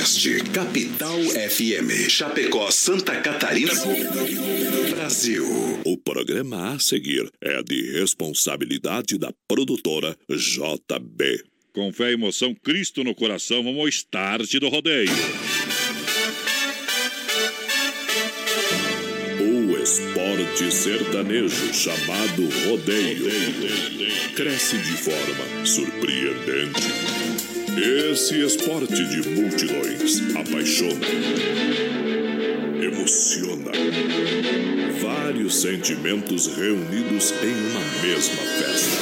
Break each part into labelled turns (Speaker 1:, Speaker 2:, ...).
Speaker 1: Oeste, Capital FM, Chapecó, Santa Catarina, Brasil.
Speaker 2: O programa a seguir é de responsabilidade da produtora JB.
Speaker 3: Com fé e emoção, Cristo no coração, vamos ao start do rodeio.
Speaker 2: O esporte sertanejo chamado rodeio cresce de forma surpreendente. Esse esporte de multidões apaixona, emociona. Vários sentimentos reunidos em uma mesma festa.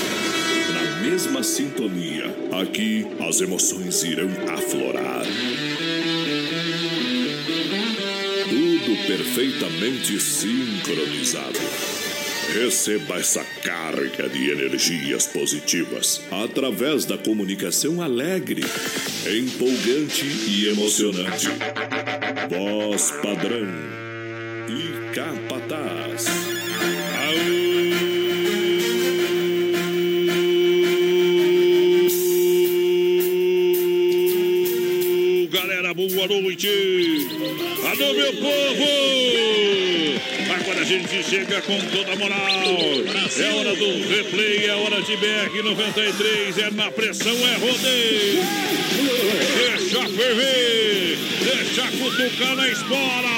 Speaker 2: Na mesma sintonia, aqui as emoções irão aflorar. Tudo perfeitamente sincronizado. Receba essa carga de energias positivas através da comunicação alegre, empolgante e emocionante. Voz padrão e capataz.
Speaker 3: Aô, galera, boa noite. Alô, meu povo. Gente chega com toda a moral. É hora do replay, é hora de BR 93. É na pressão, é rodeio. Deixa ferver, deixa cutucar na espora.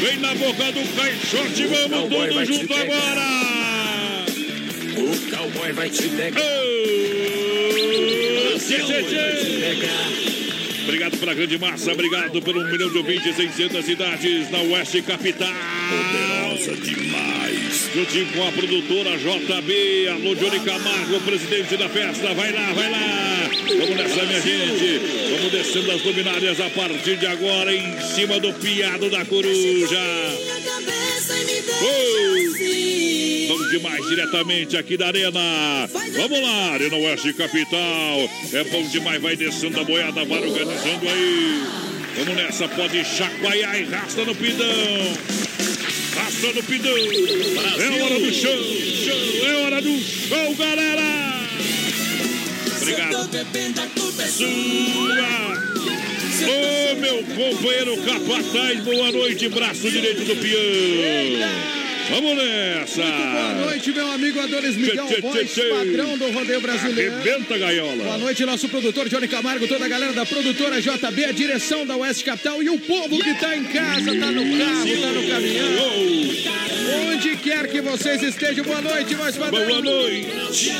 Speaker 3: Vem na boca do caixote, vamos todos junto agora.
Speaker 4: O cowboy vai te pegar.
Speaker 3: Ô, tchê, tchê, tchê. Obrigado pela grande massa, obrigado pelo um milhão de ouvintes em 600 cidades na Oeste Capital.
Speaker 2: Poderosa demais.
Speaker 3: Juntinho com a produtora JB, alô Johnny Camargo, presidente da festa. Vai lá, vai lá. Vamos nessa, minha gente. Vamos descendo as luminárias a partir de agora em cima do piado da coruja. Oh, demais diretamente aqui da Arena. Vamos lá, Arena Oeste Capital. É bom demais, vai descendo a boiada, vai organizando aí. Vamos nessa, pode chacoalhar e rasta no pidão. Rasta no pidão. É hora do show, show, é hora do show, galera. Obrigado. Sua. Ô, meu companheiro Capataz, boa noite, braço direito do peão. Vamos nessa!
Speaker 5: Boa noite, meu amigo Adonis Miguel,
Speaker 3: Tchê,
Speaker 5: voz
Speaker 3: tchê.
Speaker 5: padrão do rodeio brasileiro.
Speaker 3: Arrebenta, gaiola!
Speaker 5: Boa noite, nosso produtor Johnny Camargo, toda a galera da produtora JB, a direção da Oeste Capital e o povo que tá em casa, tá no carro, tá no caminhão. Onde quer que vocês estejam, boa noite, voz padrão.
Speaker 3: Boa noite!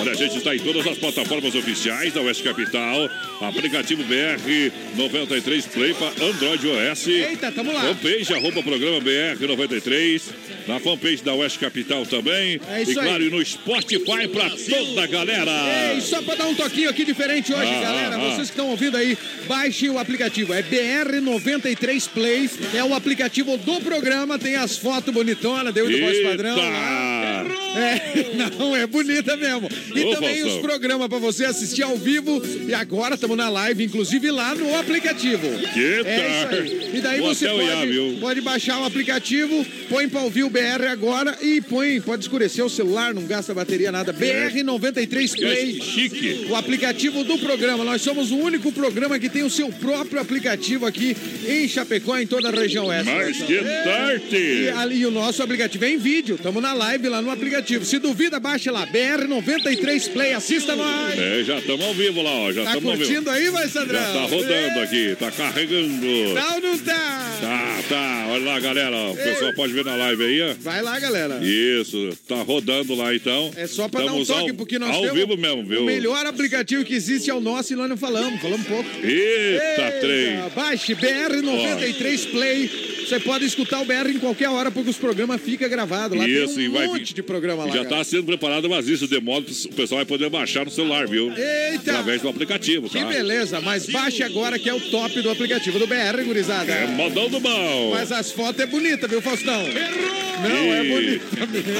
Speaker 3: Olha, a gente está em todas as plataformas oficiais da Oeste Capital. Aplicativo BR 93 Play para Android OS.
Speaker 5: Eita, tamo lá.
Speaker 3: Fanpage, arroba programa BR 93. Na fanpage da Oeste Capital também.
Speaker 5: É isso
Speaker 3: e claro,
Speaker 5: aí.
Speaker 3: e no Spotify para toda a galera.
Speaker 5: Ei, só para dar um toquinho aqui diferente hoje,
Speaker 3: Ah,
Speaker 5: galera.
Speaker 3: ah, ah.
Speaker 5: Vocês que estão ouvindo aí, baixem o aplicativo. É BR93 Play. É o aplicativo do programa. Tem as fotos bonitonas, deu do voz padrão. lá. É, não, é bonita mesmo. E
Speaker 3: Ô,
Speaker 5: também
Speaker 3: Faustão.
Speaker 5: os programas para você assistir ao vivo. E agora estamos na live, inclusive lá no aplicativo.
Speaker 3: Que
Speaker 5: É aí. E daí
Speaker 3: Vou
Speaker 5: você
Speaker 3: olhar,
Speaker 5: pode,
Speaker 3: viu?
Speaker 5: pode baixar o aplicativo, põe para ouvir o BR agora e põe, pode escurecer o celular, não gasta bateria nada. BR93 Play.
Speaker 3: É chique.
Speaker 5: O aplicativo do programa. Nós somos o único programa que tem o seu próprio aplicativo aqui em Chapecó, em toda a região oeste.
Speaker 3: Mas que
Speaker 5: E,
Speaker 3: tarde!
Speaker 5: ali o nosso aplicativo é em vídeo. Estamos na live lá no aplicativo. Se duvida, baixe lá. BR93 Play. Assista nós.
Speaker 3: É, já estamos ao vivo lá, ó. Já
Speaker 5: Tá
Speaker 3: estamos ao vivo.
Speaker 5: curtindo aí, vai, Sandrão?
Speaker 3: Já tá rodando aqui, tá carregando.
Speaker 5: Tá ou não tá?
Speaker 3: Tá, tá. Olha lá, galera. O pessoal pode ver na live aí, ó.
Speaker 5: Vai lá, galera.
Speaker 3: Isso, tá rodando lá então.
Speaker 5: É só pra
Speaker 3: Estamos
Speaker 5: dar um toque,
Speaker 3: ao,
Speaker 5: porque nós
Speaker 3: ao
Speaker 5: temos
Speaker 3: vivo mesmo, viu?
Speaker 5: o melhor aplicativo que existe é o nosso e nós não falamos, falamos pouco.
Speaker 3: Eita, trem.
Speaker 5: Baixe BR93 Play. Você pode escutar o BR em qualquer hora, porque os programas ficam gravados. Lá
Speaker 3: Isso,
Speaker 5: tem
Speaker 3: e
Speaker 5: um
Speaker 3: vai
Speaker 5: monte
Speaker 3: vir-
Speaker 5: de programa lá.
Speaker 3: Já
Speaker 5: cara.
Speaker 3: tá sendo preparado, mas isso de modo que o pessoal vai poder baixar no celular, viu?
Speaker 5: Eita!
Speaker 3: Através do aplicativo,
Speaker 5: Que
Speaker 3: tá?
Speaker 5: beleza, mas baixe agora que é o top do aplicativo do BR, gurizada.
Speaker 3: É modão do bom.
Speaker 5: Mas as fotos é bonita, viu, Faustão? Não, é
Speaker 3: Ih.
Speaker 5: bonita mesmo.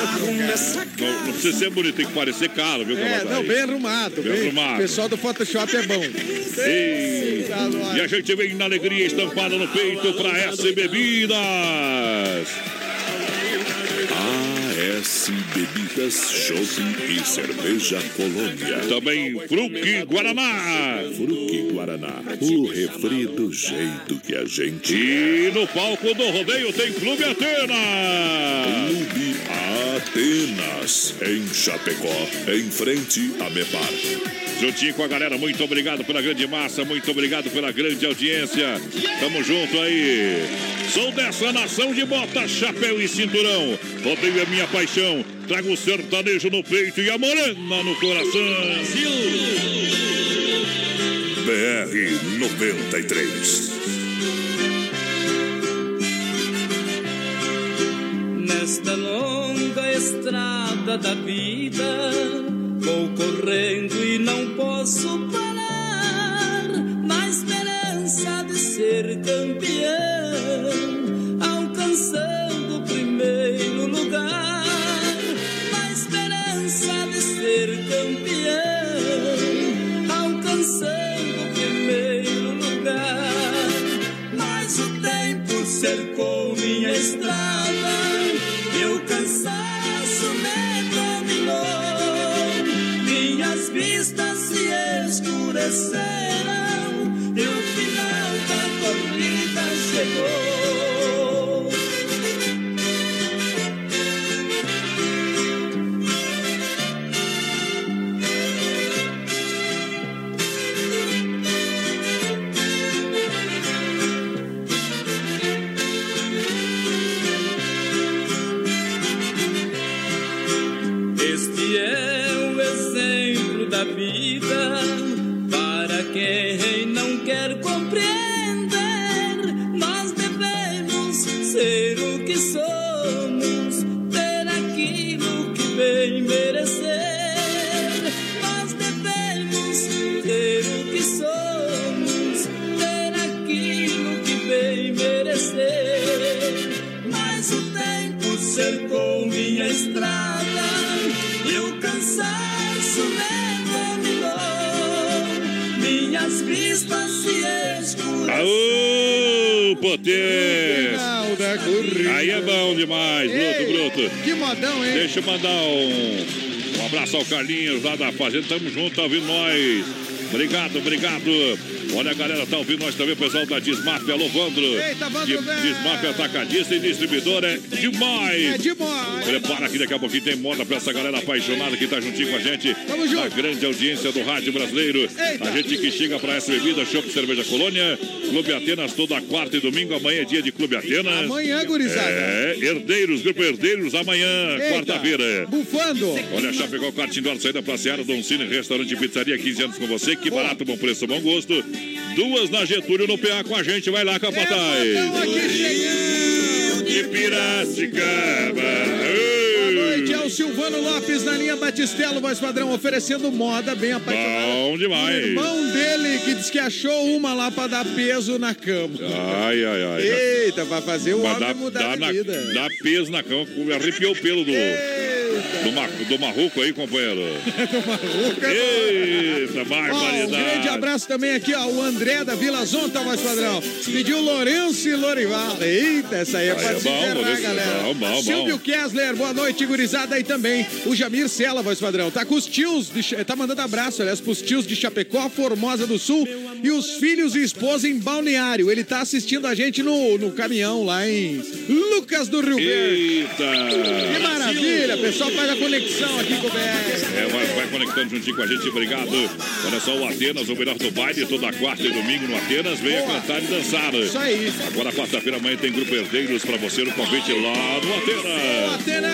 Speaker 5: cara.
Speaker 3: Não, não precisa ser bonito, tem que parecer caro, viu,
Speaker 5: É, não, bem arrumado.
Speaker 3: Bem arrumado.
Speaker 5: O pessoal do Photoshop é bom. Ar.
Speaker 3: E a gente vem na alegria estampada no peito pra S Bebidas.
Speaker 2: AS bebidas, shopping e cerveja colônia.
Speaker 3: Também Fruque Guaraná.
Speaker 2: Fruque Guaraná, o refri do jeito que a gente.
Speaker 3: E no palco do rodeio tem Clube Atena.
Speaker 2: Clube Atenas, em Chapecó, em frente a Mepar.
Speaker 3: Juntinho com a galera, muito obrigado pela grande massa, muito obrigado pela grande audiência. Tamo junto aí. Sou dessa nação de bota, chapéu e cinturão. Rodeio é minha paixão. Trago o sertanejo no peito e a morena no coração.
Speaker 2: BR 93.
Speaker 6: Nesta longa estrada da vida, vou correndo e não posso parar. Na esperança de ser campeão, alcançando o primeiro lugar. amanecer Minhas vistas se escureceram.
Speaker 3: Aô, potência! Aí é bom demais, bruto, bruto.
Speaker 5: Que modão, hein?
Speaker 3: Deixa eu mandar um, um abraço ao Carlinhos lá da Fazenda. Tamo junto, tá ouvindo nós. Obrigado, obrigado. Olha, a galera tá ouvindo nós também, o pessoal da Desmaf. Alô, Vandro.
Speaker 5: Eita, Vandro,
Speaker 3: De-
Speaker 5: velho.
Speaker 3: Desmaf atacadista e distribuidor é demais.
Speaker 5: É demais.
Speaker 3: Prepara que daqui a pouquinho tem moda pra essa galera apaixonada que tá juntinho com a gente.
Speaker 5: Tamo junto.
Speaker 3: Na grande audiência do Rádio Brasileiro.
Speaker 5: Eita.
Speaker 3: A gente que chega pra essa bebida, Shopping Cerveja Colônia. Clube Atenas toda quarta e domingo. Amanhã é dia de Clube Atenas.
Speaker 5: Amanhã, gurizada.
Speaker 3: É, Herdeiros, Grupo Herdeiros, amanhã, quarta-feira.
Speaker 5: Bufando.
Speaker 3: Olha, Chapecó, Kart Indoor, saída pra Seara, Dom Cine, restaurante e pizzaria, 15 anos com você. Que barato, bom preço, bom gosto. Duas na Getúlio, no PA com a gente. Vai lá,
Speaker 5: É
Speaker 3: Capataz.
Speaker 5: chegando.
Speaker 3: de Piracicaba.
Speaker 5: Boa noite, é o Silvano Lopes na linha Batistelo, voz padrão, oferecendo moda bem apaixonada.
Speaker 3: Bom
Speaker 5: O
Speaker 3: demais.
Speaker 5: irmão dele que diz que achou uma lá pra dar peso na cama.
Speaker 3: Ai, ai, ai.
Speaker 5: Eita, vai fazer o
Speaker 3: Mas
Speaker 5: homem
Speaker 3: dá,
Speaker 5: mudar
Speaker 3: dá, na-
Speaker 5: vida.
Speaker 3: dá peso na cama, arrepiou o pelo do, do, ma- do marruco aí, companheiro.
Speaker 5: maluca.
Speaker 3: Eita,
Speaker 5: Ó, um
Speaker 3: barbaridade.
Speaker 5: grande abraço também aqui, ó, o André da Vila Zonta, voz padrão. Pediu Lourenço e Lorival. Eita, essa aí é pra
Speaker 3: é
Speaker 5: se
Speaker 3: bom,
Speaker 5: ferrar,
Speaker 3: Lourenço,
Speaker 5: galera.
Speaker 3: bom, bom, bom.
Speaker 5: Silvio Kessler, boa noite, gurizada aí também. O Jamir Sela, voz padrão. Tá com os tios, de tá mandando abraço, aliás, pros tios de Chapecó, Formosa do Sul e os filhos e esposa em Balneário. Ele tá assistindo a gente no, no caminhão lá em Lucas do Rio Verde. Que
Speaker 3: Eita.
Speaker 5: maravilha, pessoal faz a conexão aqui com o BR.
Speaker 3: É, vai, vai conectando juntinho com a gente, obrigado. Olha só, o Atenas, o melhor do baile, toda quarta e domingo no Atenas. Venha
Speaker 5: Boa.
Speaker 3: cantar e dançar.
Speaker 5: Isso aí.
Speaker 3: Agora, quarta-feira, amanhã tem Grupo Herdeiros pra você no convite lá no Atenas.
Speaker 5: Atena!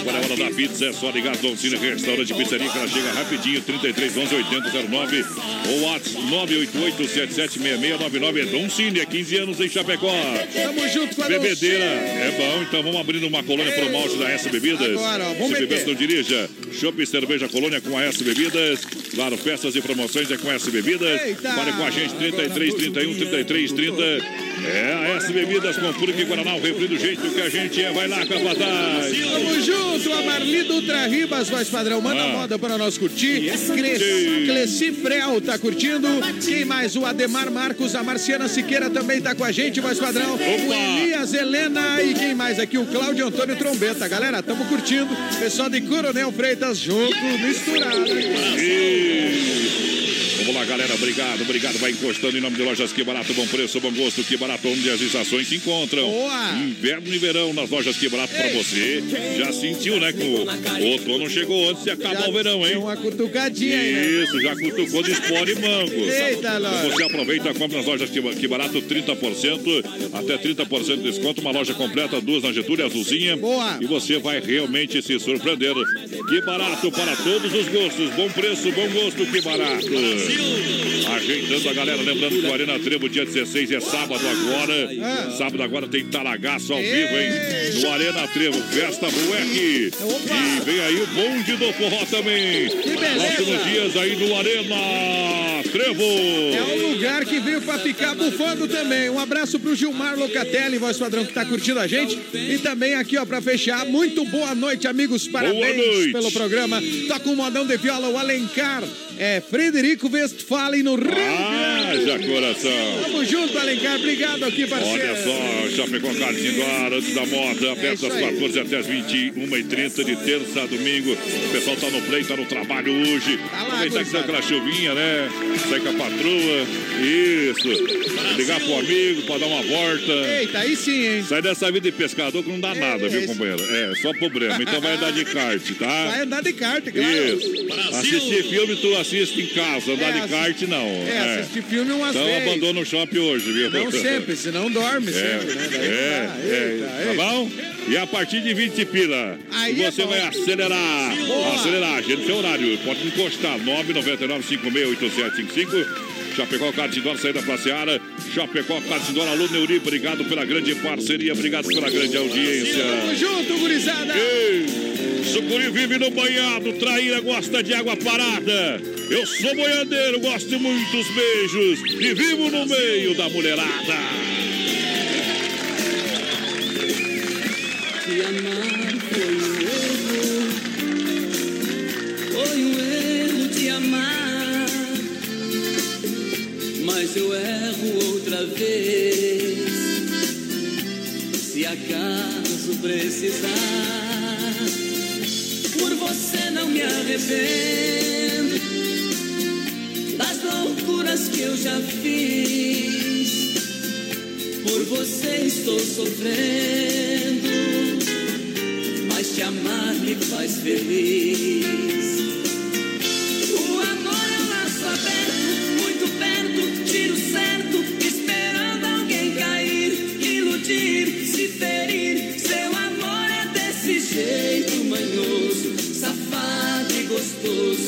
Speaker 3: Agora é hora da pizza, é só ligar Dom Cine Restaurante Pizzaria que ela chega rapidinho, 33 11 8009 ou WhatsApp 988 776699 é Dom Cine, é 15 anos em Chapecó.
Speaker 5: Tamo junto com a
Speaker 3: Bebedeira é bom, então vamos abrindo uma colônia pro malte da S Bebidas.
Speaker 5: Agora, ó, vamos Meter.
Speaker 3: beber, não dirija. Chopp e cerveja colônia com a S Bebidas. Claro, festas e promoções é com S Bebidas.
Speaker 5: Eita!
Speaker 3: Fale com a gente, 33, 31, 33, 30. É a S Bebidas com Purique Guaraná, o refri do jeito que a gente é. Vai lá, Capataz.
Speaker 5: Tamo junto, a Marli Dutra Ribas, voz padrão, manda
Speaker 3: Ah.
Speaker 5: moda para nós curtir. Cleci. Cleci Frel tá curtindo. Quem mais? O Ademar Marcos, a Marciana Siqueira também tá com a gente, voz padrão. O Elias Helena e quem mais aqui? O Cláudio Antônio Trombeta. Galera, tamo curtindo. Pessoal de Coronel Freitas junto, misturado.
Speaker 3: Isso. Vamos lá, galera. Obrigado, obrigado. Vai encostando em nome de lojas Que Barato, bom preço, bom gosto. Que Barato, onde as estações se encontram.
Speaker 5: Boa.
Speaker 3: Inverno e verão nas lojas Que Barato pra você. Já sentiu, né? Que o outono chegou antes de acabar o verão, hein?
Speaker 5: uma cutucadinha aí, né?
Speaker 3: Isso, já cutucou de espora e mango.
Speaker 5: Eita,
Speaker 3: Então. Você aproveita, compra nas lojas que, que barato, 30%, até 30% de desconto. Uma loja completa, duas na Getúlio, azulzinha.
Speaker 5: Boa.
Speaker 3: E você vai realmente se surpreender. Que barato para todos os gostos. Bom preço, bom gosto, que barato. Ajeitando a galera, lembrando que o Arena Trevo, dia 16, é sábado agora.
Speaker 5: Ah.
Speaker 3: Sábado agora tem talagaço ao vivo, hein? No Arena Trevo, festa Bueque.
Speaker 5: Opa.
Speaker 3: E vem aí o bonde do forró também. Próximos dias aí no Arena Trevo.
Speaker 5: É um lugar que veio pra ficar bufando também. Um abraço pro Gilmar Locatelli, voz padrão, que tá curtindo a gente. E também aqui, ó, pra fechar, muito boa noite, amigos. Parabéns
Speaker 3: noite.
Speaker 5: pelo programa. Toca um modão de viola, o Alencar. É Frederico Westphalen no Rio.
Speaker 3: Ah, já coração.
Speaker 5: Tamo junto, Alencar. Obrigado aqui, parceiro.
Speaker 3: Olha só, Chapecó Carnes do Ar, antes da moda, aberto
Speaker 5: É
Speaker 3: às
Speaker 5: aí.
Speaker 3: 14 até às 21h30 de terça a domingo. O pessoal tá no play, tá no trabalho hoje.
Speaker 5: Tá lá,
Speaker 3: Aproveitar que tá aquela chuvinha, né? Sai com a patroa. Isso. Ligar pro amigo pra dar uma volta.
Speaker 5: Eita, aí sim, hein?
Speaker 3: Sai dessa vida de pescador que não dá nada, viu,
Speaker 5: esse-
Speaker 3: companheiro? É, só problema. Então vai andar de kart, tá?
Speaker 5: Vai andar de carta, claro.
Speaker 3: Isso. Assistir filme, tu assiste em casa. Andar
Speaker 5: É,
Speaker 3: de kart, não.
Speaker 5: É, assistir filme umas
Speaker 3: Então
Speaker 5: vezes.
Speaker 3: abandona o shopping hoje, viu?
Speaker 5: Não sempre, senão dorme
Speaker 3: É,
Speaker 5: sempre, né? Daí
Speaker 3: é,
Speaker 5: dá.
Speaker 3: é,
Speaker 5: Eita,
Speaker 3: tá
Speaker 5: eita.
Speaker 3: bom? E a partir de 20 pila,
Speaker 5: Aí é
Speaker 3: você
Speaker 5: bom.
Speaker 3: vai acelerar.
Speaker 5: Boa.
Speaker 3: Acelerar, agenda seu horário. Pode encostar. 999 568755 Chapecó Cartidor, saída pra Seara. Chapecó Cartidor, alô Neuri, obrigado pela grande parceria, obrigado pela grande audiência.
Speaker 5: Tamo junto, gurizada.
Speaker 3: Ei, Sucuri vive no banhado, traíra gosta de água parada. Eu sou boiadeiro, gosto de muitos beijos e vivo no meio da mulherada.
Speaker 6: Te amar Mas eu erro outra vez, se acaso precisar. Por você não me arrependo das loucuras que eu já fiz. Por você estou sofrendo, mas te amar me faz feliz.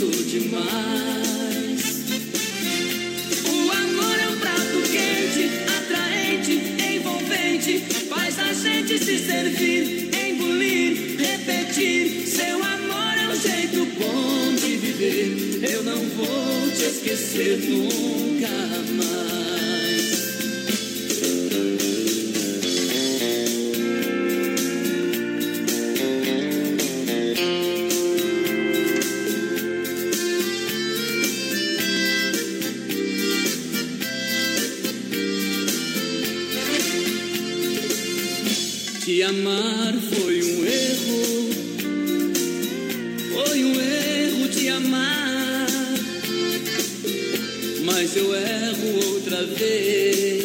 Speaker 6: Gostoso demais. O amor é um prato quente, atraente, envolvente. Faz a gente se servir, engolir, repetir. Seu amor é um jeito bom de viver. Eu não vou te esquecer nunca mais. Te amar foi um erro, foi um erro te amar. Mas eu erro outra vez,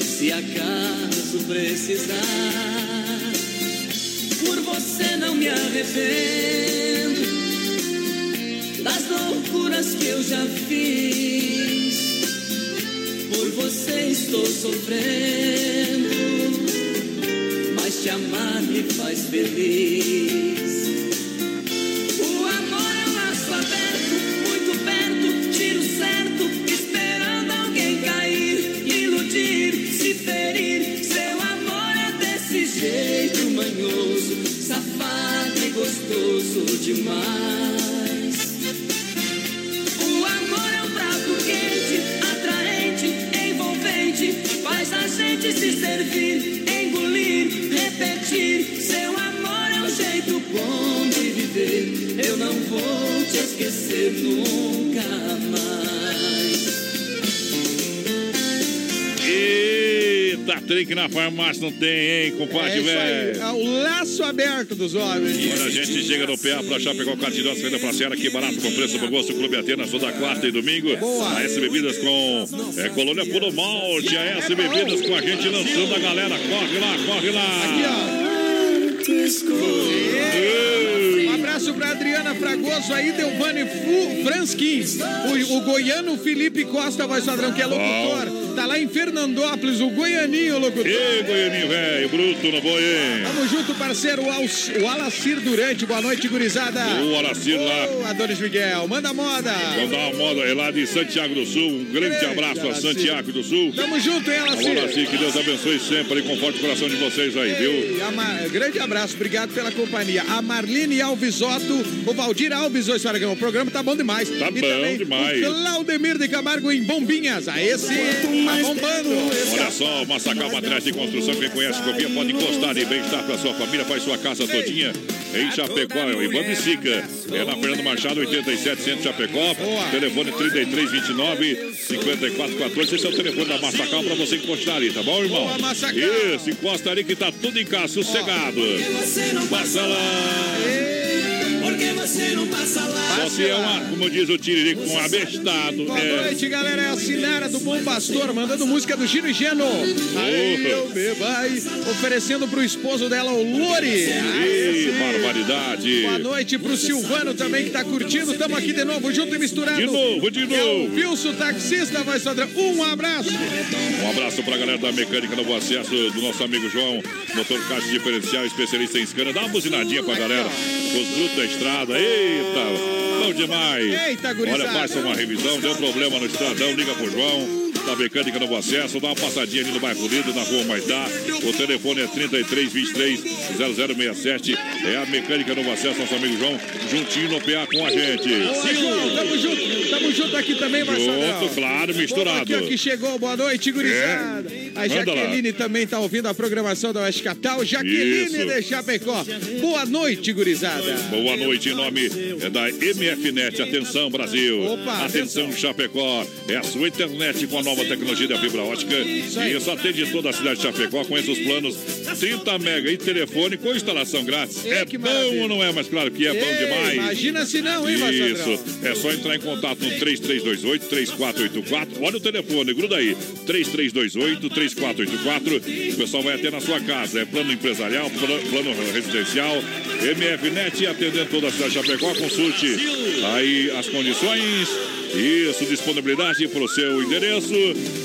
Speaker 6: se acaso precisar. Por você não me arrependo das loucuras que eu já fiz. Por você estou sofrendo, te amar me faz feliz. O amor é um laço aberto, muito perto, tiro certo, esperando alguém cair, iludir, se ferir. Seu amor é desse jeito manhoso, safado e gostoso demais.
Speaker 3: Trem que na farmácia não tem, hein, compadre,
Speaker 5: É
Speaker 3: velho?
Speaker 5: é o laço aberto dos homens.
Speaker 3: Quando a gente chega no PA pra Chapecó, Cartidós, venda pra Serra, que barato, com preço bom gosto, Clube Atenas, toda quarta e domingo.
Speaker 5: Boa.
Speaker 3: A S Bebidas com é, Colônia Puro Malte, a S Bebidas com a gente lançando a galera. Corre lá, corre lá.
Speaker 5: Aqui, ó. Um abraço pra Adriana Fragoso aí, Delvane Franskin. O, o goiano Felipe Costa, voz padrão, que é locutor. Tá lá em Fernandópolis, o goianinho locutor.
Speaker 3: Ei, Goianinho, velho, bruto no boi, hein?
Speaker 5: Tamo junto, parceiro, o, o Alacir Durante. Boa noite, gurizada.
Speaker 3: O Aracir lá.
Speaker 5: Ô, Adonis Miguel, manda moda.
Speaker 3: Vamos dar uma moda é lá de Santiago do Sul. Um grande
Speaker 5: Grande
Speaker 3: abraço a
Speaker 5: Aracir.
Speaker 3: Santiago do Sul.
Speaker 5: Tamo junto, hein, Alacir?
Speaker 3: Aracir, que Deus abençoe sempre e conforte o coração de vocês aí, viu?
Speaker 5: Ei, a Ma- Grande abraço, obrigado pela companhia. A Marlene Alves Otto, o Valdir Alves, oi, Saragão. O programa tá bom demais.
Speaker 3: Tá
Speaker 5: e
Speaker 3: bom
Speaker 5: também
Speaker 3: demais.
Speaker 5: O Claudemir de Camargo em Bombinhas. A esse tá bombando.
Speaker 3: Olha só, Massacal Materiais de Construção, quem conhece, confia, pode encostar e bem-estar para sua família, faz sua casa todinha em Chapecó, Ivan Bicica. É na Fernando Machado, 87, Centro Chapecó.
Speaker 5: Boa.
Speaker 3: Telefone 3329 5414. Esse é o telefone da Massacal para você encostar ali, tá bom, irmão?
Speaker 5: Boa.
Speaker 3: Isso, encosta ali que tá tudo em casa, sossegado. Passa lá.
Speaker 6: Porque você não passa lá.
Speaker 3: Só se é uma, como diz o Tiririco, um abestado.
Speaker 5: Boa
Speaker 3: É.
Speaker 5: noite, galera. É a Sinara do Bom Pastor, mandando música do Gino e Geno. Aí eu vai, oferecendo pro esposo dela, o Lori.
Speaker 3: Ih, barbaridade.
Speaker 5: Boa noite pro Silvano também que tá curtindo. Tamo aqui de novo, junto e misturado.
Speaker 3: De novo, de
Speaker 5: É o
Speaker 3: novo.
Speaker 5: Wilson Taxista, voz padrão. Um abraço.
Speaker 3: Um abraço pra galera da mecânica Novo Acesso, do nosso amigo João, motor caixa diferencial, especialista em escana. Dá uma buzinadinha pra galera, os brutos da estrada. Eita, bom demais.
Speaker 5: Eita, gurizada.
Speaker 3: Olha, faça uma revisão, deu problema no estradão, liga pro João. Da Mecânica Novo Acesso, dá uma passadinha ali no bairro Lido, na rua Maitá. O telefone é 33 23 0067. É a Mecânica Novo Acesso, nosso amigo João, juntinho no PA com a gente.
Speaker 5: Boa, João. Tamo junto. Tamo junto aqui também, Marcelo.
Speaker 3: Junto, claro, misturado.
Speaker 5: Aqui, ó, chegou. Boa noite, gurizada. A
Speaker 3: Manda lá.
Speaker 5: Jaqueline também tá ouvindo a programação da Oeste Capital. Jaqueline
Speaker 3: Isso.
Speaker 5: de Chapecó. Boa noite, gurizada.
Speaker 3: Boa noite, em nome é da MFNet. Atenção, Brasil.
Speaker 5: Opa,
Speaker 3: atenção, Chapecó. É a sua internet com a nova tecnologia da fibra ótica.
Speaker 5: aí.
Speaker 3: E isso atende toda a cidade de Chapecó. Conheça os planos 30 mega e telefone com instalação grátis.
Speaker 5: Ei,
Speaker 3: é bom
Speaker 5: maravilha.
Speaker 3: ou não é? Mas claro que é bom demais.
Speaker 5: Imagina se não, hein?
Speaker 3: Isso, é só entrar em contato no 3328-3484. Olha o telefone, gruda aí. 3328-3484. O pessoal vai até na sua casa. É plano empresarial, pla- plano residencial. MFNet atendendo toda a cidade de Chapecó. Consulte aí as condições. Isso, disponibilidade para o seu endereço.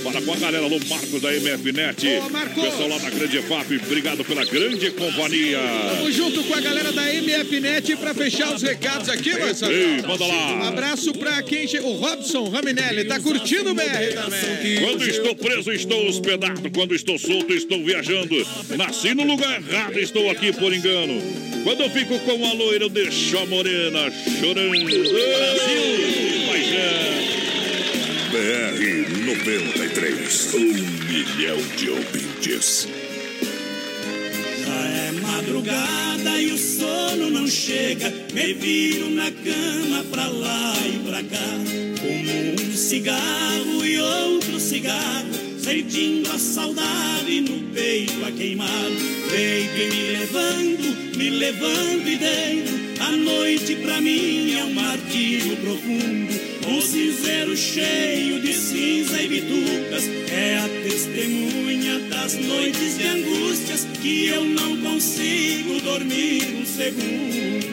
Speaker 3: Para com a galera, alô Marcos da MFNet.
Speaker 5: Marcos.
Speaker 3: Pessoal lá da Grande EFAP, obrigado pela grande companhia.
Speaker 5: Tamo junto com a galera da MFNet pra fechar os recados aqui, Marcelo.
Speaker 3: Ei, manda
Speaker 5: Um
Speaker 3: lá.
Speaker 5: abraço pra quem chegou. O Robson Raminelli tá curtindo o BR também.
Speaker 3: Quando estou preso, estou hospedado. Quando estou solto, estou viajando. Nasci no lugar errado, estou aqui por engano. Quando eu fico com a loira, eu deixo a morena chorando. Brasil! Paixão!
Speaker 2: BR 93. Um milhão de ouvintes.
Speaker 7: Já é madrugada e o sono não chega. Me viro na cama pra lá e pra cá. Como um cigarro e outro cigarro. Sentindo a saudade no peito a queimar. Deito e me levando, me levando e deito. A noite pra mim é um martírio profundo. O cinzeiro cheio de cinza e bitucas é a testemunha das noites de angústias que eu não consigo dormir um segundo.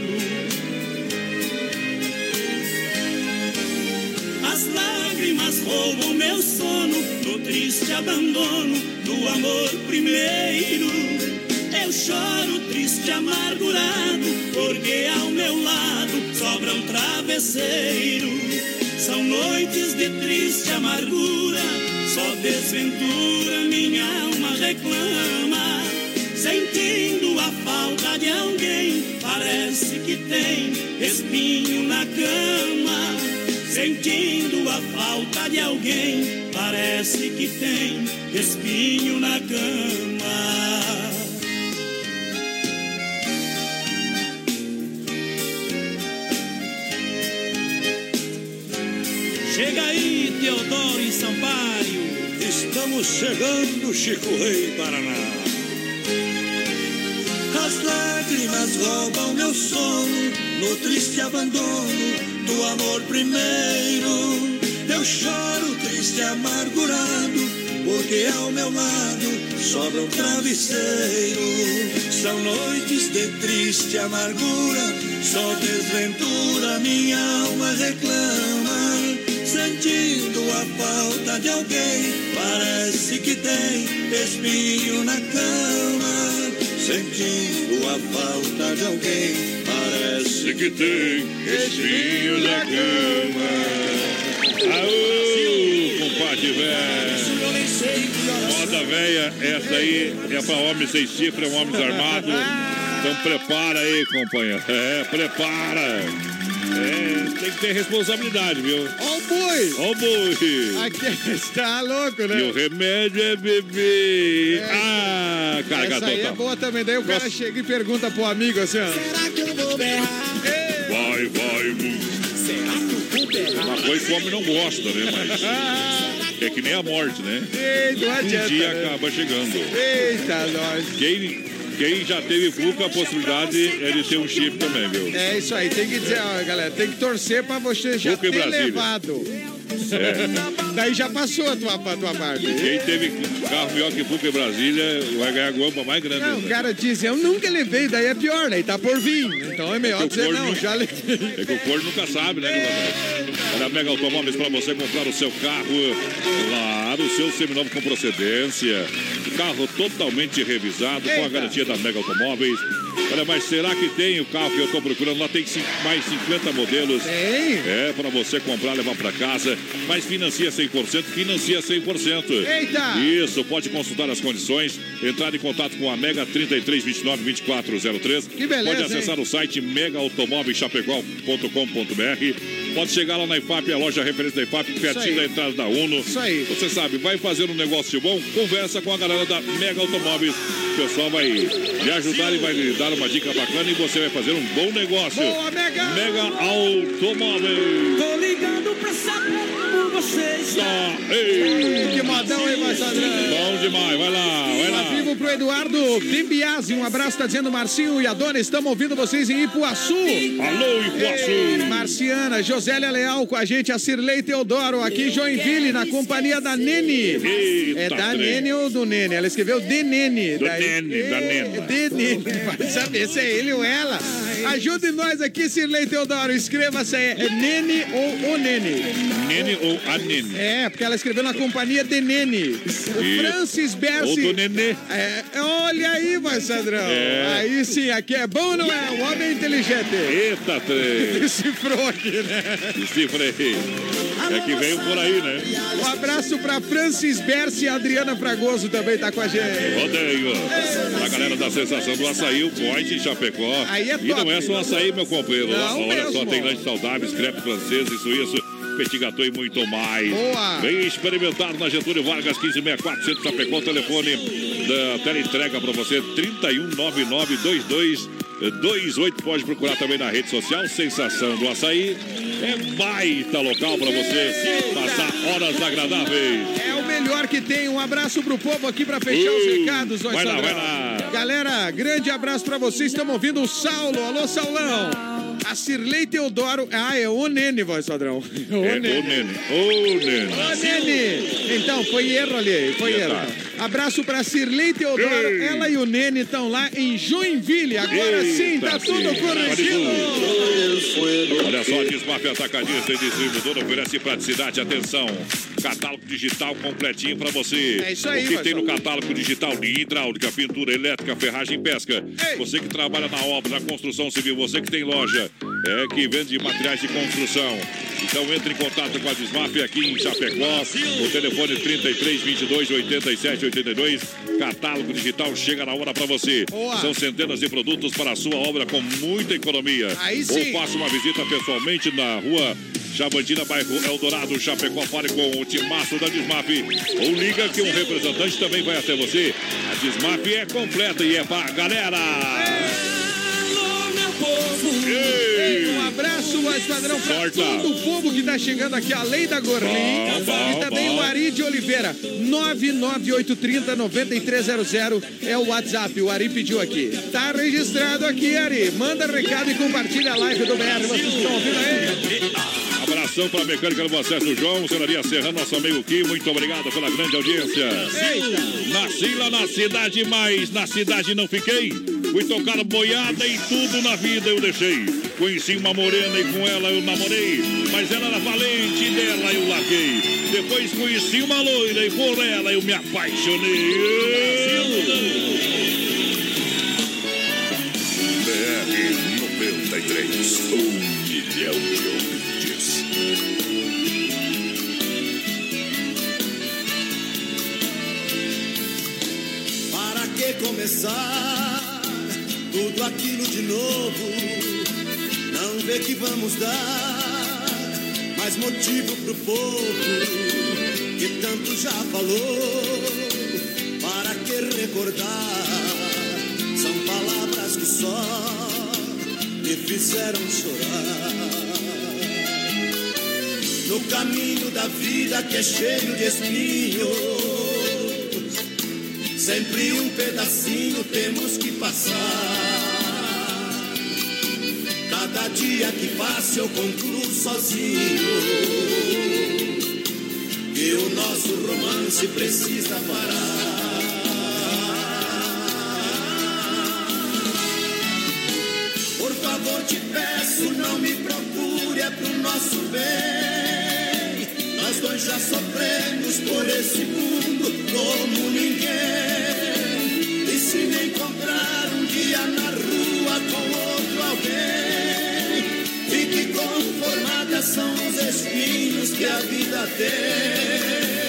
Speaker 7: Roubam meu sono no triste abandono do amor primeiro. Eu choro triste, amargurado, porque ao meu lado sobra um travesseiro. São noites de triste amargura, só desventura minha alma reclama. Sentindo a falta de alguém, parece que tem espinho na cama. Sentindo a falta de alguém, parece que tem espinho na cama. Chega aí, Teodoro e Sampaio.
Speaker 4: Estamos chegando, Chico Rei Paraná.
Speaker 8: As lágrimas roubam meu sono no triste abandono do amor primeiro. Eu choro triste, amargurado, porque ao meu lado sobra um travesseiro. São noites de triste amargura, só desventura minha alma reclama. Sentindo a falta de alguém, parece que tem espinho na cama. Sentindo a falta de alguém, parece
Speaker 3: que tem espinho na cama. Aô, compadre velho. Moda velha, essa aí é pra homem sem chifre, é um homem armado. Então prepara aí, companheiro. É, prepara. É, tem que ter responsabilidade, viu?
Speaker 5: Ó o boi!
Speaker 3: Ó o boi!
Speaker 5: Aqui está louco, né?
Speaker 3: E o remédio é beber.
Speaker 5: É,
Speaker 3: ah, carga
Speaker 5: Essa aí é
Speaker 3: total.
Speaker 5: boa também. Daí o cara
Speaker 3: Nossa.
Speaker 5: chega e pergunta pro amigo assim, ó.
Speaker 8: Será que eu vou berrar?
Speaker 3: Vai, vai.
Speaker 8: Será que eu vou berrar?
Speaker 3: Uma coisa que o homem não gosta, né? Mas é que nem a morte, né?
Speaker 5: Ei, não
Speaker 3: Um dia
Speaker 5: né?
Speaker 3: acaba chegando.
Speaker 5: Eita, nós.
Speaker 3: Quem, quem já teve vulca, a possibilidade é de ter um chip também, viu?
Speaker 5: É isso aí, tem que dizer, ó, galera, tem que torcer pra você já
Speaker 3: em
Speaker 5: ter
Speaker 3: Brasília.
Speaker 5: Levado. Daí já passou a tua, a tua parte.
Speaker 3: Quem teve carro melhor que Fuca em Brasília vai ganhar a guampa mais grande.
Speaker 5: Não, o cara diz, eu nunca levei, daí é pior, daí tá por vir. Então é melhor
Speaker 3: É
Speaker 5: dizer, não,
Speaker 3: não-
Speaker 5: já levei.
Speaker 3: É que o corno nunca sabe, né? Olha, a Mega Automóveis para você comprar o seu carro. Claro, o seu seminovo com procedência. Carro totalmente revisado, com a
Speaker 5: Eita.
Speaker 3: garantia da Mega Automóveis. Olha, mas será que tem o carro que eu estou procurando? Lá tem mais 50 modelos.
Speaker 5: Tem?
Speaker 3: É, para você comprar, levar para casa. Mas financia 100%, financia 100%.
Speaker 5: Eita!
Speaker 3: Isso, pode consultar as condições. Entrar em contato com a Mega 33 29 2403.
Speaker 5: Que beleza,
Speaker 3: Pode acessar o site megaautomóveischapecó.com.br. Pode chegar lá na IFAP, a loja referência da IFAP, pertinho da entrada da UNO.
Speaker 5: Isso aí.
Speaker 3: Você sabe, vai fazer um negócio bom, conversa com a galera da Mega Automóveis. O pessoal vai lhe ajudar e vai lhe dar uma dica bacana e você vai fazer um bom negócio.
Speaker 5: Boa, Mega!
Speaker 3: Mega Automóveis.
Speaker 6: Tô ligando pra saber
Speaker 3: Tá. Ei.
Speaker 5: Que modão, hein, Massadrão?
Speaker 3: Bom demais, vai lá, vai lá.
Speaker 5: vivo pro Eduardo Bimbiazzi, um abraço, tá dizendo Marcinho e a dona, estamos ouvindo vocês em Ipuaçu.
Speaker 3: Alô,
Speaker 5: Ei,
Speaker 3: Ipuaçu.
Speaker 5: Marciana, Josélia Leal com a gente, a Cirlei Teodoro, aqui em Joinville, na companhia da Nene.
Speaker 3: Eita,
Speaker 5: É da
Speaker 3: trem.
Speaker 5: Nene ou do Nene? Ela escreveu de Nene.
Speaker 3: Do Nene, da Nene.
Speaker 5: De Nene. Vai saber se é ele ou ela. Ajude nós aqui, Cirlei Teodoro. Escreva se é Nene ou o Nene.
Speaker 3: Nene ou a Nene?
Speaker 5: É, porque ela escreveu na companhia de Nene. O Francis Bersi.
Speaker 3: Ou do Nenê.
Speaker 5: É, olha aí, Marçadrão.
Speaker 3: É.
Speaker 5: Aí sim, aqui é bom, não é? O homem inteligente.
Speaker 3: Eita, trem.
Speaker 5: Decifrou aqui, né?
Speaker 3: Aí. É que veio por aí, né?
Speaker 5: Um abraço pra Francis Bersi e Adriana Fragoso também tá com a gente.
Speaker 3: Rodeio. A galera da sensação do açaí, o Point em Chapecó.
Speaker 5: Aí é
Speaker 3: E não
Speaker 5: top.
Speaker 3: é só açaí, meu companheiro.
Speaker 5: Não
Speaker 3: Olha só,
Speaker 5: mesmo.
Speaker 3: tem lanche saudáveis, crepe francês e suíço. Petit gâteau e muito mais.
Speaker 5: Boa.
Speaker 3: Vem experimentar na Getúlio Vargas, 1564, Centro Chapecó. O telefone da teleentrega para você, 31992228. Pode procurar também na rede social, Sensação do Açaí. É baita local para você passar horas agradáveis.
Speaker 5: É o melhor que tem. Um abraço pro povo aqui pra fechar os
Speaker 3: Uh,
Speaker 5: recados. ó,
Speaker 3: vai lá, vai lá.
Speaker 5: Galera, grande abraço pra vocês. Estamos ouvindo o Saulo. Alô, Saulão. A Cirlei Teodoro. Ah, é o Nene, voz padrão. O
Speaker 3: É, ô Nene, ô Nene.
Speaker 5: Ô, Nene! Então, foi erro ali, foi erro. Abraço pra Cirlei Teodoro.
Speaker 3: Ei.
Speaker 5: Ela e o Nene estão lá em Joinville. Agora
Speaker 3: Eita,
Speaker 5: sim, tá tudo
Speaker 3: sim.
Speaker 5: corrigido.
Speaker 3: Olha só, Desmaf Atacadista e Distribuidor oferece praticidade. Atenção, catálogo digital completinho pra você.
Speaker 5: É isso aí,
Speaker 3: O que tem no catálogo digital de hidráulica, pintura elétrica, ferragem e pesca.
Speaker 5: Ei.
Speaker 3: Você que trabalha na obra, na construção civil, você que tem loja, é que vende materiais de construção. Então entre em contato com a Desmaf aqui em Chapecó. O telefone 33 22 87 82. Catálogo digital chega na hora pra você.
Speaker 5: Boa.
Speaker 3: São centenas de produtos para a sua obra com muita economia.
Speaker 5: Aí
Speaker 3: Ou
Speaker 5: sim.
Speaker 3: faça uma visita pessoalmente na rua Chavantina, bairro Eldorado, Chapecó, fale com o Timaço da Desmaf. Ou liga que um representante também vai até você. A Desmaf é completa e é pra galera.
Speaker 5: Ei, um abraço ao Esquadrão pra todo o povo que tá chegando aqui, além da Gorlin. E também o Ari de Oliveira. 99830-9300 é o WhatsApp. O Ari pediu aqui. Tá registrado aqui, Ari. Manda recado e compartilha a live do BR. Vocês estão ouvindo aí?
Speaker 3: Abração para a mecânica do acesso João, Senaria Serrano, nosso amigo Kim. Muito obrigado pela grande audiência. Nasci lá na cidade, mas na cidade não fiquei. Fui tocar boiada e tudo na vida eu deixei. Conheci uma morena e com ela eu namorei. Mas ela era valente e dela eu larguei. Depois conheci uma loira e por ela eu me apaixonei.
Speaker 2: BR 93, um milhão de ouvintes.
Speaker 8: Começar tudo aquilo de novo? Não vê que vamos dar mais motivo pro povo que tanto já falou. Para que recordar? São palavras que só me fizeram chorar. No caminho da vida que é cheio de espinhos. Sempre um pedacinho temos que passar. Cada dia que passa eu concluo sozinho. E o nosso romance precisa parar. Por favor, te peço, não me procure, é pro nosso bem. Nós dois já sofremos por esse mundo como ninguém. Dia na rua com outro alguém, fique conformada, são os espinhos que a vida tem.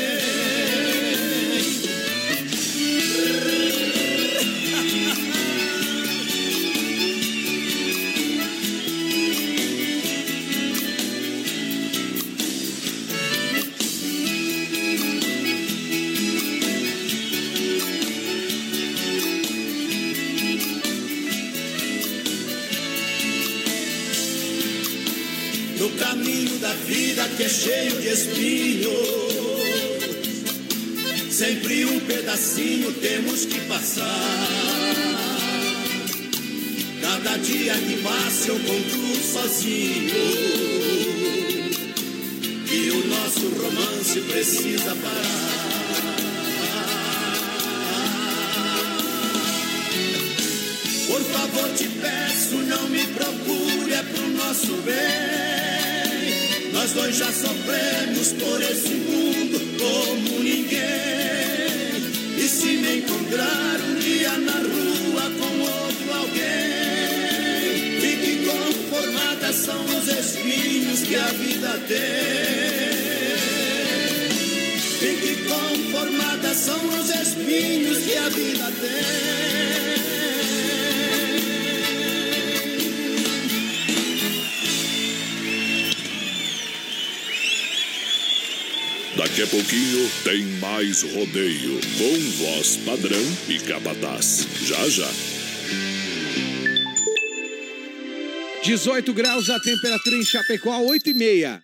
Speaker 2: Voz padrão e capataz. Já já.
Speaker 5: 18 graus a temperatura em Chapecó, 8 e meia.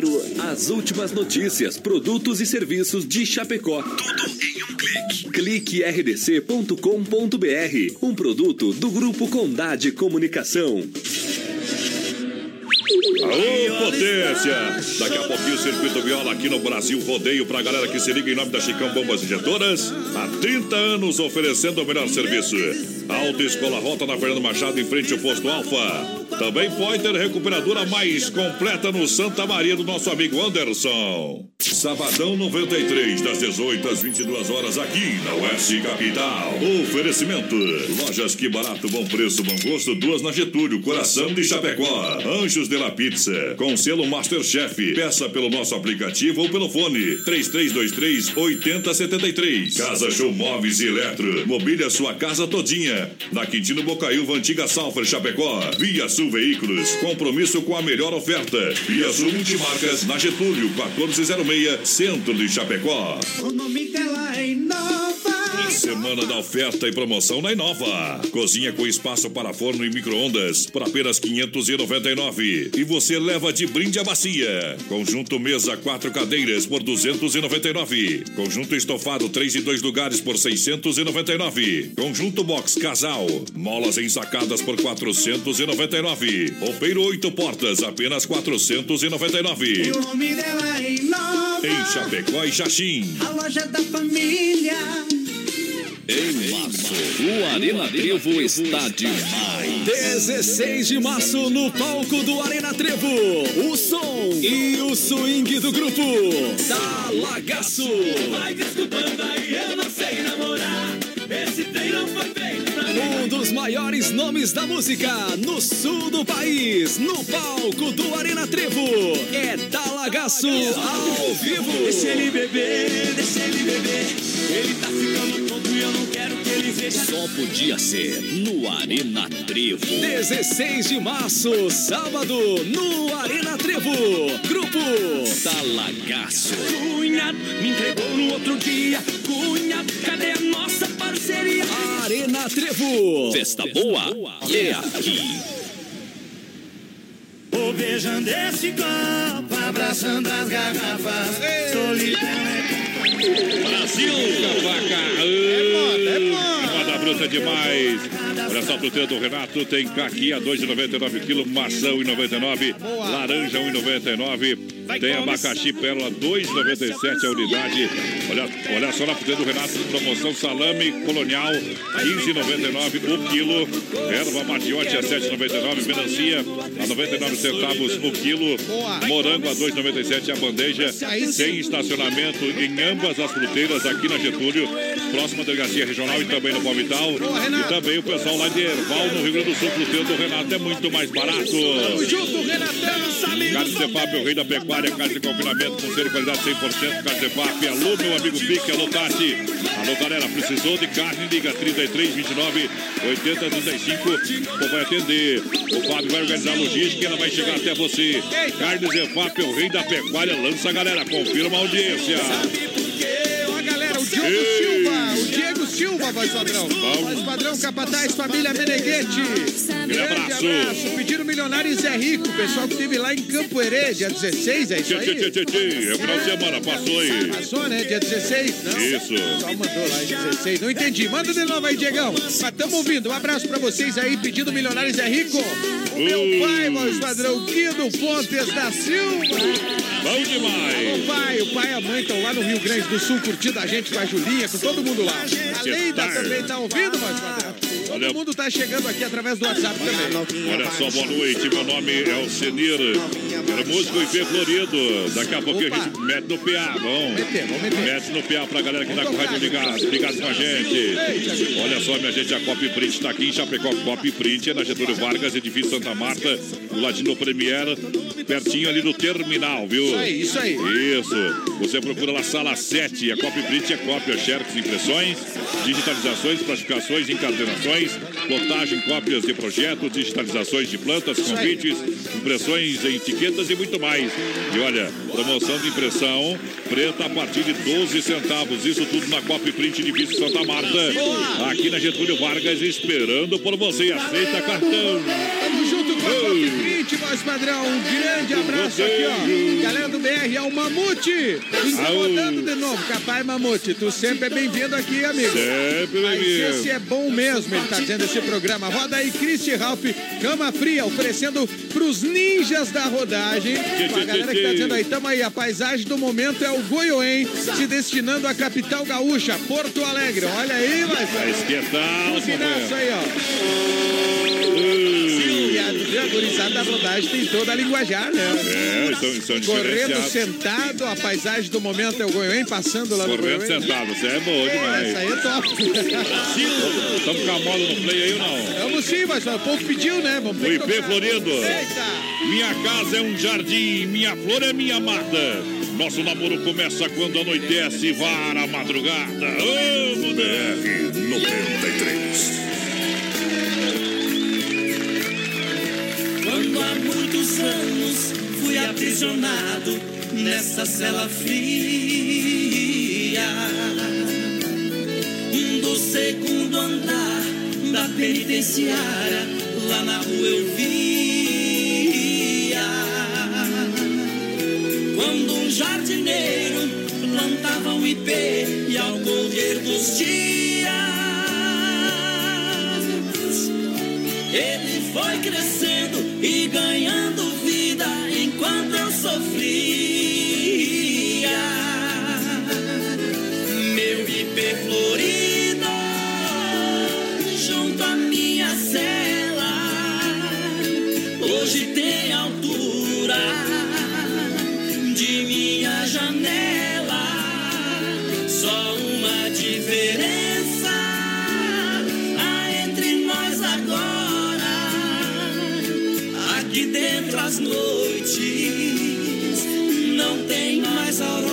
Speaker 9: 3328-3100.
Speaker 10: As últimas notícias, produtos e serviços de Chapecó. Tudo em um clique. Clique rdc.com.br. Um produto do Grupo Condade Comunicação.
Speaker 3: Aô, potência! Daqui a pouquinho o Circuito Viola aqui no Brasil Rodeio pra galera que se liga em nome da Chicão Bombas Injetoras. Há 30 anos oferecendo o melhor serviço. Autoescola Rota na Fernando Machado, em frente ao posto Alfa. Também Pointer Recuperadora mais completa no Santa Maria do nosso amigo Anderson. Sabadão 93, das 18 às 22 horas, aqui na Oeste Capital. Oferecimento: Lojas Que Barato, Bom Preço, Bom Gosto, duas na Getúlio, Coração de Chapecó. Anjos de la Pizza, com selo Masterchef. Peça pelo nosso aplicativo ou pelo fone 3323 8073. Casa Show Móveis e Eletro. Mobília sua casa todinha. Na Quintino Bocaiúva, antiga Salfer Chapecó. Via Sul Veículos. Compromisso com a melhor oferta. Via Sul Multimarcas, na Getúlio, 1406, Centro de Chapecó.
Speaker 8: O nome dela é Inova.
Speaker 3: Semana da oferta e promoção na Inova. Cozinha com espaço para forno e micro-ondas por apenas 599. E você leva de brinde a bacia. Conjunto mesa quatro cadeiras por 299. Conjunto estofado três e dois lugares por 699. Conjunto box casal. Molas ensacadas por 499. Roupeiro oito portas apenas 499.
Speaker 8: E o nome dela é Inova.
Speaker 3: Em Chapecó e Xaxim.
Speaker 8: A loja da família.
Speaker 10: Em março, o Arena Trevo está demais. 16 de março, no palco do Arena Trevo, o som e o swing do grupo Talagaço.
Speaker 6: Vai desculpando aí, eu não sei namorar. Esse trem não foi feito pra mim.
Speaker 10: Um dos maiores nomes da música no sul do país, no palco do Arena Trevo, é Talagaço ao vivo.
Speaker 6: Deixa ele beber, deixa ele beber. Ele tá ficando eu não quero que ele veja.
Speaker 10: Só podia ser no Arena Trevo. 16 de março, sábado, no Arena Trevo. Grupo Talagaço.
Speaker 6: Cunhado me entregou no outro dia. Cunhado, cadê a nossa parceria?
Speaker 10: Arena Trevo. Festa boa é aqui.
Speaker 8: Vou beijando esse copo, abraçando as garrafas. Solidão é
Speaker 3: Brasil!
Speaker 5: É moda, é moda.
Speaker 3: Moda bruta demais. Olha só, fruteira do Renato tem caqui a 2,99 kg, maçã 1,99, laranja 1,99. Tem abacaxi pérola 2,97 a unidade. Olha, olha só na fruteira do Renato, promoção salame colonial 15,99 o quilo. Erva matiote a 7,99, melancia a 99 centavos o quilo. Morango a 2,97 a bandeja. Tem estacionamento em ambas as fruteiras aqui na Getúlio, próxima delegacia regional e também no Palmital. E também o pessoal lá de Erval, no Rio Grande do Sul, do Renato é muito mais barato.
Speaker 5: Tamo junto, Renatão.
Speaker 3: Carne Cefap, o rei da pecuária, carne de confinamento com ser de qualidade 100%. Carne Cefap, alô, meu amigo Pique, alô, Tati. Alô, galera, precisou de carne? Liga 33, 29, 80, 35. Ou vai atender. O Fábio vai organizar a logística e ela vai chegar até você. Carne Cefap, o rei da pecuária, lança galera, confirma a audiência.
Speaker 5: Ó, galera, o Diogo. Silva, Silva, voz padrão. Voz padrão, Capataz, família Meneghete.
Speaker 3: Grande abraço.
Speaker 5: Pediram milionário e Zé Rico, pessoal que esteve lá em Campo Herê, dia 16, é isso
Speaker 3: Tchê, tchê, tchê,
Speaker 5: aí?
Speaker 3: tchê. É o final de semana, passou aí.
Speaker 5: Passou, né? Dia 16? Não.
Speaker 3: Isso.
Speaker 5: Só mandou lá em 16. Não entendi. Manda de novo aí, Diegão. Mas estamos ouvindo. Um abraço pra vocês aí, pedindo milionário Zé Rico. O meu pai, voz padrão, Guido Pontes da Silva.
Speaker 3: Bom demais.
Speaker 5: O pai, o pai e a mãe estão lá no Rio Grande do Sul curtindo a gente com a Julinha, com todo mundo lá. A Leida também tá ouvindo, mas. Todo
Speaker 3: Olha-
Speaker 5: mundo tá chegando aqui através do WhatsApp também.
Speaker 3: Olha só, boa noite. Meu nome é o Senir. Era músico IP Florido. Daqui a pouquinho a gente mete no PA, bom?
Speaker 5: Meter, vamos meter.
Speaker 3: Mete no PA pra galera que tá com o rádio ligado, ligado com a gente. Olha só, minha gente, a Copy Print tá aqui em Chapecó. Copy Print é na Getúlio Vargas, edifício Santa Marta, do ladinho do Premier, pertinho ali do terminal, viu?
Speaker 5: Isso aí, isso aí.
Speaker 3: Isso. Você procura lá sala 7. A Copy Print é cópia, xerox, impressões, digitalizações, classificações, encadernações, plotagem, cópias de projetos, digitalizações de plantas, convites, impressões em etiquetas e muito mais. E olha, promoção de impressão preta a partir de 12 centavos. Isso tudo na Copy Print Edifício Santa Marta. Aqui na Getúlio Vargas, esperando por você. Aceita cartão.
Speaker 5: Tamo junto com a Copy Print, voz voz padrão. Um grande abraço aqui, ó. Galera do BR, é o Mamute. Incomodando de novo. Capaz, Mamute, tu sempre é bem-vindo aqui, amigo.
Speaker 3: Sempre
Speaker 5: Mas
Speaker 3: bem-vindo.
Speaker 5: esse é bom mesmo, ele tá dizendo esse programa. Roda aí, Christy Ralph, Cama Fria, oferecendo pros ninjas da rodagem. A galera que tá dizendo aí, tamo aí, a paisagem do momento é o Goiôem, se destinando à capital gaúcha, Porto Alegre. Olha aí, vai.
Speaker 3: Vai esquentar,
Speaker 5: Buzinaço aí, ó. A, gurizada da rodagem tem toda a linguajar, né?
Speaker 3: É, são, são
Speaker 5: Correndo
Speaker 3: diferenciados.
Speaker 5: sentado, a paisagem do momento é o Goiôem passando lá no
Speaker 3: Correndo
Speaker 5: Goiôem.
Speaker 3: sentado, você é bom demais.
Speaker 5: Essa aí é top.
Speaker 3: Estamos com a moda no play aí ou não?
Speaker 5: Vamos sim, mas o povo pediu, né? Vamos
Speaker 3: O
Speaker 5: ter que
Speaker 3: IP. Florido.
Speaker 5: Eita!
Speaker 3: Minha casa é um jardim, minha flor é minha mata. Nosso namoro começa quando anoitece e vara a madrugada. Ô,
Speaker 2: BR 93.
Speaker 6: Há muitos anos fui aprisionado nessa cela fria. Do segundo andar da penitenciária lá na rua eu via. Quando um jardineiro plantava um ipê e ao correr dos dias ele foi crescendo Aqui dentro as noites não tem mais aurora.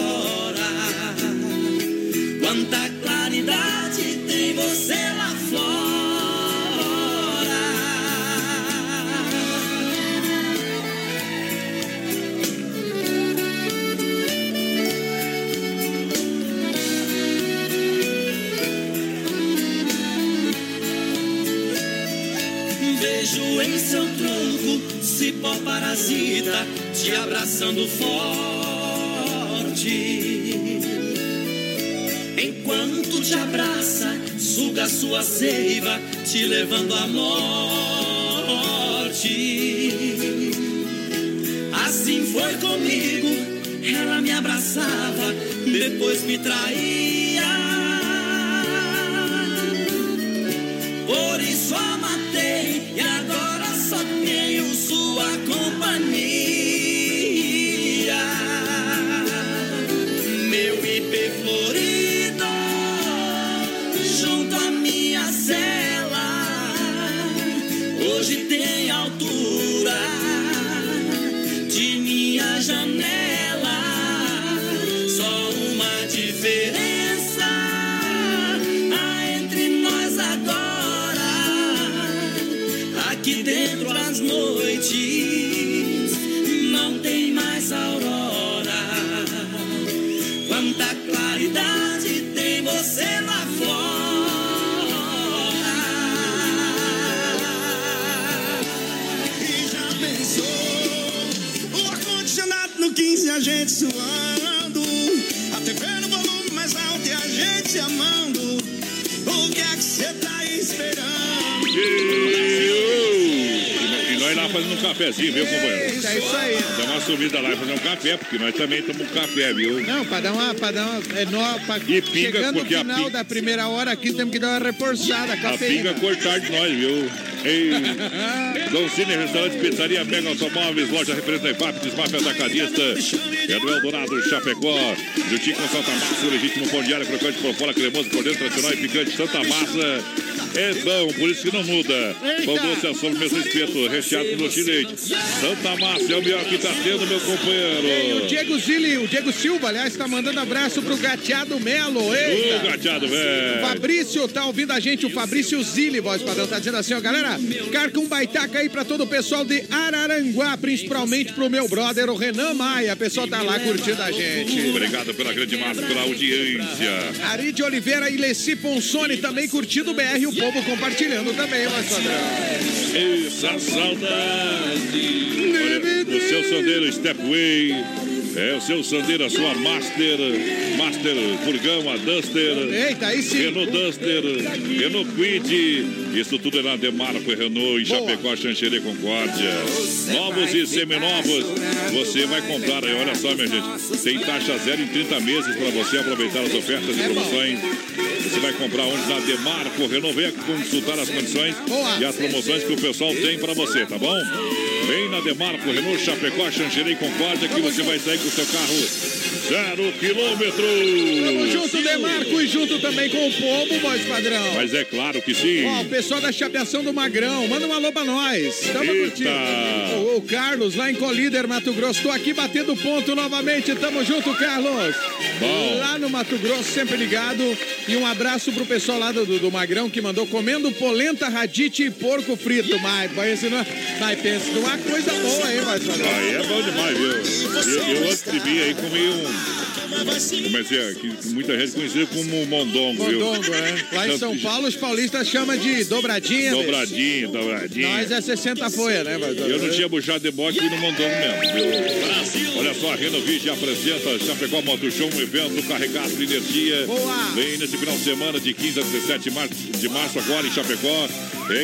Speaker 6: Cipó parasita te abraçando forte. Enquanto te abraça, suga sua seiva, te levando à morte. Assim foi comigo, ela me abraçava, depois me traía.
Speaker 3: Porque nós também tomamos café, viu?
Speaker 5: Não, pra dar uma. Pra dar uma é, no, pra,
Speaker 3: E pinga,
Speaker 5: chegando no
Speaker 3: a
Speaker 5: final
Speaker 3: pinga-
Speaker 5: da primeira hora aqui, temos que dar uma reforçada.
Speaker 3: A
Speaker 5: Cafeína.
Speaker 3: pinga cortar de nós, viu? Ei. Dom Cine, restaurante, pizzaria, Mega Automóveis, loja referente IFAP, Desmafia Atacadista. É do Eldorado, Chapecó. Jutinho com Santa Massa, o legítimo pão de alho, crocante por fora, cremoso por dentro, tradicional e picante. Santa Massa é bom, por isso que não muda. Pão doce, a sobremesa espeto, recheado de leite. Santa Massa é o melhor que tá tendo, meu
Speaker 5: E o
Speaker 3: companheiro.
Speaker 5: Diego Zilli, o Diego Silva, aliás, tá mandando abraço pro Gateado Melo.
Speaker 3: Ô,
Speaker 5: Eita!
Speaker 3: gateado, velho.
Speaker 5: Fabrício tá ouvindo a gente, o Fabrício Zilli, voz padrão, tá dizendo assim, ó, galera, carca um baitaca aí pra todo o pessoal de Araranguá, principalmente pro meu brother, o Renan Maia. O pessoal tá lá curtindo a gente.
Speaker 3: Obrigado pela grande massa, pela audiência.
Speaker 5: Ari de Oliveira e Leci Ponsoni também curtindo o BR, o povo compartilhando também, padrão.
Speaker 3: Essa saudade. Olha, o seu sandeiro Stepway. É o seu Sandeiro, a sua Master, Master Furgão, a Duster.
Speaker 5: Eita, aí sim.
Speaker 3: Renault Duster, Renault Quid. Isso tudo é na Demarco e Renault, em Chapecó, Xanxerê, Concórdia. Novos e seminovos. Você vai comprar aí, olha só, minha gente. Tem taxa zero em 30 meses para você aproveitar as ofertas e promoções. Você vai comprar onde? Na Demarco Renault. Venha consultar as condições e as promoções que o pessoal tem para você, tá bom? Vem na Demarco Renault, Chapecó, Xanxerê e Concórdia que você vai sair com o seu carro zero quilômetro.
Speaker 5: Tamo junto, Demarco, e junto também com o povo, voz padrão.
Speaker 3: Mas é claro que sim.
Speaker 5: Ó, o pessoal da Chapeação do Magrão, manda um alô pra nós. Tamo
Speaker 3: Eita.
Speaker 5: curtindo. O, o Carlos, lá em Colíder, Mato Grosso. Tô aqui batendo ponto novamente. Tamo junto, Carlos.
Speaker 3: Bom.
Speaker 5: Lá no Mato Grosso, sempre ligado. E um abraço pro pessoal lá do, do, Magrão que mandou comendo polenta, radite e porco frito. Mas, pensa, não, mas pensa numa coisa boa, hein, voz padrão.
Speaker 3: Aí é bom demais, viu? Eu, eu antes de vir aí comi um. Boom. Comecei aqui, muita gente conhecia como mondongo, viu?
Speaker 5: Mondongo, é. Lá em São Paulo, os paulistas chamam de dobradinha.
Speaker 3: Dobradinha, dobradinha.
Speaker 5: Nós é 60 folha, né, padrão?
Speaker 3: Eu não tinha buchado de bote no mondongo mesmo, viu? Olha só, a Renovige apresenta Chapecó Moto Show, um evento carregado de energia.
Speaker 5: Boa!
Speaker 3: Vem nesse final de semana de 15 a 17 de março, de março agora em Chapecó.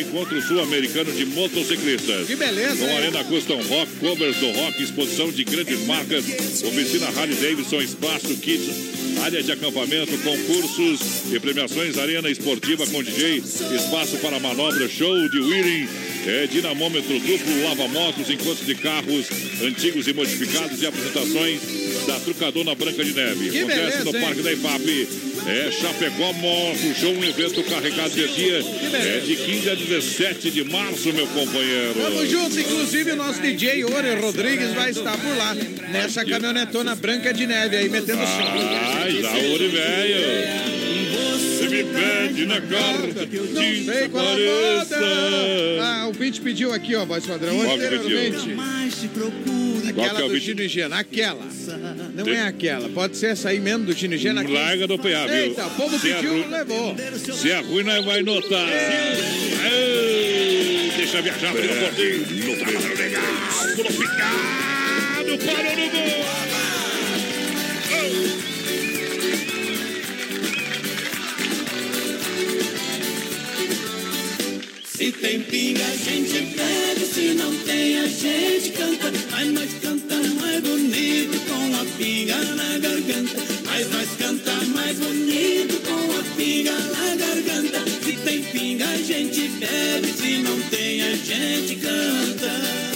Speaker 3: Encontro Sul-Americano de Motociclistas.
Speaker 5: Que beleza,
Speaker 3: Com
Speaker 5: hein?
Speaker 3: Arena Custom Rock, covers do rock, exposição de grandes marcas, oficina Harley Davidson, espaço kids, área de acampamento, concursos e premiações, arena esportiva com DJ, espaço para manobra, show de wheeling, é, dinamômetro duplo, lava-motos, encontros de carros antigos e modificados e apresentações da Trucadona Branca de Neve.
Speaker 5: Que
Speaker 3: Acontece
Speaker 5: beleza,
Speaker 3: no
Speaker 5: hein?
Speaker 3: Parque da IPAP. É Chapecó Moto Show, um evento carregado de energia. É de 15 a 17 de março, meu companheiro.
Speaker 5: Tamo junto, inclusive o nosso DJ Ore Rodrigues vai estar por lá, nessa caminhonetona branca de neve aí, metendo som.
Speaker 3: Ai, da ouro velho. Você me pede na carta que eu
Speaker 5: Não
Speaker 3: te
Speaker 5: sei qual a moda. Ah, o Vinte pediu aqui, ó, voz padrão, anteriormente.
Speaker 3: Qual
Speaker 5: Aquela
Speaker 3: que é o
Speaker 5: do? Tino Higiene, aquela. Não
Speaker 3: Tem-
Speaker 5: é aquela, pode ser essa aí mesmo do Tino Higiene. aquela.
Speaker 3: Larga do PA, viu?
Speaker 5: Eita, o povo
Speaker 3: Se é
Speaker 5: pediu,
Speaker 3: ruim-
Speaker 5: levou.
Speaker 3: Se é ruim, nós vai notar. Ei, Deixa viajar pelo portinho. No Patrão Legal. Pulo picado. Parou no gol.
Speaker 6: Se tem pinga, a gente bebe. Se não tem, a gente canta. Mas nós canta mais bonito com a pinga na garganta. Mas nós canta mais bonito com a pinga na garganta. Se tem pinga, a gente bebe. Se não tem, a gente canta.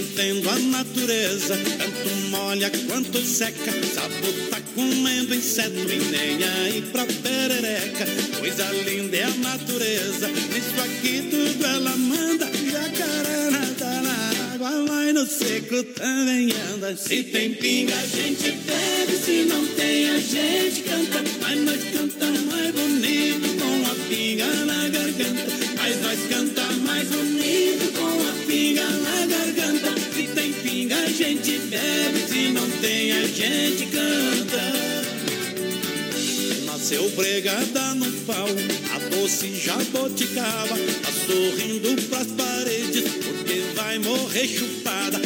Speaker 8: Entendo a natureza, tanto molha quanto seca. Sapo tá comendo inseto e nem aí pra perereca. Coisa linda é a natureza, nisso aqui tudo ela manda. Jacaré nada na água, vai no seco também anda.
Speaker 6: Se tem pinga, a gente bebe. Se não tem, a gente canta. Mas nós canta mais bonito com a pinga na garganta. Mas nós canta mais bonito com a pinga na garganta. Se tem pinga, a gente bebe. Se não tem, a gente canta.
Speaker 8: Nasceu pregada no pau, a doce jaboticaba, tá sorrindo pras paredes, porque vai morrer chupada.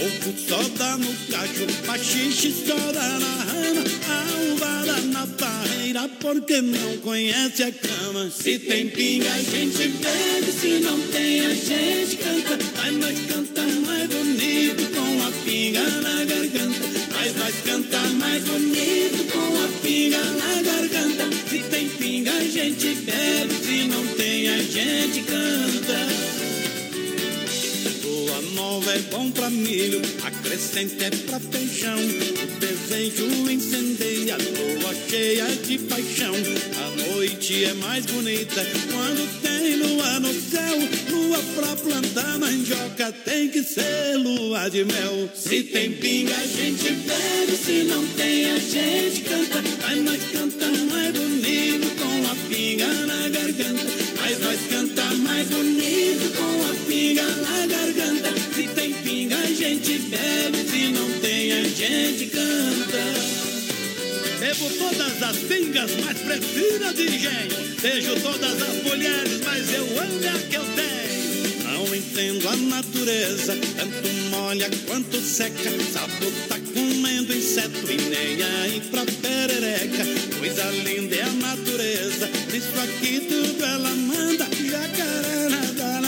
Speaker 8: O povo só dá no cacho, machixe dá na rama, a uvada na barreira, porque não conhece a cama.
Speaker 6: Se tem pinga, a gente bebe. Se não tem, a gente canta. Mas nós canta mais bonito com a pinga na garganta. Mas nós canta mais bonito com a pinga na garganta. Se tem pinga, a gente bebe. Se não tem, a gente canta.
Speaker 8: Nova é bom pra milho, acrescente é pra feijão. O desejo incendeia, lua cheia de paixão. A noite é mais bonita quando tem lua no céu. Lua pra plantar mandioca tem que ser lua de mel.
Speaker 6: Se tem pinga, a gente bebe. Se não tem, a gente canta. Mas nós canta mais bonito com a pinga na garganta. Mas nós canta mais bonito com a pinga na garganta. Gente bebe. Se não tem, a gente canta.
Speaker 7: Bebo todas as pingas, mas prefiro a de engenho. Beijo todas as mulheres, mas eu amo a que eu tenho. Não entendo a natureza, tanto molha quanto seca. Sapo tá comendo inseto e nem aí pra perereca. Coisa linda é a natureza, isso aqui tudo ela manda. Jacaré nada na água,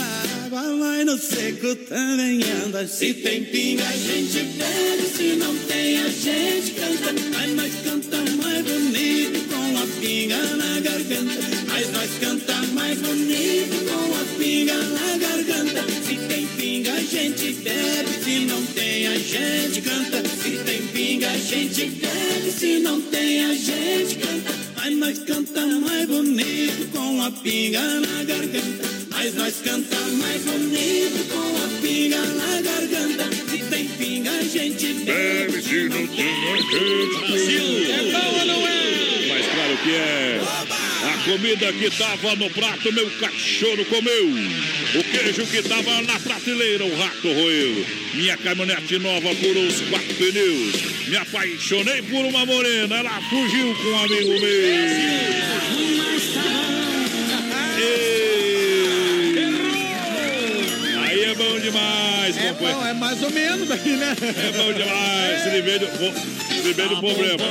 Speaker 7: mas no seco também anda. Se tem pinga, a gente bebe, se não tem, a gente canta. Mas nós canta mais bonito com a pinga na garganta. Mas nós canta mais bonito com a pinga na garganta. Se tem pinga, a gente bebe, se não tem, a gente canta. Se tem pinga, a gente bebe, se não tem, a gente canta. Mas nós canta mais bonito com a pinga na garganta. Mas nós canta mais bonito com a pinga na garganta. Se tem pinga, a gente
Speaker 3: Bebe se não tem a gente. Brasil!
Speaker 5: É bom ou não é?
Speaker 3: Mas claro que é. A comida que tava no prato, meu cachorro comeu. O queijo que tava na prateleira, o rato roeu. Minha caminhonete nova por os quatro pneus. Me apaixonei por uma morena, ela fugiu com um amigo meu. Aí é bom demais,
Speaker 5: É
Speaker 3: companheiro.
Speaker 5: bom, é mais ou menos aqui, né?
Speaker 3: É bom demais, se livrei do, se livrei do problema.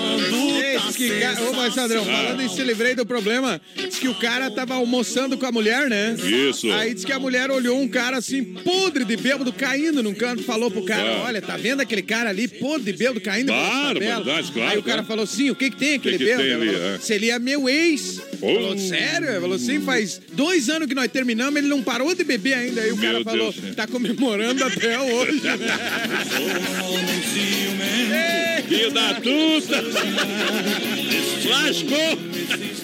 Speaker 5: Ei, diz que, ca- ô, mas Sandrão, falando em se livrei do problema, diz que o cara tava almoçando com a mulher, né?
Speaker 3: Isso.
Speaker 5: Aí diz que a mulher olhou um cara assim, podre de bêbado, caindo num canto, falou pro cara:
Speaker 3: Ah.
Speaker 5: Olha, tá vendo aquele cara ali, podre de bêbado, caindo
Speaker 3: Claro,
Speaker 5: tabela?"
Speaker 3: verdade, claro,
Speaker 5: Aí o cara falou assim: O que que tem aquele
Speaker 3: que
Speaker 5: bêbado?
Speaker 3: tem ali,
Speaker 5: falou,
Speaker 3: é?
Speaker 5: Se ele é meu ex.
Speaker 3: Oh.
Speaker 5: Falou, sério? Ele falou assim: faz dois anos que nós terminamos, ele não parou de beber ainda. Aí o
Speaker 3: Meu
Speaker 5: cara falou:
Speaker 3: Deus.
Speaker 5: Tá comemorando até hoje, né?
Speaker 3: Filho da tuta! Lascou!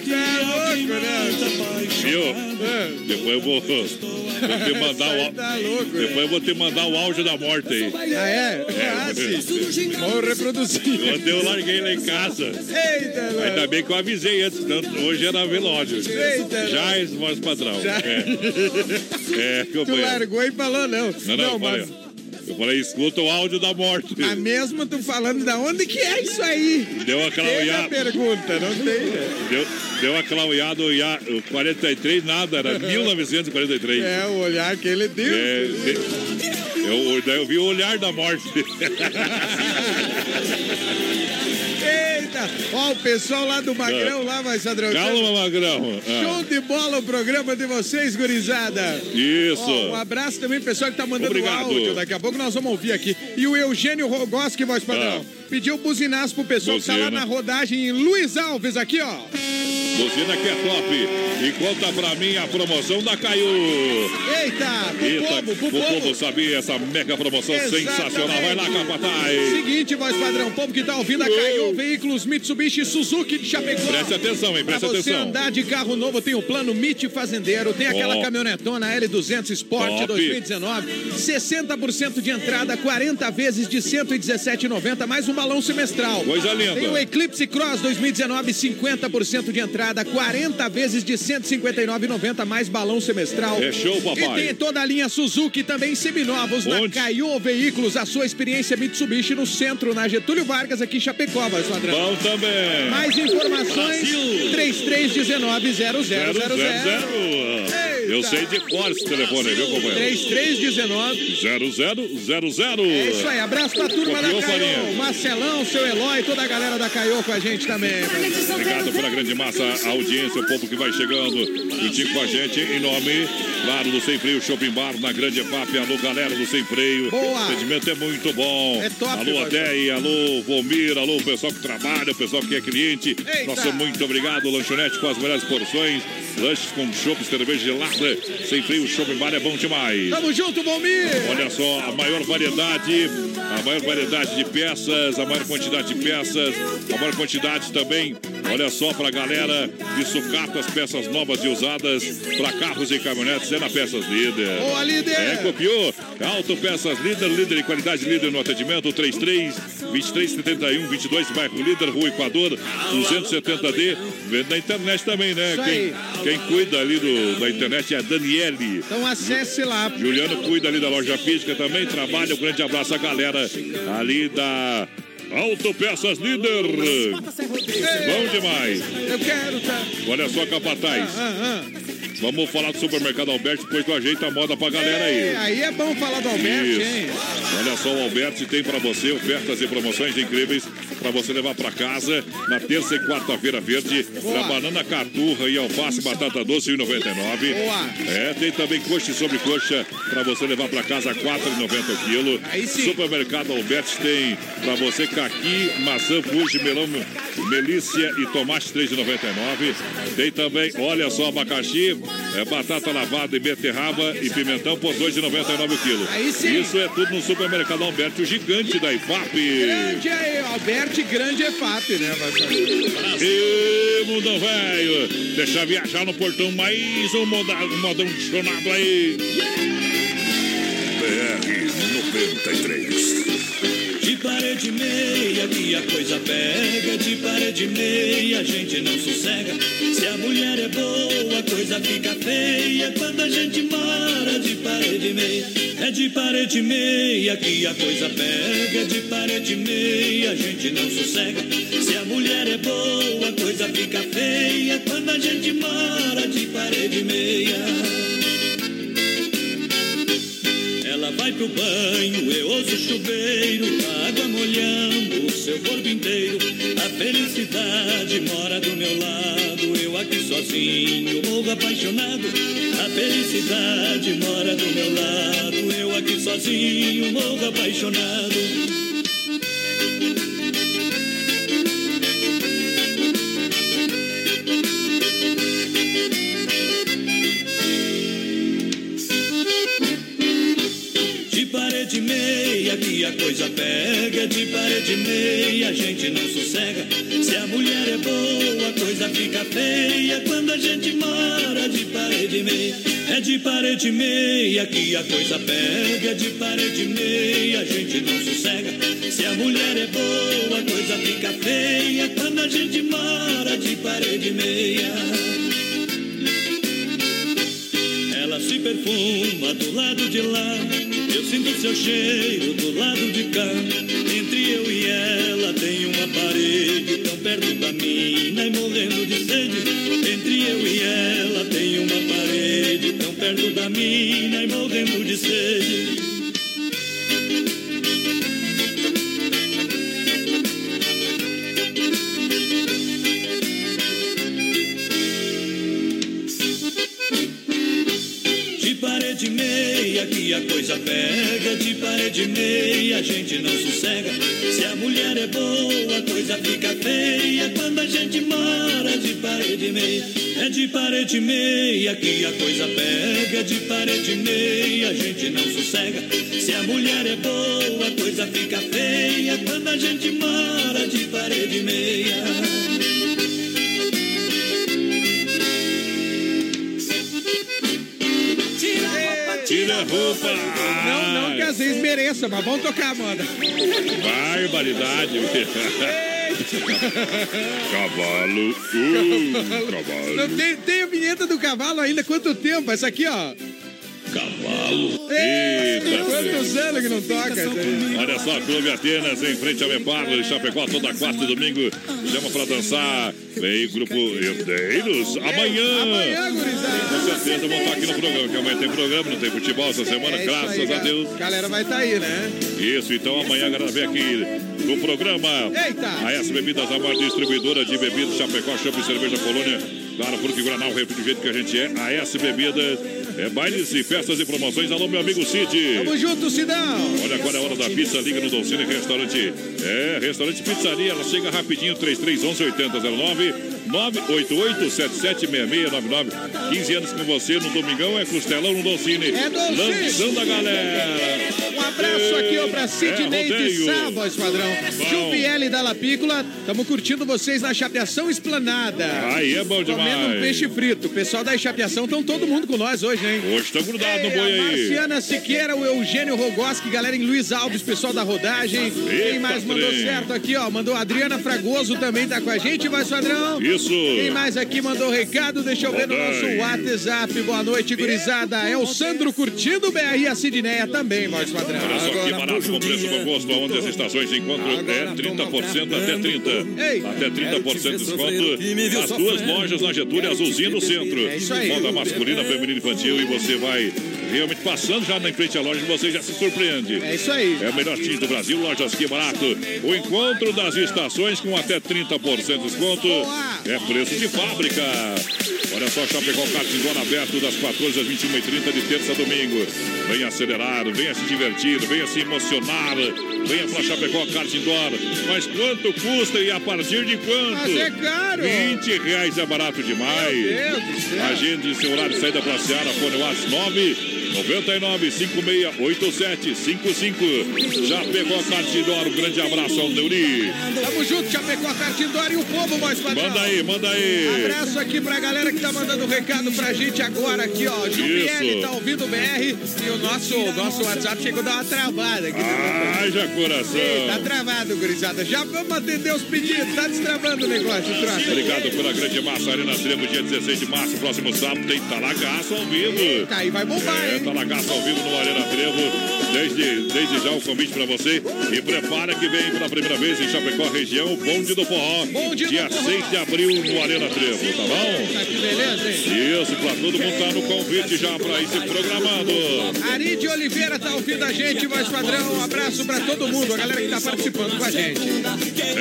Speaker 5: É louco, né?
Speaker 3: Viu? Depois eu vou, vou te mandar o,
Speaker 5: Tá louco.
Speaker 3: depois eu vou te mandar o áudio da morte aí.
Speaker 5: Ah, é? Ah, sim. Vou reproduzir.
Speaker 3: Ontem eu larguei lá em casa.
Speaker 5: Eita.
Speaker 3: Ainda bem que eu avisei antes, senão hoje era velório.
Speaker 5: Eita,
Speaker 3: Já é voz padrão.
Speaker 5: Já.
Speaker 3: É, é
Speaker 5: Tu largou e falou não.
Speaker 3: Não, não, eu
Speaker 5: mas
Speaker 3: falei, eu falei, escuta o áudio da morte.
Speaker 5: a mesma tu falando da onde que é isso aí?
Speaker 3: Deu aquela
Speaker 5: Teve a
Speaker 3: olhada.
Speaker 5: pergunta, não tem, né?
Speaker 3: Deu, deu aquela ia- o 43, nada, era 1943.
Speaker 5: É o olhar que ele deu.
Speaker 3: É, de- eu, daí eu vi o olhar da morte.
Speaker 5: Eita! Ó, o pessoal lá do Magrão, lá, vai, Sandrão.
Speaker 3: Calma, Magrão. Ah,
Speaker 5: Show de bola o programa de vocês, gurizada.
Speaker 3: isso.
Speaker 5: Ó, um abraço também, pessoal que tá mandando
Speaker 3: Obrigado.
Speaker 5: áudio. Daqui a pouco nós vamos ouvir aqui. E o Eugênio Rogoski, voz padrão, pediu buzinaço pro pessoal que tá lá
Speaker 3: Ah. Buzina.
Speaker 5: na rodagem em Luiz Alves, aqui, ó.
Speaker 3: Buzina que é top. E conta pra mim a promoção da Caiu.
Speaker 5: Eita, pro
Speaker 3: Eita,
Speaker 5: povo, pro
Speaker 3: o
Speaker 5: povo.
Speaker 3: povo sabia essa mega promoção
Speaker 5: Exatamente.
Speaker 3: sensacional. Vai lá, Capataz.
Speaker 5: Seguinte, voz padrão, povo que tá ouvindo a Caio Veículos Mitsubishi Suzuki de Chapecó.
Speaker 3: Preste atenção, hein?
Speaker 5: Pra
Speaker 3: Preste
Speaker 5: você
Speaker 3: atenção.
Speaker 5: andar de carro novo, tem o plano MIT Fazendeiro, tem aquela
Speaker 3: Ó.
Speaker 5: caminhonetona L200 Sport
Speaker 3: Top.
Speaker 5: 2019, 60% de entrada, 40 vezes de 117,90, mais um balão semestral.
Speaker 3: Coisa linda.
Speaker 5: Tem o Eclipse Cross 2019, 50% de entrada, 40 vezes de 159,90, mais balão semestral.
Speaker 3: É show, papai.
Speaker 5: E tem toda a linha Suzuki também seminovos na
Speaker 3: Onde?
Speaker 5: Caio Veículos, a sua experiência Mitsubishi no centro, na Getúlio Vargas, aqui em Chapecó, vai, padrão.
Speaker 3: Bom também.
Speaker 5: Mais informações,
Speaker 3: Brasil.
Speaker 5: 3319-0000.
Speaker 3: 000. Eu sei de cor esse telefone aí, viu, companheiro?
Speaker 5: 3319.
Speaker 3: 0000.
Speaker 5: É isso aí, abraço pra turma
Speaker 3: Copiou,
Speaker 5: da Caio. Marcelão, seu Eloy, toda a galera da Caio com a gente também.
Speaker 3: Obrigado pela grande massa, a audiência, o povo que vai chegando juntinho com a gente. Em nome, claro, do Sem Freio Shopping Bar, na Grande EFAP. Alô, galera do Sem Freio.
Speaker 5: Boa.
Speaker 3: O atendimento é muito bom.
Speaker 5: É top,
Speaker 3: Alô. Adéia, alô, Vomir, alô, o pessoal que trabalha, o pessoal que é cliente.
Speaker 5: Eita.
Speaker 3: Nosso muito obrigado. Lanchonete com as melhores porções. Lanches com chopp, cerveja gelada. Sem Freio Shopping Bar é bom demais.
Speaker 5: Tamo junto, Valmir.
Speaker 3: Olha só, a maior variedade, a maior variedade de peças, a maior quantidade de peças, a maior quantidade também, olha só, pra galera de sucatas, peças novas e usadas para carros e caminhonetes, é na Peças Líder.
Speaker 5: Boa, líder.
Speaker 3: É, copiou. Auto Peças Líder, líder em qualidade, líder no atendimento, 33 23 71 22, bairro Líder, Rua Equador, 270D. Vende na internet também, né? Quem, quem cuida ali do, da internet é a Daniele.
Speaker 5: Então acesse lá.
Speaker 3: Juliano cuida ali da loja física também, trabalha. Um grande abraço à galera ali da Autopeças Líder. Bom demais.
Speaker 5: Eu quero, tá?
Speaker 3: Olha só, Capataz.
Speaker 5: Ah, ah.
Speaker 3: Vamos falar do supermercado Alberti, depois tu ajeita a moda pra galera aí.
Speaker 5: É, aí é bom falar do Alberti,
Speaker 3: Isso.
Speaker 5: hein?
Speaker 3: Olha só, o Alberti tem pra você ofertas e promoções incríveis pra você levar pra casa na terça e quarta-feira verde.
Speaker 5: Boa.
Speaker 3: Na banana caturra e alface batata doce, 1,99.
Speaker 5: Boa.
Speaker 3: É, tem também coxa e sobrecoxa pra você levar pra casa, 4,90 o quilo.
Speaker 5: Aí sim.
Speaker 3: Supermercado Alberti tem pra você caqui, maçã, fuji, melão, melícia e tomate, 3,99. Tem também, olha só, abacaxi, é, batata lavada e beterraba e pimentão por 2,99 o quilo. Isso é tudo no supermercado Alberti, o gigante da IFAP.
Speaker 5: Grande aí, Alberti, grande EFAP, né?
Speaker 3: E mundão velho, deixa viajar no portão mais um modão, um modão chonado aí.
Speaker 2: BR 93.
Speaker 11: De parede meia que a coisa pega, de parede meia a gente não sossega. Se a mulher é boa, a coisa fica feia quando a gente mora de parede meia. É de parede meia que a coisa pega, de parede meia a gente não sossega. Se a mulher é boa, a coisa fica feia quando a gente mora de parede meia. Ela vai pro banho, eu ouço o chuveiro, molhando o seu corpo inteiro. A felicidade mora do meu lado, eu aqui sozinho, morro apaixonado. A felicidade mora do meu lado, eu aqui sozinho, morro apaixonado. Que a coisa pega, de parede meia a gente não sossega. Se a mulher é boa, a coisa fica feia quando a gente mora de parede meia. É de parede meia que a coisa pega, de parede meia a gente não sossega. Se a mulher é boa, a coisa fica feia quando a gente mora de parede meia. Ela se perfuma do lado de lá. Sinto seu cheiro do lado de cá. Entre eu e ela tem uma parede tão perto da mina e morrendo de sede. Entre eu e ela tem uma parede tão perto da mina e morrendo de sede. Meia que a coisa pega, de parede meia a gente não sossega. Se a mulher é boa, a coisa fica feia quando a gente mora de parede meia. É de parede meia que a coisa pega, de parede meia a gente não sossega. Se a mulher é boa, a coisa fica feia quando a gente mora de parede meia.
Speaker 3: A roupa.
Speaker 5: Não, não que às vezes mereça, mas vamos tocar a moda.
Speaker 3: Barbaridade. Cavalo. Uh, cavalo.
Speaker 5: Não tem, tem a vinheta do cavalo ainda? Quanto tempo? Essa aqui, ó.
Speaker 3: Cavalo.
Speaker 5: Eita, quantos anos que não toca?
Speaker 3: Olha só, Clube Atenas em frente ao Mepar, em Chapecó, toda quarta e domingo. Chama pra dançar. Vem, grupo Herdeiros. Amanhã.
Speaker 5: Amanhã, gurizada.
Speaker 3: Com certeza vão estar aqui no programa, que amanhã tem programa, não tem futebol essa semana,
Speaker 5: É
Speaker 3: graças
Speaker 5: aí,
Speaker 3: a Deus.
Speaker 5: Galera vai estar aí, né?
Speaker 3: Isso, então amanhã a galera vem aqui no programa.
Speaker 5: Eita!
Speaker 3: A S Bebidas, a maior distribuidora de bebidas, Chapecó, Chopp e Cerveja Colônia. Claro, porque Guaraná, o refri do jeito que a gente é. A S Bebidas, é bailes e festas e promoções. Alô, meu amigo Cid.
Speaker 5: Tamo junto, Sidão.
Speaker 3: Olha, agora é a hora da pizza. Liga no Dolcine Restaurante. É, Restaurante Pizzaria. Ela chega rapidinho, 3311 8009 988 776699 15 anos com você no Domingão é Costelão no Dolcine.
Speaker 5: É Dolcine.
Speaker 3: Lançando a galera.
Speaker 5: Um abraço aqui, ó, pra Sidney
Speaker 3: É,
Speaker 5: de. Sá.
Speaker 3: Bom.
Speaker 5: Jupiele da Lapícola. Tamo curtindo vocês na Chapeação Esplanada.
Speaker 3: Aí é bom demais.
Speaker 5: Comendo um peixe frito. O pessoal da Chapeação estão todo mundo com nós hoje, hein?
Speaker 3: Hoje estão grudados no boi aí.
Speaker 5: Marciana Siqueira, o Eugênio Rogoski, galera em Luiz Alves, pessoal da rodagem. Quem mais mandou
Speaker 3: trem.
Speaker 5: certo aqui, ó? Mandou a Adriana Fragoso também tá com a gente, voz padrão.
Speaker 3: Isso.
Speaker 5: Quem mais aqui mandou recado? Deixa eu ver no nosso WhatsApp. Boa noite, gurizada. É o Sandro curtindo o BR e a Sidneia também, voz padrão.
Speaker 3: Olha só que barato com preço no gosto, onde as estações encontram é 30% até 30%. Até 30% de desconto. As duas lojas na Getúlio Azulzinho no centro.
Speaker 5: É isso aí.
Speaker 3: Moda masculina, feminina e infantil. E você vai realmente passando já na frente à loja, você já se surpreende.
Speaker 5: É isso aí.
Speaker 3: É o melhor time do Brasil, Lojas Que Barato. O encontro das estações com até 30% de desconto. É preço de fábrica. Olha só, Chapecó Kart Indoor aberto das 14 às 21h30 de terça a domingo. Venha acelerar, venha se divertir, venha se emocionar. Venha pra Chapecó Kart Indoor. Mas quanto custa e a partir de quanto?
Speaker 5: Mas é caro.
Speaker 3: 20 reais é barato demais.
Speaker 5: Meu Deus do céu.
Speaker 3: Agende seu horário de saída pra Seara, fone WhatsApp 9 99 5687 55. Já pegou a Cartidor. Um grande abraço ao Neuri.
Speaker 5: Tamo junto, Chapecó, Cartindora e o povo, mais padrão.
Speaker 3: Manda aí, manda aí.
Speaker 5: Abraço aqui pra galera que tá mandando recado pra gente agora aqui, ó. Juliane tá ouvindo o BR e o nosso, nosso WhatsApp chegou a dar uma travada aqui.
Speaker 3: Haja coração.
Speaker 5: Ei, tá travado, gurizada. Já vamos atender os pedidos. Tá destravando o negócio, troca.
Speaker 3: Obrigado pela grande massa. Arena Trevo, dia 16 de março, próximo sábado, tem Talagaço ao vivo.
Speaker 5: Tá aí, vai bombar,
Speaker 3: É,
Speaker 5: hein?
Speaker 3: Talagaço ao vivo no Arena Trevo. Desde, desde já o convite pra você. E prepara que vem pela primeira vez em Chapecó, região, Bonde do Forró.
Speaker 5: Bonde do
Speaker 3: dia
Speaker 5: Forró.
Speaker 3: 6 de abril no Arena Trevo, tá bom?
Speaker 5: Tá que beleza, hein?
Speaker 3: Isso, pra todo mundo tá no convite já pra ir se programando.
Speaker 5: Ari de Oliveira tá ouvindo a gente, mais padrão. Um abraço pra todo mundo, a galera que tá participando com a gente.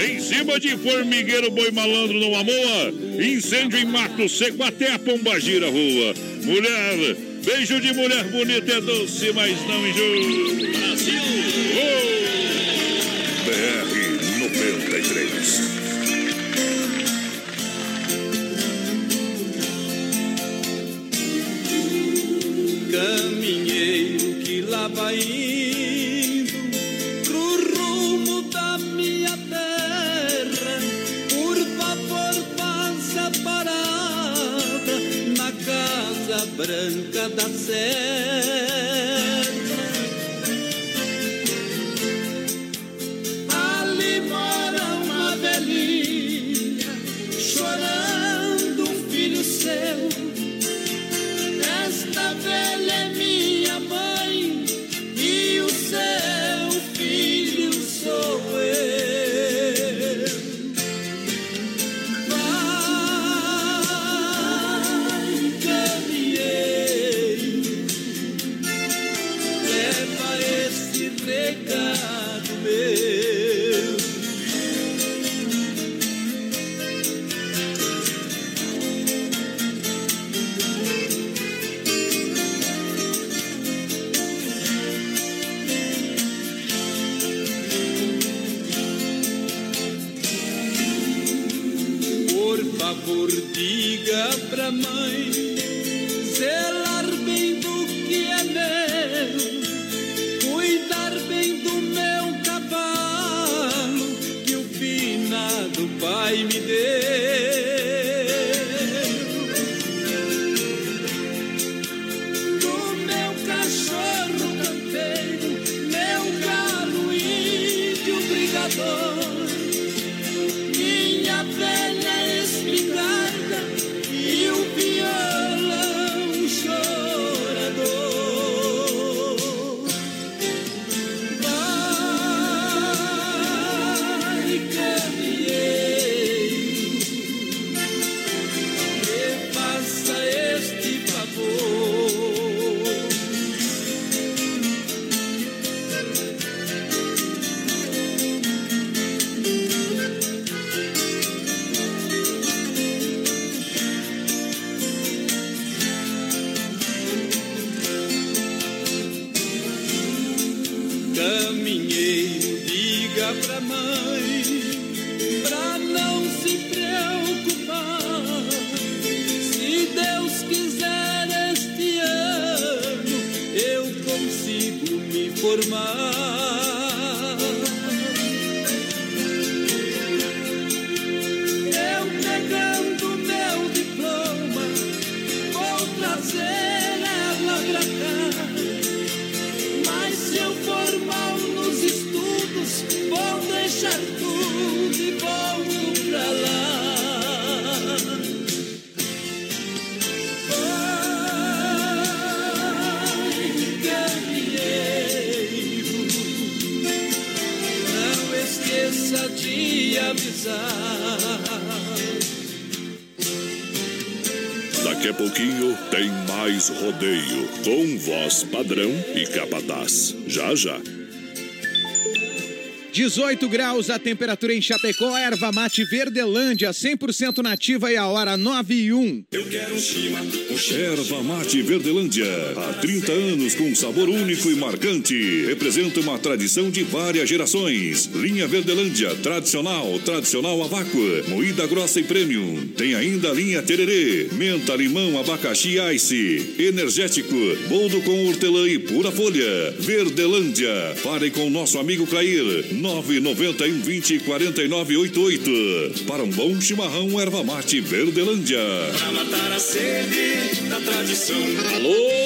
Speaker 3: Em cima de formigueiro boi malandro no Amoa, incêndio em Mato Seco até a Pombagira Rua. Mulher, beijo de mulher bonita é doce, mas não enjoa. Brasil!
Speaker 2: BR 93.
Speaker 6: Caminheiro que lá vai branca da serra.
Speaker 3: Voz padrão e capataz. Já já.
Speaker 6: 18 graus a temperatura em Chapecó, erva mate Verdelândia, 100% nativa e a hora 9 e 1.
Speaker 3: Eu quero um chima, um Erva Mate Verdelândia. Há 30 anos com sabor único e marcante. Representa uma tradição de várias gerações. Linha Verdelândia, tradicional, tradicional a vácuo, moída grossa e premium. Tem ainda a linha Tererê, menta, limão, abacaxi ice, energético, boldo com hortelã e pura folha. Verdelândia. Pare com o nosso amigo Clair. 991 20 49 88. Para um bom chimarrão, erva mate Verdelândia.
Speaker 7: Pra matar a sede da tradição.
Speaker 12: Alô,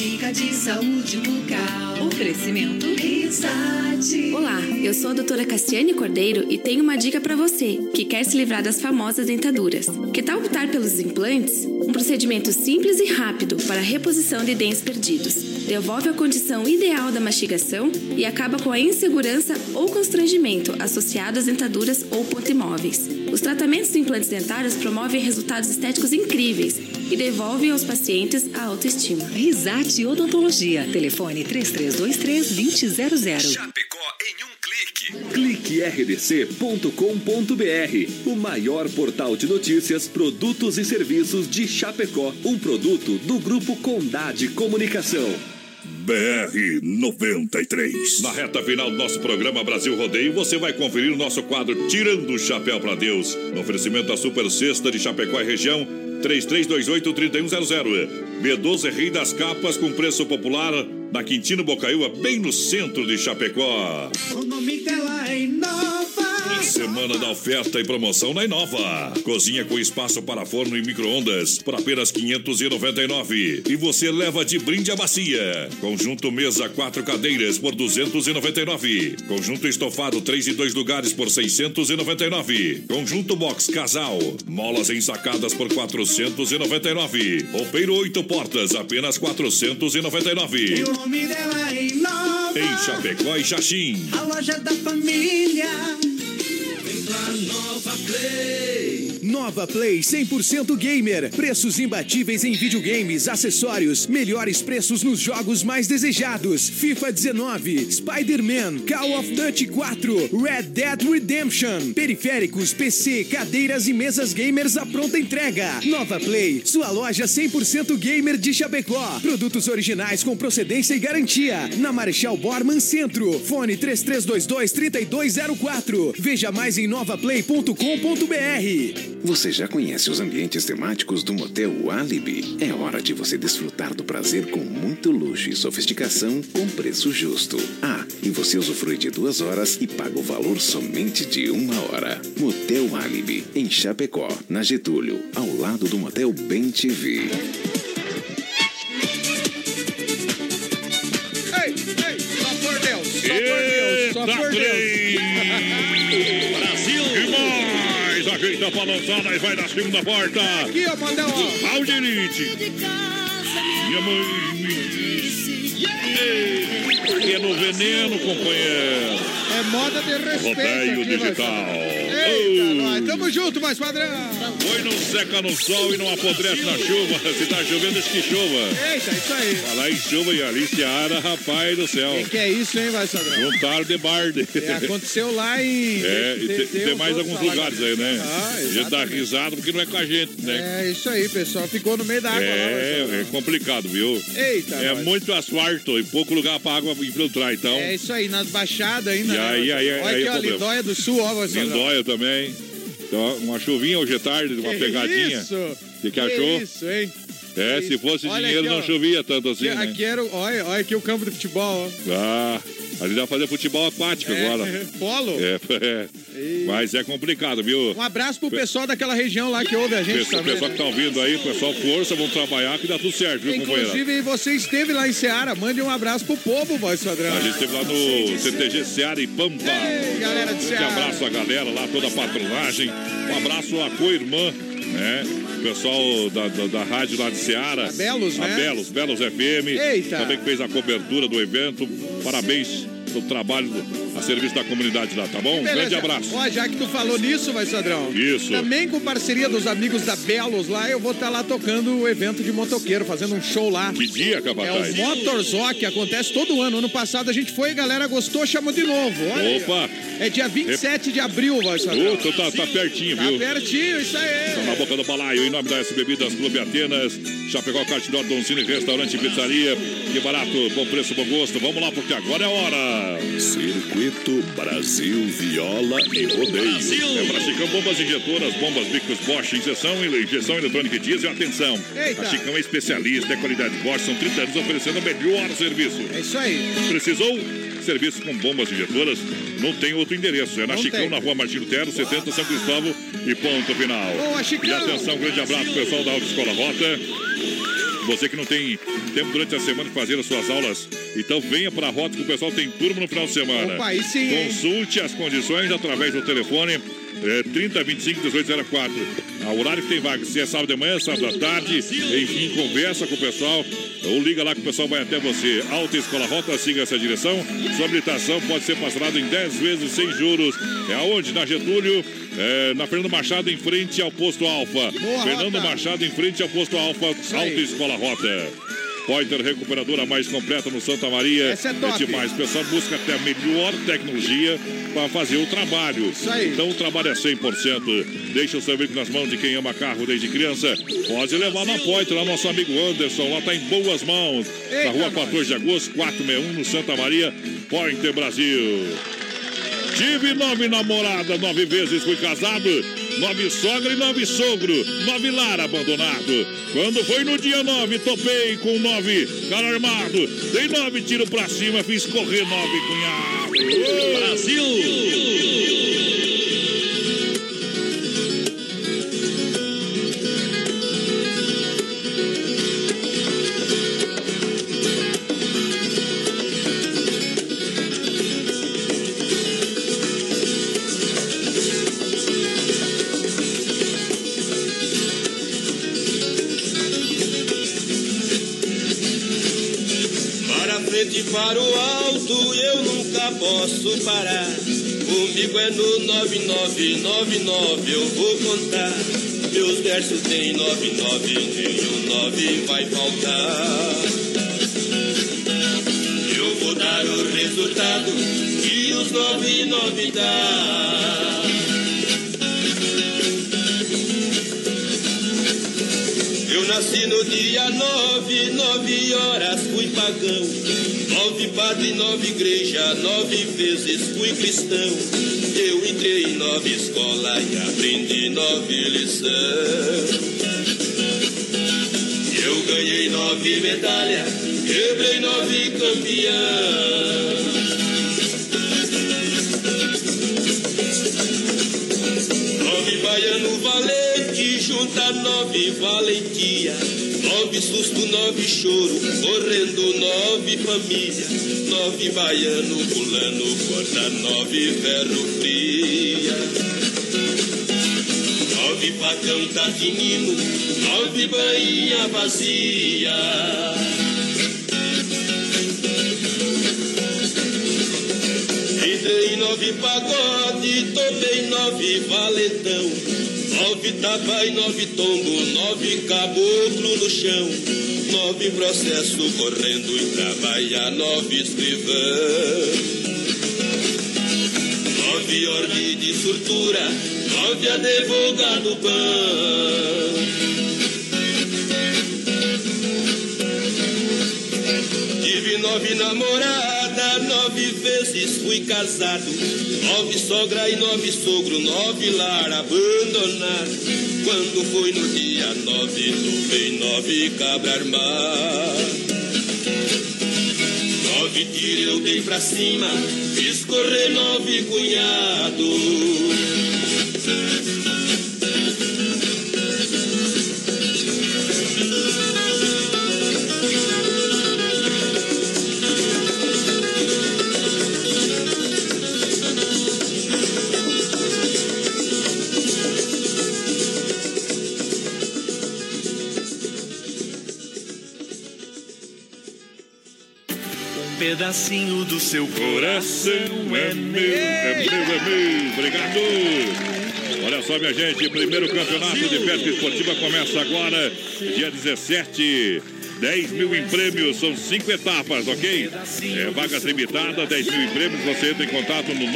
Speaker 13: Dica de saúde bucal. Oferecimento Risate.
Speaker 14: Olá, eu sou a doutora Cassiane Cordeiro e tenho uma dica para você que quer se livrar das famosas dentaduras. Que tal optar pelos implantes? Um procedimento simples e rápido para a reposição de dentes perdidos. Devolve a condição ideal da mastigação e acaba com a insegurança ou constrangimento associado às dentaduras ou pontimóveis. Os tratamentos de implantes dentários promovem resultados estéticos incríveis e devolvem aos pacientes a autoestima.
Speaker 13: Risate Odontologia. Telefone 3323-2000.
Speaker 10: Clique rdc.com.br, o maior portal de notícias, produtos e serviços de Chapecó, um produto do grupo Condade Comunicação.
Speaker 3: BR 93. Na reta final do nosso programa Brasil Rodeio, você vai conferir o nosso quadro Tirando o Chapéu para Deus. No oferecimento da Super Sexta de Chapecó e região, 3328-3100. B12 Rei das Capas com preço popular na Quintino Bocaiúva, bem no centro de Chapecó.
Speaker 7: O nome Inova.
Speaker 3: Semana da oferta e promoção na Inova. Cozinha com espaço para forno e micro-ondas por apenas 599. E você leva de brinde a bacia. Conjunto mesa quatro cadeiras por 299. Conjunto estofado três e dois lugares por 699. Conjunto box casal. Molas ensacadas por 499. Roupeiro oito portas apenas 499.
Speaker 7: E o nome dela é Inova.
Speaker 3: Em Chapecó e Xaxim.
Speaker 7: A loja da família. Vem pra Nova Play.
Speaker 5: Nova Play 100% Gamer. Preços imbatíveis em videogames, acessórios, melhores preços nos jogos mais desejados: FIFA 19, Spider-Man, Call of Duty 4, Red Dead Redemption. Periféricos, PC, cadeiras e mesas gamers à pronta entrega. Nova Play, sua loja 100% gamer de Chapecó. Produtos originais com procedência e garantia. Na Marechal Borman Centro. Fone 3322-3204. Veja mais em novaplay.com.br.
Speaker 15: Você já conhece os ambientes temáticos do Motel Alibi? É hora de você desfrutar do prazer com muito luxo e sofisticação com preço justo. Ah, e você usufrui de duas horas e paga o valor somente de uma hora. Motel Alibi, em Chapecó, na Getúlio, ao lado do Motel Bem TV.
Speaker 6: Ei, ei, só por Deus, só por Deus, só por Deus.
Speaker 12: E! Ajeita pra lançar, nós vai na segunda porta.
Speaker 6: Aqui, ó, Mandão, ó.
Speaker 12: Aldirite. Minha mãe me disse. É no veneno, companheiro.
Speaker 6: É moda de respeito
Speaker 12: Rodeio digital.
Speaker 6: Eita, nós. Tamo junto, mais padrão.
Speaker 12: Foi não seca no sol e não apodrece na chuva. Se tá chovendo, diz que chova.
Speaker 6: Eita, isso aí.
Speaker 12: Falar em chuva e Aliciara, rapaz do céu.
Speaker 6: Que que é isso, hein, vai, Sadrão?
Speaker 12: Juntaram de barde.
Speaker 6: É, aconteceu lá em...
Speaker 12: É, e tem, tem mais alguns lugares aí, né?
Speaker 6: Ah,
Speaker 12: a gente dá risada porque não é com a gente, né?
Speaker 6: É, isso aí, pessoal. Ficou no meio da água lá, vai,
Speaker 12: É, é complicado, viu?
Speaker 6: Eita,
Speaker 12: É
Speaker 6: nós.
Speaker 12: muito asfalto e pouco lugar pra água infiltrar, então.
Speaker 6: É isso aí, nas baixadas ainda. Né,
Speaker 12: aí, aí,
Speaker 6: Olha
Speaker 12: aí
Speaker 6: aqui,
Speaker 12: é
Speaker 6: ó,
Speaker 12: problema.
Speaker 6: Lindóia do Sul, ó, Sadrão.
Speaker 12: Lindóia também. Então, uma chuvinha hoje à tarde, uma
Speaker 6: Que
Speaker 12: pegadinha.
Speaker 6: isso?
Speaker 12: Que Que achou?
Speaker 6: isso, hein?
Speaker 12: É, se fosse
Speaker 6: Olha
Speaker 12: dinheiro
Speaker 6: aqui,
Speaker 12: não
Speaker 6: ó.
Speaker 12: chovia tanto assim,
Speaker 6: Aqui,
Speaker 12: né?
Speaker 6: aqui era, olha, olha aqui o campo de futebol, ó.
Speaker 12: Ah, ali dá pra fazer futebol aquático
Speaker 6: É,
Speaker 12: agora.
Speaker 6: Polo?
Speaker 12: É, é.
Speaker 3: Mas é complicado, viu?
Speaker 5: Um abraço pro pessoal daquela região lá que ouve a gente
Speaker 3: Pessoal,
Speaker 5: também.
Speaker 3: pessoal que tá ouvindo aí, pessoal, força, vamos trabalhar que dá tudo certo, viu, companheiro?
Speaker 5: Inclusive, você esteve lá em Seara. Mande um abraço pro povo, voz padrão.
Speaker 3: A gente esteve lá no CTG Seara e Pampa.
Speaker 5: Ei, galera de
Speaker 3: Um
Speaker 5: Seara.
Speaker 3: abraço à galera lá, toda a patronagem. Um abraço à co-irmã, né? O pessoal da, da, da rádio lá de Seara. A
Speaker 5: Belos, né?
Speaker 3: A Belos, Belos FM.
Speaker 5: Eita.
Speaker 3: Também que fez a cobertura do evento. Parabéns pelo trabalho a serviço da comunidade lá, tá bom? Um
Speaker 5: Beleza.
Speaker 3: grande abraço.
Speaker 5: Ó, já que tu falou nisso, vai Sadrão.
Speaker 3: Isso.
Speaker 5: Também com parceria dos amigos da Belos lá, eu vou estar lá tocando o evento de motoqueiro, fazendo um show lá.
Speaker 3: Que dia,
Speaker 5: É
Speaker 3: capataz?
Speaker 5: o Motorzó, que acontece todo ano. Ano passado a gente foi, a galera gostou, chamou de novo. Olha aí.
Speaker 3: Opa!
Speaker 5: É dia 27 de abril, vai Sadrão.
Speaker 3: Ô, tu tá, tá pertinho,
Speaker 5: Tá
Speaker 3: viu?
Speaker 5: pertinho, isso aí.
Speaker 3: Tá na boca do balaio, em nome da S Bebidas Clube Atenas, Chapecó, Cartidor, Doncini, Restaurante e Pizzaria. Que barato, bom preço, bom gosto. Vamos lá, porque agora é a hora.
Speaker 2: Circuito Brasil Viola e Rodeio.
Speaker 3: É pra Chicão Bombas Injetoras, bombas Bicos Bosch, injeção, injeção eletrônica e diesel. Atenção,
Speaker 5: Eita.
Speaker 3: a Chicão é especialista, é qualidade Bosch, são 30 anos oferecendo o melhor serviço.
Speaker 5: É isso aí.
Speaker 3: Precisou? Serviço com bombas injetoras, não tem outro endereço. É na
Speaker 5: Não
Speaker 3: Chicão,
Speaker 5: tem.
Speaker 3: na rua Martino Tero, 70 São Cristóvão e ponto final.
Speaker 5: Boa, Chicão!
Speaker 3: E atenção, grande abraço, pessoal da Autoescola Rota. Você que não tem tempo durante a semana de fazer as suas aulas, então venha para a Rota que o pessoal tem turma no final de semana.
Speaker 5: Opa, aí sim, hein?
Speaker 3: Consulte as condições através do telefone é, 3025 1804. A horário que tem vaga, se é sábado de manhã, sábado à tarde, enfim, conversa com o pessoal ou liga lá que o pessoal vai até você. Alta Escola Rota, siga essa direção. Sua habilitação pode ser parcelada em 10 vezes sem juros. É aonde? Na Getúlio, é, na Fernando Machado, em frente ao posto Alfa.
Speaker 5: Boa,
Speaker 3: Fernando
Speaker 5: Rota.
Speaker 3: Machado, em frente ao posto Alfa, Alta Escola Rota. Pointer Recuperadora mais completa no Santa Maria.
Speaker 5: Essa é top.
Speaker 3: demais. O pessoal busca até a melhor tecnologia para fazer o trabalho.
Speaker 5: Isso aí.
Speaker 3: Então o trabalho é 100%. Deixa o seu veículo nas mãos de quem ama carro desde criança. Pode levar na Pointer, lá nosso amigo Anderson. Lá tá em boas mãos.
Speaker 5: Eita,
Speaker 3: na rua
Speaker 5: nós.
Speaker 3: 14 de agosto, 461, no Santa Maria. Pointer Brasil. Tive nove namoradas, nove vezes fui casado, nove sogra e nove sogro, nove lar abandonado. Quando foi no dia nove, topei com nove cara armado, dei nove tiro pra cima, fiz correr nove cunhados. Brasil!
Speaker 16: Para o alto eu nunca posso parar. Comigo é no 9999 eu vou contar. Meus versos tem 99, nenhum 9 vai faltar. Eu vou dar o resultado que os 99 dá. Nasci no dia nove, nove horas fui pagão. Nove padre, nove igreja, nove vezes fui cristão. Eu entrei em nove escola e aprendi nove lição. Eu ganhei nove medalha, quebrei nove campeão. Nove baiano valente, junta nove valentia. Nove susto, nove choro, correndo nove família. Nove baiano pulando, corta nove ferro fria. Nove facão tá tinindo, nove bainha vazia. Nove pagode, tomei nove valentão. Nove tapa e nove tombo, nove caboclo no chão. Nove processo correndo e trabalhar nove escrivão. Nove ordem de surtura, nove advogado pão. Tive nove namorada, nove vezes fui casado. Nove sogra e nove sogro, nove lar abandonado. Quando foi no dia nove, topei nove cabra armado. nove tiro eu dei pra cima, fiz correr nove cunhado.
Speaker 7: Pedacinho do seu
Speaker 3: Coração é meu, é meu, é meu. Obrigado. Olha só, minha gente, primeiro campeonato de pesca esportiva começa agora, dia 17. 10 mil em prêmios, são cinco etapas, ok? É, vagas limitadas, 10 mil em prêmios. Você entra em contato no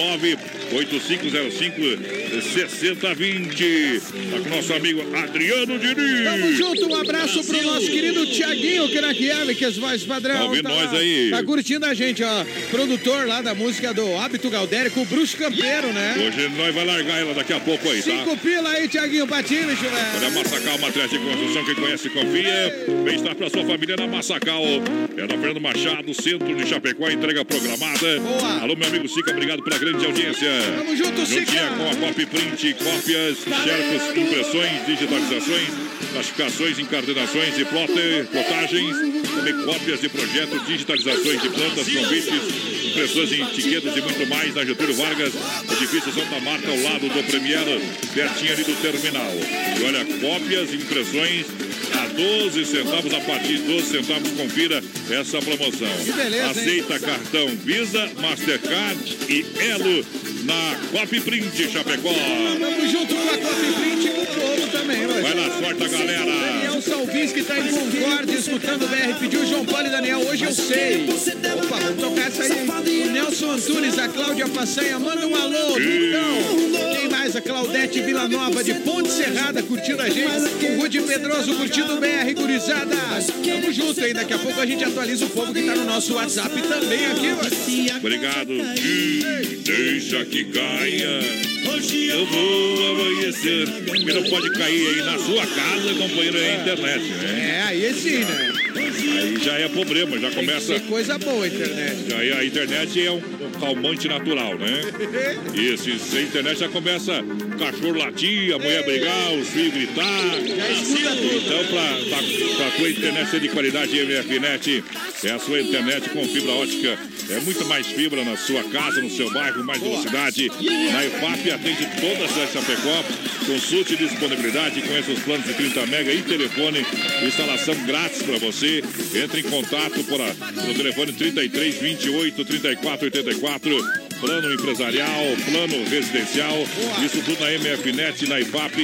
Speaker 3: 98505-6020. Tá com nosso amigo Adriano Diniz.
Speaker 5: Tamo junto, um abraço pro nosso querido Tiaguinho Craquiel, que é voz padrão.
Speaker 3: Tá ouvindo nós aí?
Speaker 5: Tá curtindo a gente, ó. Produtor lá da música do Hábito Galdério com o Bruxo Campeiro, né?
Speaker 3: Hoje nós vai largar ela daqui a pouco aí, tá?
Speaker 5: Cinco pila aí, Tiaguinho Patinho, chulé.
Speaker 3: Olha, Massacal, matriz de construção, quem conhece, confia. Bem-estar para sua família na Massacal. É na Fernando Machado, centro de Chapecó, entrega programada.
Speaker 5: Boa.
Speaker 3: Alô, meu amigo Sica, obrigado pela grande audiência.
Speaker 5: Tamo junto, Sica.
Speaker 3: Juntinha com a Copy Print, cópias, xercos, impressões, digitalizações, classificações, encardenações e plotter, plotagens, também cópias de projetos, digitalizações de plantas, convites, impressões em etiquetas e muito mais na Getúlio Vargas, edifício Santa Marta, ao lado do Premier, pertinho ali do terminal. E olha, cópias, impressões a 12 centavos, a partir de 12 centavos, confira essa promoção.
Speaker 5: Que beleza, hein?
Speaker 3: Aceita cartão Visa, Mastercard e Elo na Copy Print Chapecó.
Speaker 5: Tamo junto com a Coffee Print e com o povo também, vai.
Speaker 3: Vai lá, sorte a galera.
Speaker 5: Daniel Salvins, que tá em Concórdia, escutando o BR, pediu João Paulo e Daniel, hoje eu sei. Opa, vamos tocar essa aí. O Nelson Antunes, a Cláudia Passanha, manda um alô, Dudão. Quem mais? A Claudete Vila Nova, de Ponte Serrada, curtindo a gente. O Rude Pedroso, curtindo o BR, gurizada. Tamo junto aí, daqui a pouco a gente atualiza o povo que tá no nosso WhatsApp também aqui, vai.
Speaker 3: Obrigado. E deixa que caia. Hoje eu vou amanhecer. E não pode cair aí na sua casa, companheiro, é internet, né?
Speaker 5: É, aí sim, né?
Speaker 3: Aí já é problema, já começa.
Speaker 5: Que coisa boa a internet.
Speaker 3: Aí a internet é um, calmante natural, né? Isso, e se a internet já começa cachorro latir, a mulher brigar, os filhos gritar.
Speaker 5: Já escuta tudo.
Speaker 3: Então, pra, pra, pra tua internet ser de qualidade, MFNet é a sua internet com fibra ótica. É muito mais fibra na sua casa, no seu bairro, mais velocidade. Na EFAP atende toda a cidade de Chapecó. Consulte disponibilidade, conheça os planos de 30 mega e telefone. Instalação grátis para você. Entre em contato por a, pelo telefone 33 28 34 84. Plano empresarial, plano residencial, isso tudo na MFNet, na IFAP,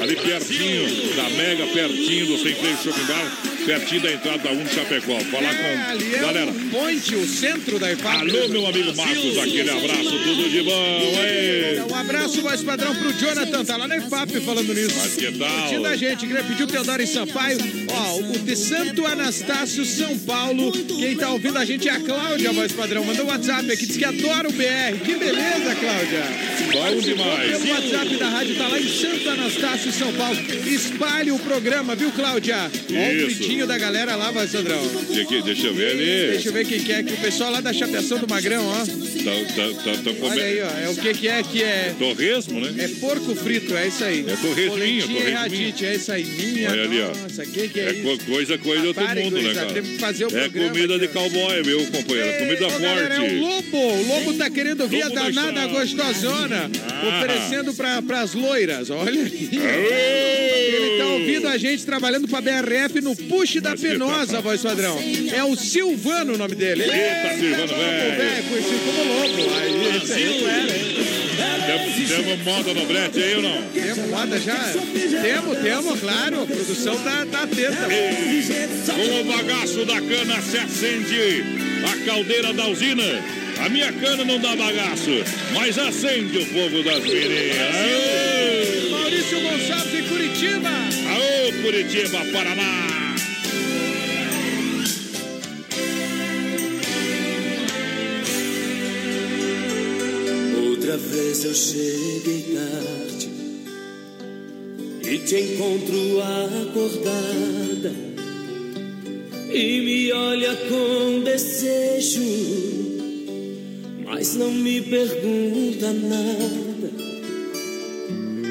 Speaker 3: ali pertinho da Mega, pertinho do Sem Freio Shopping Bar, pertinho da entrada da 1 Chapecó. Falar com
Speaker 5: Ali é
Speaker 3: galera.
Speaker 5: o Ponte, o centro da IFAP.
Speaker 3: Alô, meu amigo Marcos, aquele abraço, tudo de bom!
Speaker 5: Um abraço mais padrão pro Jonathan, tá lá na IFAP falando nisso.
Speaker 3: Mas que tal?
Speaker 5: Curtindo a gente, queria pedir o Teodoro em Sampaio. Ó, o de Santo Anastácio, São Paulo. Quem tá ouvindo a gente é a Cláudia, voz padrão. Mandou um WhatsApp aqui, diz que adora o BR. Que beleza, Cláudia.
Speaker 3: Bom demais.
Speaker 5: O WhatsApp da rádio tá lá em Santo Anastácio, São Paulo. Espalhe o programa, viu, Cláudia? Ó, da galera lá, padrão.
Speaker 3: Que- que- Deixa eu ver ali.
Speaker 5: Deixa eu ver quem que é, que o pessoal lá da Chapeação do Magrão, ó.
Speaker 3: Tão, tão, tão, tão
Speaker 5: Olha aí, ó. É o que que é que é.
Speaker 3: Torresmo, né?
Speaker 5: É porco frito, é isso aí.
Speaker 3: É torresminho,
Speaker 5: e
Speaker 3: torresminho.
Speaker 5: ratite, é isso aí. Minha
Speaker 3: Olha ali, ó.
Speaker 5: nossa, que que é,
Speaker 3: É
Speaker 5: isso?
Speaker 3: co- coisa, coisa de outro mundo, né, cara?
Speaker 5: Temos que fazer o
Speaker 3: É
Speaker 5: programa
Speaker 3: comida de
Speaker 5: aqui,
Speaker 3: cowboy, meu companheiro. Comida
Speaker 5: Ô, galera, é o
Speaker 3: forte.
Speaker 5: Lobo. O Lobo tá querendo vir a danada gostosona.
Speaker 3: Ah.
Speaker 5: Oferecendo pra, pras loiras. Olha aí. Ele tá ouvindo a gente trabalhando pra BRF no Da Penosa, voz padrão. É o Silvano o nome dele.
Speaker 3: Eita, Silvano, velho.
Speaker 5: Conhecido como Lobo. Aí, esse aí não era, hein?
Speaker 3: Temos, temos moda no brete aí ou não?
Speaker 5: Temos moda já? Temos, temos, claro. A produção tá, tá atenta.
Speaker 3: Com o bagaço da cana se acende a caldeira da usina. A minha cana não dá bagaço, mas acende o fogo das. Aô!
Speaker 5: Maurício Gonçalves em Curitiba.
Speaker 3: Aô, Curitiba, Paraná.
Speaker 6: Outra vez eu cheguei tarde e te encontro acordada. e me olha com desejo, mas não me pergunta nada.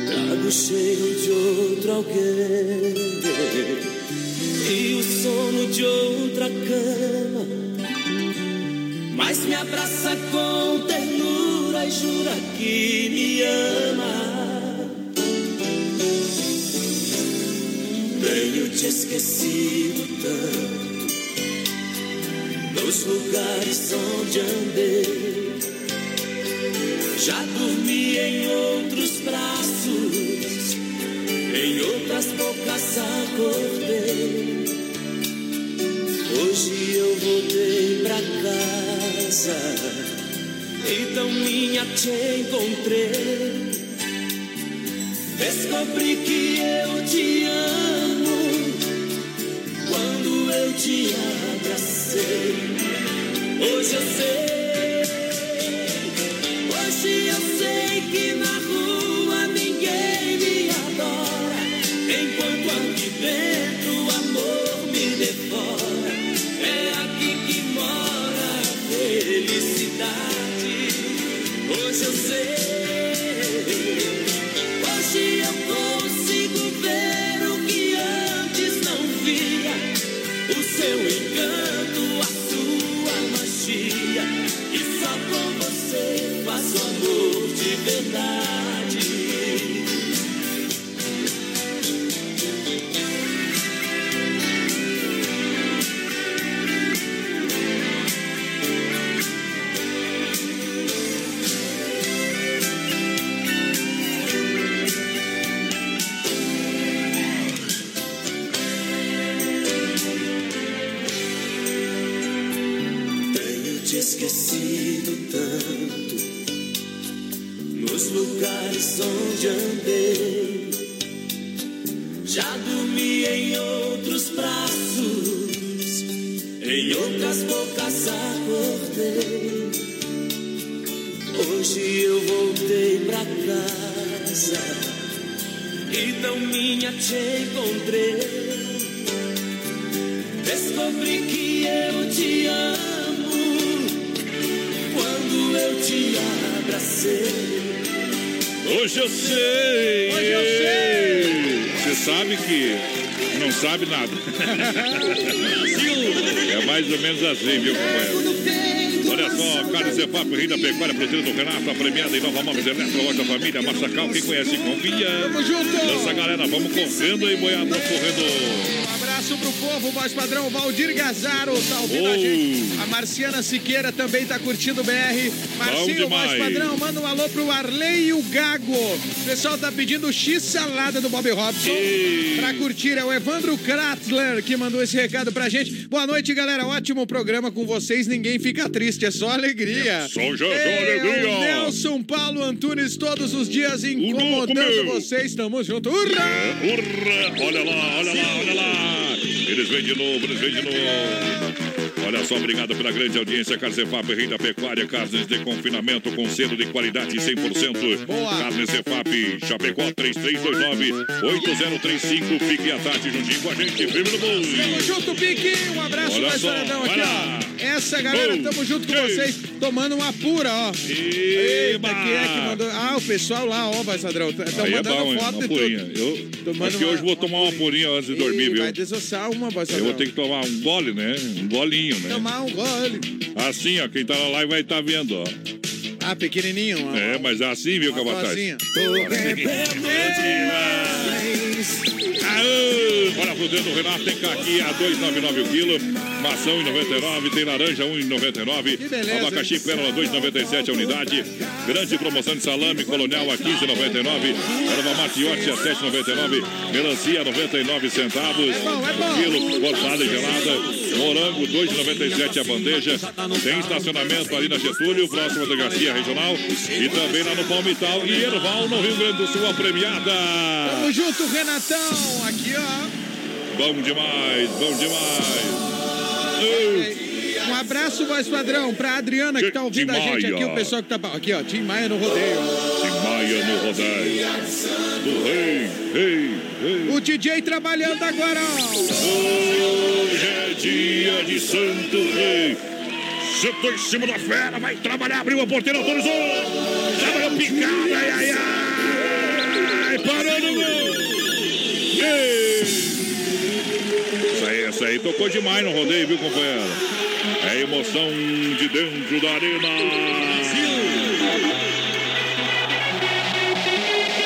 Speaker 6: Trago cheiro de outro alguém e o sono de outra cama, mas me abraça com ternura e jura que me ama. Tenho te esquecido tanto nos lugares onde andei. Já dormi em outros braços, em outras bocas acordei. Hoje eu voltei pra casa, então minha te encontrei. Descobri que eu te amo quando eu te abracei. Hoje eu sei, com você faço amor de verdade.
Speaker 3: Família, Massacal, quem conhece, confia.
Speaker 5: Tamo junto!
Speaker 3: Dança, galera, vamos correndo aí, boiado, vamos correndo.
Speaker 5: Um abraço pro povo, voz padrão, Valdir Gazaro, tá ouvindo a
Speaker 3: Oh.
Speaker 5: gente. A Marciana Siqueira também tá curtindo o BR. Marcinho, voz padrão, manda um alô pro Arley e o Gago. O pessoal tá pedindo X-salada do Bob Robson. Pra curtir, é o Evandro Kratzler que mandou esse recado pra gente. Boa noite, galera. Ótimo programa com vocês. Ninguém fica triste, é só alegria.
Speaker 3: Só, já, só
Speaker 5: É,
Speaker 3: alegria.
Speaker 5: Nelson Paulo Antunes, todos os dias incomodando vocês. Tamo junto. Urra!
Speaker 3: Urra! Olha lá, olha lá, olha lá! Eles vêm de novo, eles vêm de novo. Só, obrigado pela grande audiência. Carcefap, Rei da Pecuária, carnes de confinamento com selo de qualidade 100%.
Speaker 5: Boa.
Speaker 3: Carne Cefap, Chapecó 3329-8035. Fique à tarde juntinho com a gente. Firme no
Speaker 5: Tamo
Speaker 3: boi.
Speaker 5: junto, Pique. Um abraço
Speaker 3: Olha
Speaker 5: mais
Speaker 3: só,
Speaker 5: aqui, ó. Essa galera, tamo junto com vocês, tomando uma pura, ó. Eita, quem é que mandou? Ah, o pessoal lá, ó, vai, Sadrão. Estão
Speaker 3: Aí é
Speaker 5: mandando
Speaker 3: bom, hein?
Speaker 5: foto
Speaker 3: Uma purinha.
Speaker 5: tudo.
Speaker 3: Eu
Speaker 5: Tomando
Speaker 3: acho que
Speaker 5: uma-
Speaker 3: hoje vou tomar uma purinha antes de dormir, viu?
Speaker 5: Vai desossar uma, vai,
Speaker 3: Eu
Speaker 5: Sadrão.
Speaker 3: vou ter que tomar um gole, né? Um golinho, né?
Speaker 5: Tomar um gole.
Speaker 3: Assim, ó, quem tá na live vai estar vendo, ó.
Speaker 5: Ah, pequenininho. ó.
Speaker 3: É, mas é assim, viu, Capataz?
Speaker 5: dosinha.
Speaker 3: Aê! Olha, a fruteira do Renato tem caqui a 2,99 o quilo, maçã 1,99, tem laranja 1,99,
Speaker 5: beleza,
Speaker 3: abacaxi pérola 2,97 a unidade, grande promoção de salame colonial a 15,99, erva matiote a 7,99, melancia a 99 centavos, quilo cortada e gelada, morango 2,97 a bandeja, tem estacionamento ali na Getúlio, próximo da Garcia Regional, e também lá no Palmital e Erval, no Rio Grande do Sul, a premiada.
Speaker 5: Tamo junto, Renatão. Aqui, ó.
Speaker 3: Bom demais, bom demais. Ei,
Speaker 5: Um abraço, voz padrão, pra Adriana que tá ouvindo a gente aqui, o pessoal que tá. Aqui, ó, Tim Maia no rodeio.
Speaker 3: Tim Maia. no rodeio. Do rei, rei, rei.
Speaker 5: O DJ trabalhando agora, ó.
Speaker 3: Hoje é dia de Santo Rei. Sentou em cima da fera, vai trabalhar, abriu a porteira, autorizou. Trabalhou picada, ai, ai, ai. Parou no gol. Isso aí, isso aí tocou demais no rodeio, viu, companheiro? É emoção de dentro da arena.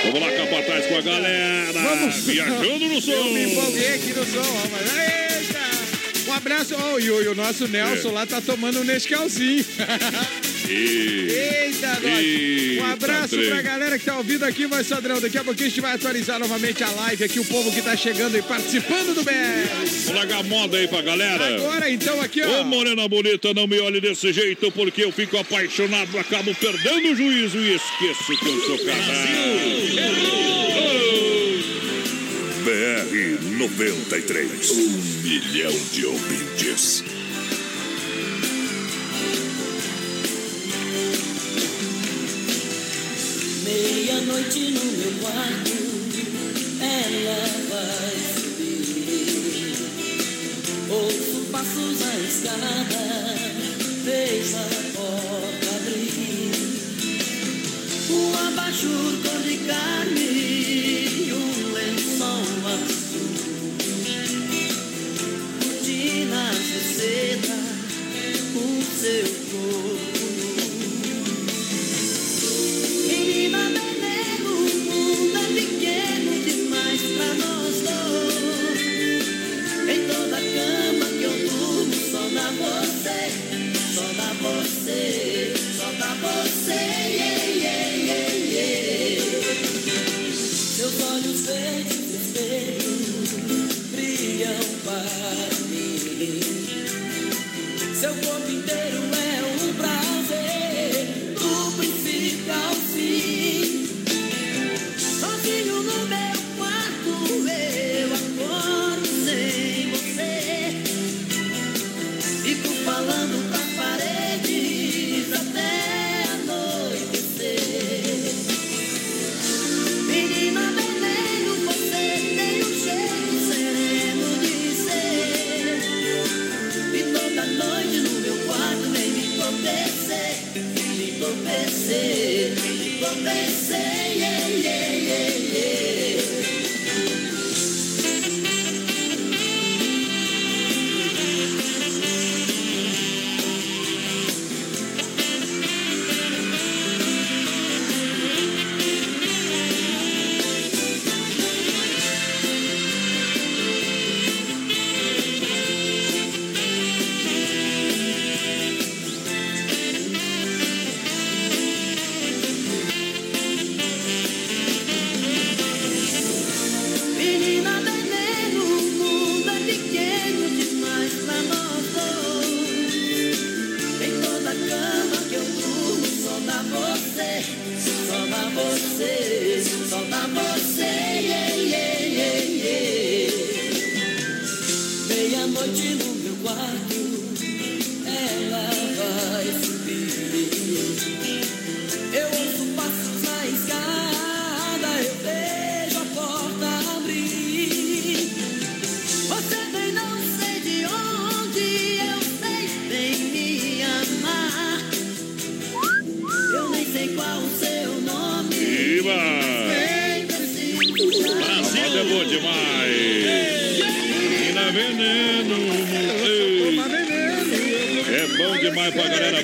Speaker 3: Vamos lá, capataz com a galera.
Speaker 5: Vamos.
Speaker 3: Viajando no som.
Speaker 5: Eu me empolguei aqui no som, rapaz. Um abraço. Ó, e o, o nosso Nelson
Speaker 3: É.
Speaker 5: lá tá tomando um Nescauzinho.
Speaker 3: E...
Speaker 5: Eita, nós. Um
Speaker 3: Eita,
Speaker 5: abraço
Speaker 3: trem.
Speaker 5: pra galera que tá ouvindo aqui, vai Sadrão. Daqui a pouquinho a gente vai atualizar novamente a live aqui, o povo que tá chegando e participando do BR.
Speaker 3: Vou largar moda aí pra galera.
Speaker 5: Agora então aqui, ó.
Speaker 3: Ô, morena bonita, não me olhe desse jeito, porque eu fico apaixonado, acabo perdendo o juízo e esqueço que eu sou casado.
Speaker 2: 93. Um milhão de ouvintes.
Speaker 6: Meia-noite no meu quarto, ela vai subir. Ouço passos na escada, vejo a porta abrir. Um abajur cor de carne O seu corpo Menina veneno, o mundo é pequeno demais pra nós dois. Em toda cama que eu durmo, só dá você, só dá você,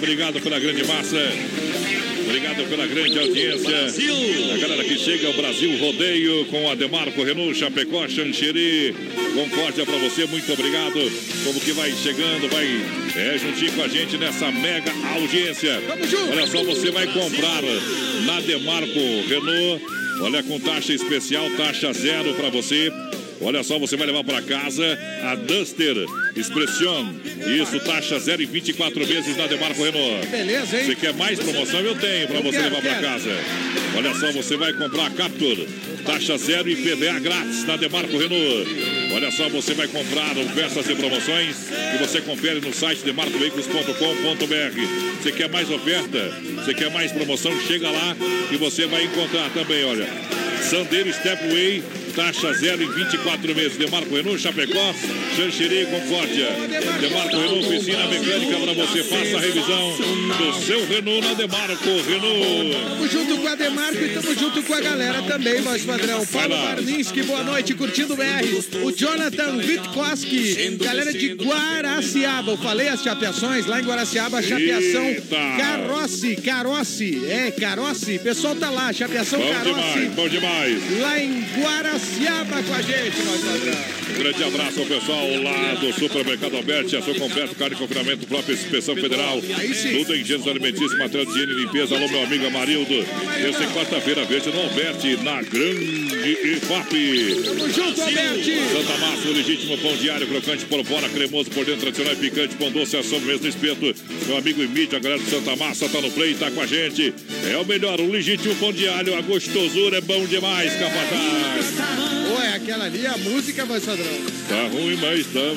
Speaker 3: Obrigado pela grande massa. Obrigado pela grande audiência. A galera que chega ao Brasil Rodeio com a Demarco Renault, Chapecó, Xanxerê. Concórdia pra você, muito obrigado. Como que vai chegando, vai é, juntinho com a gente nessa mega audiência. Olha só, você vai comprar na Demarco Renault. Olha, com taxa especial, taxa zero pra você. Olha só, você vai levar para casa a Duster Expression. Isso, taxa 0 e 24 meses na Demarco Renault.
Speaker 5: Beleza, hein?
Speaker 3: Você quer mais promoção? Eu tenho para você
Speaker 5: quero,
Speaker 3: levar para casa. Olha só, você vai comprar a Captur. Taxa zero e PVA grátis na Demarco Renault. Olha só, você vai comprar ofertas e promoções que você confere no site demarcoveículos.com.br. Você quer mais oferta? Você quer mais promoção? Chega lá e você vai encontrar também, olha. Sandeiro Stepway, taxa zero em 24 meses. Demarco Renault, Chapecó, Xanxerê e Concórdia. Demarco Renault, oficina mecânica para você. Faça a revisão do seu Renault na Demarco Renault.
Speaker 5: Tamo junto com a Demarco e tamo junto com a galera também, voz padrão. Paulo
Speaker 3: lá.
Speaker 5: Marlinski, boa noite, curtindo o BR. O Jonathan Witkowski, galera de Guaraciaba. Eu falei as chapeações lá em Guaraciaba, chapeação
Speaker 3: Eita.
Speaker 5: Carossi, Carossi, é, Carossi. Pessoal tá lá, chapeação
Speaker 3: Bom
Speaker 5: Carossi.
Speaker 3: demais, bom demais.
Speaker 5: Lá em Guaraciaba com a gente, voz padrão.
Speaker 3: Um grande abraço ao pessoal lá do Supermercado Alberti, a seu completo carne de confinamento, própria inspeção federal. Tudo em gêneros alimentícios, material de higiene e limpeza. Alô, meu amigo Amarildo. Terça e quarta-feira, verde no Alberti, na Grande EFAP.
Speaker 5: Tamo junto, Alberti.
Speaker 3: Santa Massa, o legítimo pão diário, crocante por fora, cremoso por dentro, tradicional e picante, pão doce, a sobremesa no espeto. Meu amigo Emílio, a galera do Santa Massa tá no play, tá com a gente. É o melhor, o legítimo pão diário, a gostosura é bom demais, capataz.
Speaker 5: Pô, é aquela ali, a música, voz padrão.
Speaker 3: Tá ruim, mas bom.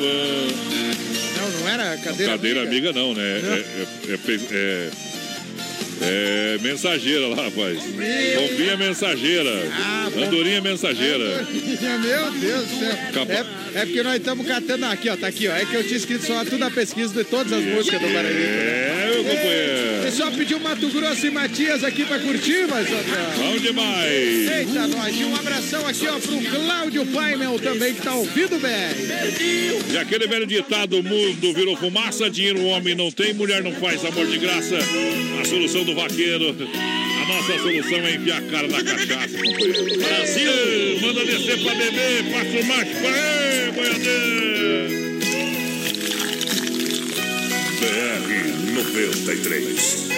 Speaker 5: Não, não era cadeira,
Speaker 3: Cadeira amiga, não, né? É, é, é, pe- é- é mensageira lá, rapaz. Bombinha mensageira.
Speaker 5: bom.
Speaker 3: Andorinha mensageira.
Speaker 5: Meu Deus do céu.
Speaker 3: Capa-
Speaker 5: É, é porque nós estamos catando aqui, ó. Tá aqui, ó. É que eu tinha escrito só tudo a pesquisa de todas as músicas do Guarani.
Speaker 3: É, meu companheiro.
Speaker 5: O pessoal pediu Mato Grosso e Matias aqui pra curtir, mas.
Speaker 3: Bom demais.
Speaker 5: Eita, nós. E um abração aqui, ó, pro Cláudio Paimel também, que tá ouvindo o BR.
Speaker 3: E aquele velho ditado, mundo virou fumaça, dinheiro o homem não tem, mulher não faz amor de graça. A solução do vaqueiro. A nossa solução é enfiar a cara na cachaça. Brasil! Manda descer pra beber, passa o macho pra ei, boiadeiro!
Speaker 2: BR 93.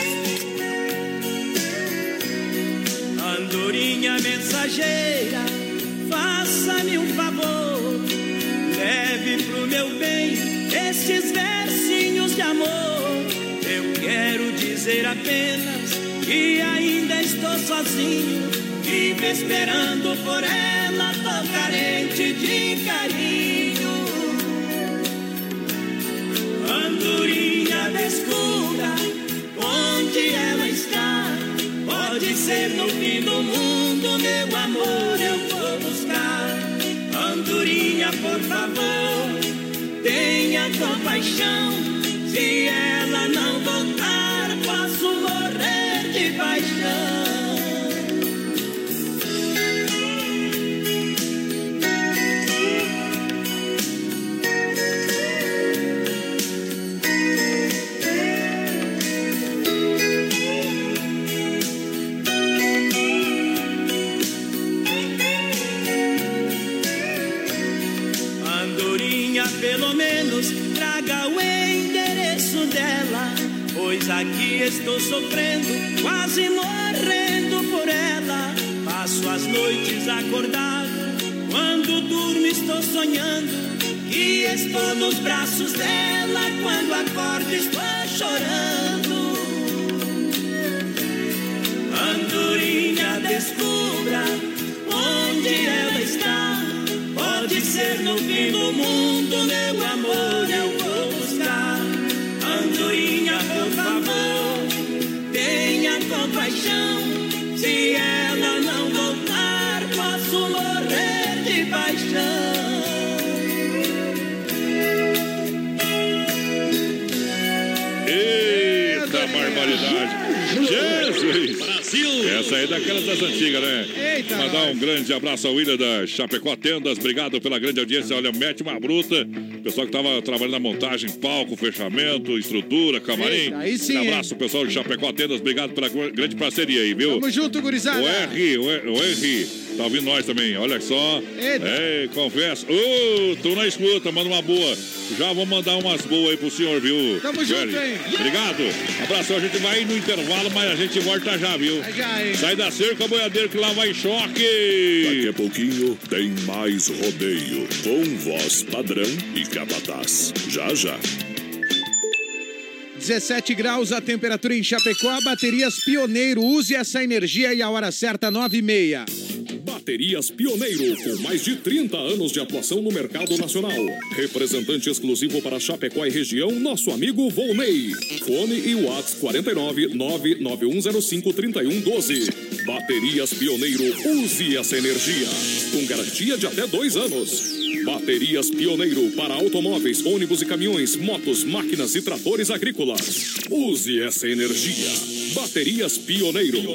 Speaker 6: Andorinha mensageira, faça-me um favor, leve pro meu bem estes versinhos de amor. Quero dizer apenas que ainda estou sozinho, vivo esperando por ela, tô carente de carinho. Andorinha descubra onde ela está. Pode ser no fim do mundo, meu amor, eu vou buscar. Andorinha, por favor, tenha compaixão. Estou sofrendo, quase morrendo por ela. Passo as noites acordado, quando durmo estou sonhando. Que estou nos braços dela, quando acordo estou chorando. Andorinha, descubra onde ela está. Pode ser no fim do mundo, meu amor, compaixão. Se ela não voltar, posso morrer de paixão.
Speaker 3: Eita barbaridade! Jesus!
Speaker 6: Brasil!
Speaker 3: Essa aí é daquelas das antigas, né?
Speaker 5: Eita,
Speaker 3: Mandar um grande abraço ao William da Chapecó Tendas. Obrigado pela grande audiência. Olha, mete uma bruta. Pessoal que tava trabalhando na montagem, palco, fechamento, estrutura, camarim.
Speaker 5: Eita, aí sim,
Speaker 3: Um abraço, pessoal de Chapecó Tendas. Obrigado pela grande parceria aí, viu?
Speaker 5: Tamo junto, gurizada.
Speaker 3: O R, o R, o R Tá ouvindo nós também, olha só. É, confesso. Ô, tô na escuta, manda uma boa. Já vou mandar umas boas aí pro senhor, viu?
Speaker 5: Tamo junto, hein?
Speaker 3: Obrigado. Abraço, a gente vai no intervalo, mas a gente volta já, viu?
Speaker 5: já, hein?
Speaker 3: Sai da cerca, boiadeiro, que lá vai choque.
Speaker 2: Daqui a pouquinho tem mais rodeio com voz padrão e capataz. Já já.
Speaker 5: 17 graus a temperatura em Chapecó, baterias Pioneiro. Use essa energia e a hora certa, 9 e meia.
Speaker 2: Baterias Pioneiro, com mais de 30 anos de atuação no mercado nacional. Representante exclusivo para Chapecó e região, nosso amigo Volney. Fone e Whats 49 99105 3112. Baterias Pioneiro, use essa energia. Com garantia de até dois anos. Baterias Pioneiro para automóveis, ônibus e caminhões, motos, máquinas e tratores agrícolas. Use essa energia. Baterias Pioneiro.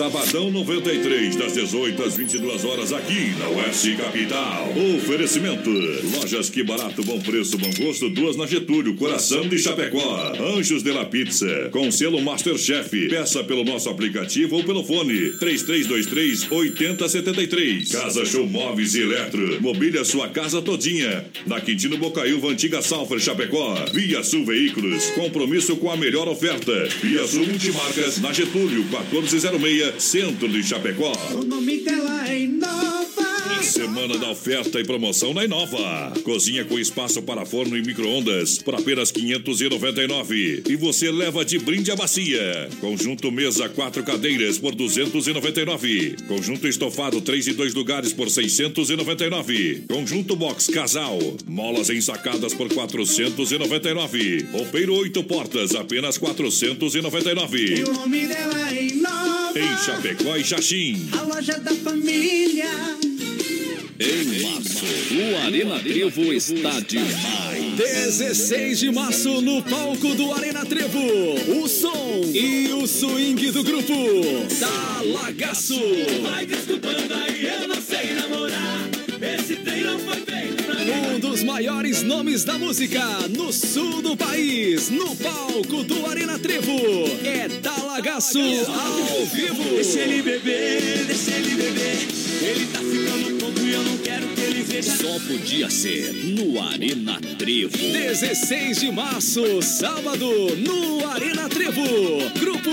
Speaker 2: Sabadão 93, das 18 às 22 horas, aqui na Oeste Capital. Oferecimento: Lojas Que Barato, Bom Preço, Bom Gosto, duas na Getúlio, Coração de Chapecó. Anjos de la Pizza, com selo Masterchef. Peça pelo nosso aplicativo ou pelo fone: 3323-8073. Casa Show Móveis e Eletro. Mobília sua casa todinha. Na Quintino Bocaiúva, Antiga Salfer, Chapecó. Via Sul Veículos. Compromisso com a melhor oferta. Via Sul Multimarcas, na Getúlio, 1406. Centro de Chapecó.
Speaker 8: O nome dela é Inova.
Speaker 2: Semana da oferta e promoção na Inova. Cozinha com espaço para forno e micro-ondas por apenas 599. E você leva de brinde a bacia. Conjunto mesa quatro cadeiras por 299. Conjunto estofado três e dois lugares por 699. Conjunto box casal. Molas ensacadas por 499. Roupeiro oito portas apenas 499.
Speaker 8: E o nome dela é Inova.
Speaker 2: Em Chapecó e Xaxim.
Speaker 8: A loja da família.
Speaker 11: Em março, o Arena Trevo está demais.
Speaker 17: 16 de março, no palco do Arena Trevo, o som e o swing do grupo Talagaço.
Speaker 8: Vai desculpando aí, eu não sei namorar. Esse trem não foi feito pra mim.
Speaker 17: Um dos maiores nomes da música no sul do país, no palco do Arena Trevo, é Talagaço ao vivo.
Speaker 8: Deixa ele beber, deixa ele beber. Ele tá ficando tonto e eu não quero que ele veja.
Speaker 11: Só podia ser no Arena Trevo.
Speaker 17: 16 de março, sábado, no Arena Trevo. Grupo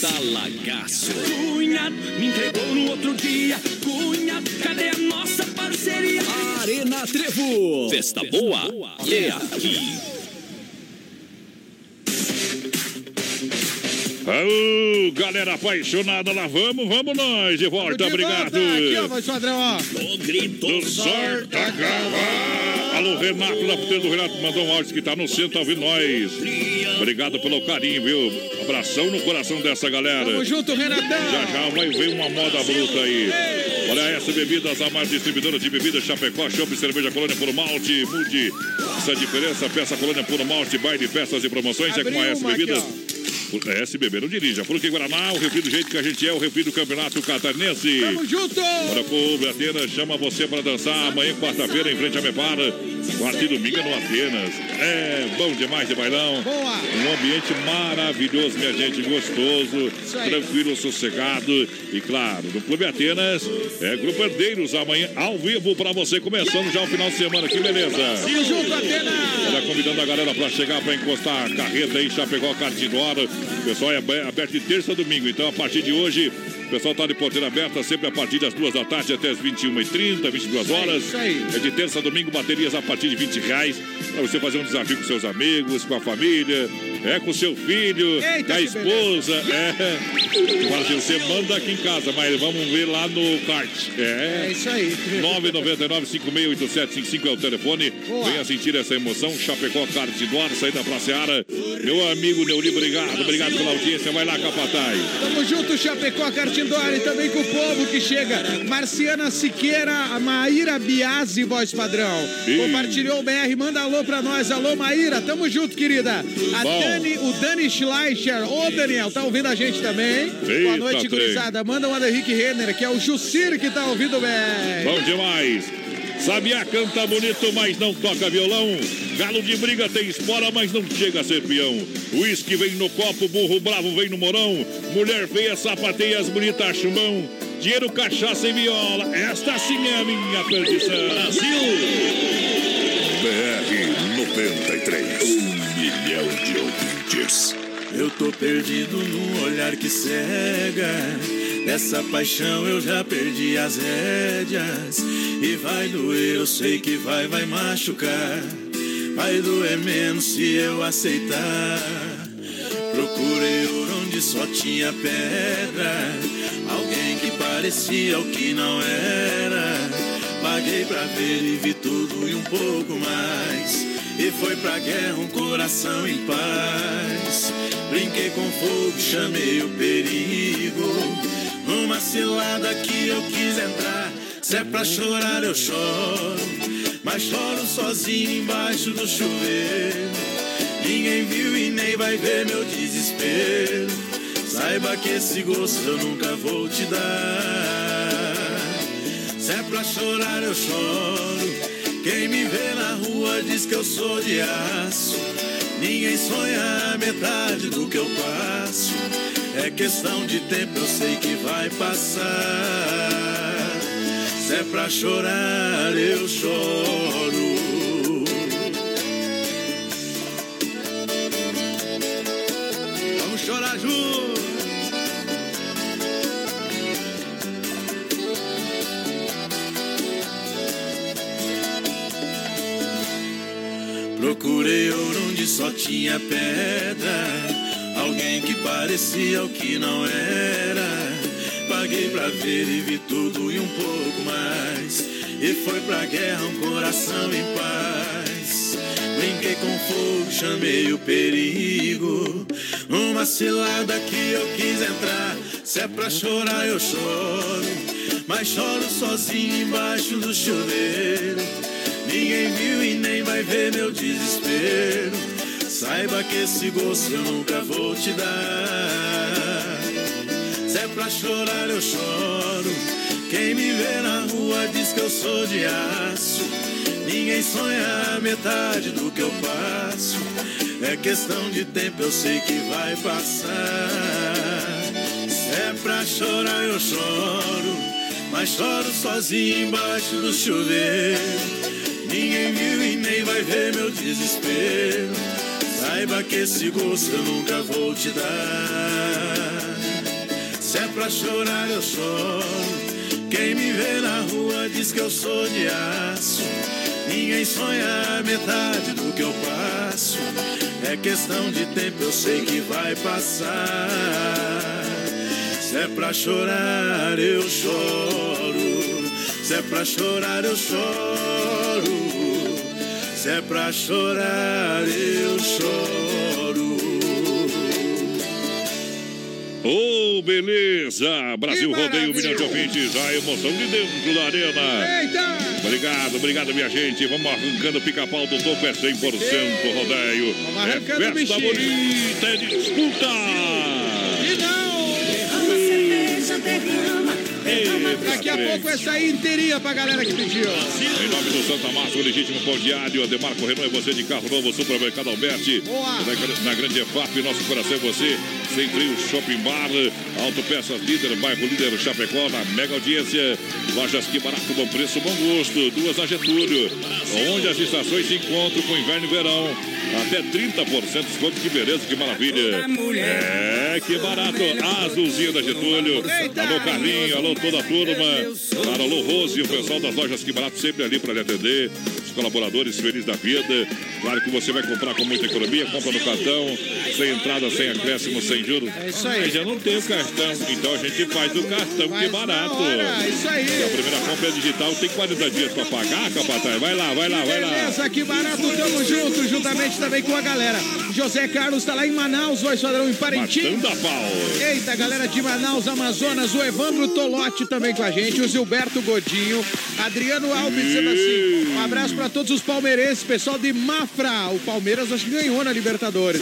Speaker 11: Talagaço.
Speaker 8: Cunha me entregou no outro dia. Cunha, cadê a nossa parceria?
Speaker 17: Arena Trevo.
Speaker 11: Festa boa é aqui.
Speaker 3: Aô, galera apaixonada lá, vamos, vamos nós de volta,
Speaker 5: De
Speaker 3: obrigado.
Speaker 5: volta, Aqui, ó, voz padrão, ó.
Speaker 11: O grito
Speaker 3: Do Sortacaba. Alô, Renato, da puteira do Renato, mandou um áudio que tá no centro, tá ouvindo nós. Obrigado pelo carinho, viu? Abração no coração dessa galera.
Speaker 5: Tamo junto, Renatão.
Speaker 3: Já já vai ver uma moda bruta aí. Olha essa bebidas, a mais distribuidora de bebidas Chapecó, Chopp, Cerveja Colônia por Malte, mude essa diferença, peça Colônia por Malte, baile, festas e promoções, é com a S
Speaker 5: uma aqui,
Speaker 3: O SBB não dirija. Porque Guaraná, o refri do jeito que a gente é, o refri do Campeonato Catarinense.
Speaker 5: Tamo junto.
Speaker 3: Para povo, Atenas chama você para dançar amanhã, quarta-feira, em frente à Mepar. Quarta e domingo no Atenas. É bom demais de bailão.
Speaker 5: Boa.
Speaker 3: Um ambiente maravilhoso, minha gente, gostoso, tranquilo, sossegado. E claro, no Clube Atenas, é Grupo Herdeiros, amanhã ao vivo para você, começando já o final de semana. Que beleza.
Speaker 5: Tamo junto, Atenas.
Speaker 3: Olha, convidando a galera para chegar para encostar a carreta aí, Chapecó, Cartidora. O pessoal é abe- aberto de terça a domingo, então a partir de hoje. O pessoal está de porteira aberta sempre a partir das duas da tarde até as 21h30, 22 horas.
Speaker 5: Isso aí.
Speaker 3: É de terça a domingo, baterias a partir de 20 reais. Para você fazer um desafio com seus amigos, com a família. é com seu filho,
Speaker 5: Eita,
Speaker 3: com a esposa. É. Você manda aqui em casa, mas vamos ver lá no kart. É.
Speaker 5: É isso aí.
Speaker 3: 999-568755 é o telefone.
Speaker 5: Boa.
Speaker 3: Venha sentir essa emoção. Chapecó Kart do Ar, saída pra Seara. Meu amigo Neuri, obrigado. Obrigado pela audiência. Vai lá, Capataz.
Speaker 5: Tamo junto, Chapecó, Cartindora e também com o povo que chega. Marciana Siqueira, a Maíra Biasi, voz padrão.
Speaker 3: Ih.
Speaker 5: Compartilhou o BR, manda alô pra nós. Alô, Maíra, tamo junto, querida. A
Speaker 3: Bom.
Speaker 5: Dani, o Dani Schleicher. Ô, Daniel, tá ouvindo a gente também? Boa
Speaker 3: Eita,
Speaker 5: noite,
Speaker 3: trem.
Speaker 5: gurizada. Manda um do Henrique Renner, que é o Jucir que tá ouvindo o BR.
Speaker 3: Bom demais. Sabiá canta bonito, mas não toca violão. Galo de briga tem espora, mas não chega a ser peão. Uísque vem no copo, burro bravo vem no morão. Mulher feia sapateia, as bonitas acham mão. Dinheiro, cachaça e viola. Esta sim é a minha perdição.
Speaker 2: BR 93. Um milhão de ouvintes.
Speaker 8: Eu tô perdido num olhar que cega. Nessa paixão eu já perdi as rédeas. E vai doer, eu sei que vai, vai machucar. Vai doer menos se eu aceitar. Procurei ouro onde só tinha pedra. Alguém que parecia o que não era. Paguei pra ver e vi tudo e um pouco mais. E foi pra guerra um coração em paz. Brinquei com fogo, chamei o perigo. Numa cilada que eu quis entrar. Se é pra chorar, eu choro. Mas choro sozinho embaixo do chuveiro. Ninguém viu e nem vai ver meu desespero. Saiba que esse gosto eu nunca vou te dar. Se é pra chorar, eu choro. Quem me vê na rua diz que eu sou de aço. Ninguém sonha a metade do que eu passo. É questão de tempo, eu sei que vai passar. Se é pra chorar, eu choro. Vamos chorar juntos. Procurei ouro onde só tinha pedra. Alguém que parecia o que não era. Paguei pra ver e vi tudo e um pouco mais. E foi pra guerra um coração em paz. Brinquei com fogo, chamei o perigo. Uma cilada que eu quis entrar. Se é pra chorar, eu choro. Mas choro sozinho embaixo do chuveiro. Ninguém viu e nem vai ver meu desespero. Saiba que esse gosto eu nunca vou te dar. Se é pra chorar, eu choro. Quem me vê na rua diz que eu sou de aço. Ninguém sonha a metade do que eu passo. É questão de tempo, eu sei que vai passar. Se é pra chorar, eu choro. Mas choro sozinho embaixo do chuveiro. Ninguém viu e nem vai ver meu desespero. Saiba que esse gosto eu nunca vou te dar. Se é pra chorar, eu choro. Quem me vê na rua diz que eu sou de aço. Ninguém sonha a metade do que eu passo. É questão de tempo, eu sei que vai passar. Se é pra chorar, eu choro. Se é pra chorar, eu choro. Se é pra chorar, eu choro.
Speaker 3: Ô, beleza! Brasil rodeio um milhão de ouvintes, a emoção de dentro da arena.
Speaker 5: Eita!
Speaker 3: Obrigado, obrigado, minha gente. Vamos arrancando o pica-pau do topo, é 100% rodeio.
Speaker 5: Vamos
Speaker 3: É
Speaker 5: arrancando o
Speaker 3: festa
Speaker 5: bichinho.
Speaker 3: bonita, é disputa!
Speaker 5: E não!
Speaker 6: Derrama cerveja, derrama, derrama
Speaker 5: Daqui a pouco essa aí inteirinha pra galera que pediu.
Speaker 3: Em nome do Santa Massa, o legítimo pão diário, Ademarco Renault é você de carro novo, Supermercado Alberti.
Speaker 5: Boa.
Speaker 3: Na, na Grande EFAP, nosso coração é você. Sem frio, Shopping Bar, Autopeças Líder, Bairro Líder, Chapecó, na mega audiência. Lojas que barato, bom preço, bom gosto. Duas a Getúlio, onde as estações se encontram com inverno e verão. Até 30% de desconto, que beleza, que maravilha. É, que barato. Azulzinha da Getúlio. Alô, Carlinho, alô, toda a turma. Claro, alô, Rose, o pessoal das lojas que barato sempre ali para lhe atender. Colaboradores, feliz da vida. Claro que você vai comprar com muita economia, compra no cartão, sem entrada, sem acréscimo, sem juros.
Speaker 5: É isso aí.
Speaker 3: Mas eu não tenho cartão, então a gente faz do cartão, que barato.
Speaker 5: É isso aí.
Speaker 3: E a primeira compra é digital, tem 40 dias pra pagar, capataz. Vai lá, vai lá, vai lá.
Speaker 5: Beleza, que barato, tamo junto, juntamente também com a galera. José Carlos tá lá em Manaus, o Esquadrão em Parintins.
Speaker 3: Matando a pau.
Speaker 5: Eita, galera de Manaus, Amazonas, o Evandro Tolotti também com a gente, o Gilberto Godinho, Adriano Alves assim, um abraço pra todos os palmeirenses, pessoal de Mafra, o Palmeiras acho que ganhou na Libertadores?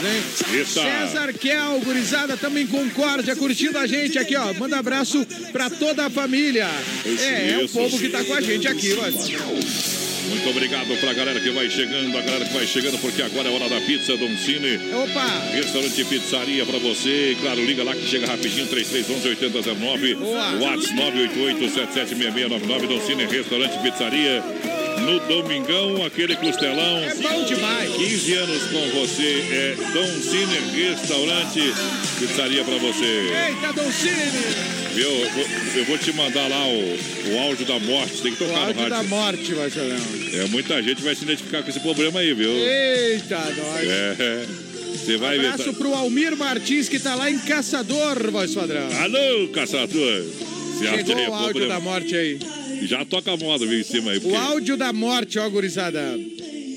Speaker 3: Eita.
Speaker 5: César Kel, gurizada, também em Concórdia, curtindo a gente aqui, ó, manda abraço pra toda a família. É, é o povo que tá com a gente aqui, ó.
Speaker 3: Muito obrigado pra galera que vai chegando, a galera que vai chegando, porque agora é hora da pizza Dom Cine.
Speaker 5: Opa!
Speaker 3: Restaurante e pizzaria pra você. E, Claro, liga lá que chega rapidinho, 3311-8009.
Speaker 5: Boa.
Speaker 3: WhatsApp 988-776699. Dom Cine Restaurante e Pizzaria. No Domingão, aquele costelão.
Speaker 5: É bom demais.
Speaker 3: 15 anos com você. É Dom Cine Restaurante Pizzaria pra você.
Speaker 5: Eita, Doncini!
Speaker 3: Viu? Eu vou, eu vou te mandar lá o, o áudio da morte. Tem que
Speaker 5: O
Speaker 3: tocar no
Speaker 5: áudio
Speaker 3: rádio.
Speaker 5: da morte, Marcelão.
Speaker 3: É, muita gente vai se identificar com esse problema aí, viu?
Speaker 5: Eita, nós.
Speaker 3: É. Você vai ver.
Speaker 5: Abraço pro Almir Martins, que tá lá em Caçador, voz padrão.
Speaker 3: Alô, caçador! Você
Speaker 5: Chegou
Speaker 3: é
Speaker 5: o áudio
Speaker 3: problema?
Speaker 5: da morte aí.
Speaker 3: Já toca a moda, viu, em cima aí.
Speaker 5: O
Speaker 3: Porque...
Speaker 5: áudio da morte, ó, gurizada.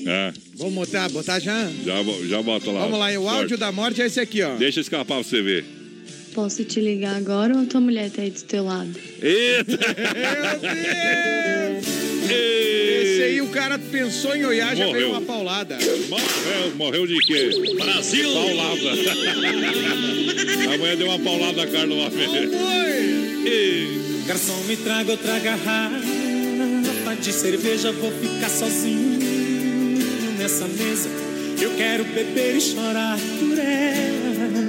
Speaker 3: É,
Speaker 5: Vamos botar, botar já?
Speaker 3: já, já bota lá.
Speaker 5: Vamos lá, e o
Speaker 3: Sorte.
Speaker 5: áudio da morte é esse aqui, ó.
Speaker 3: Deixa escapar pra você ver.
Speaker 18: Posso te ligar agora ou tua mulher tá aí do teu lado?
Speaker 3: Eita!
Speaker 5: Esse aí o cara pensou em olhar, já
Speaker 3: Morreu.
Speaker 5: veio uma paulada.
Speaker 3: Morreu, morreu de quê?
Speaker 5: Brasil!
Speaker 3: Paulada. Amanhã deu uma paulada cara do homem.
Speaker 7: Garçom, me traga outra garrafa de cerveja, vou ficar sozinho nessa mesa. Eu quero beber e chorar por ela.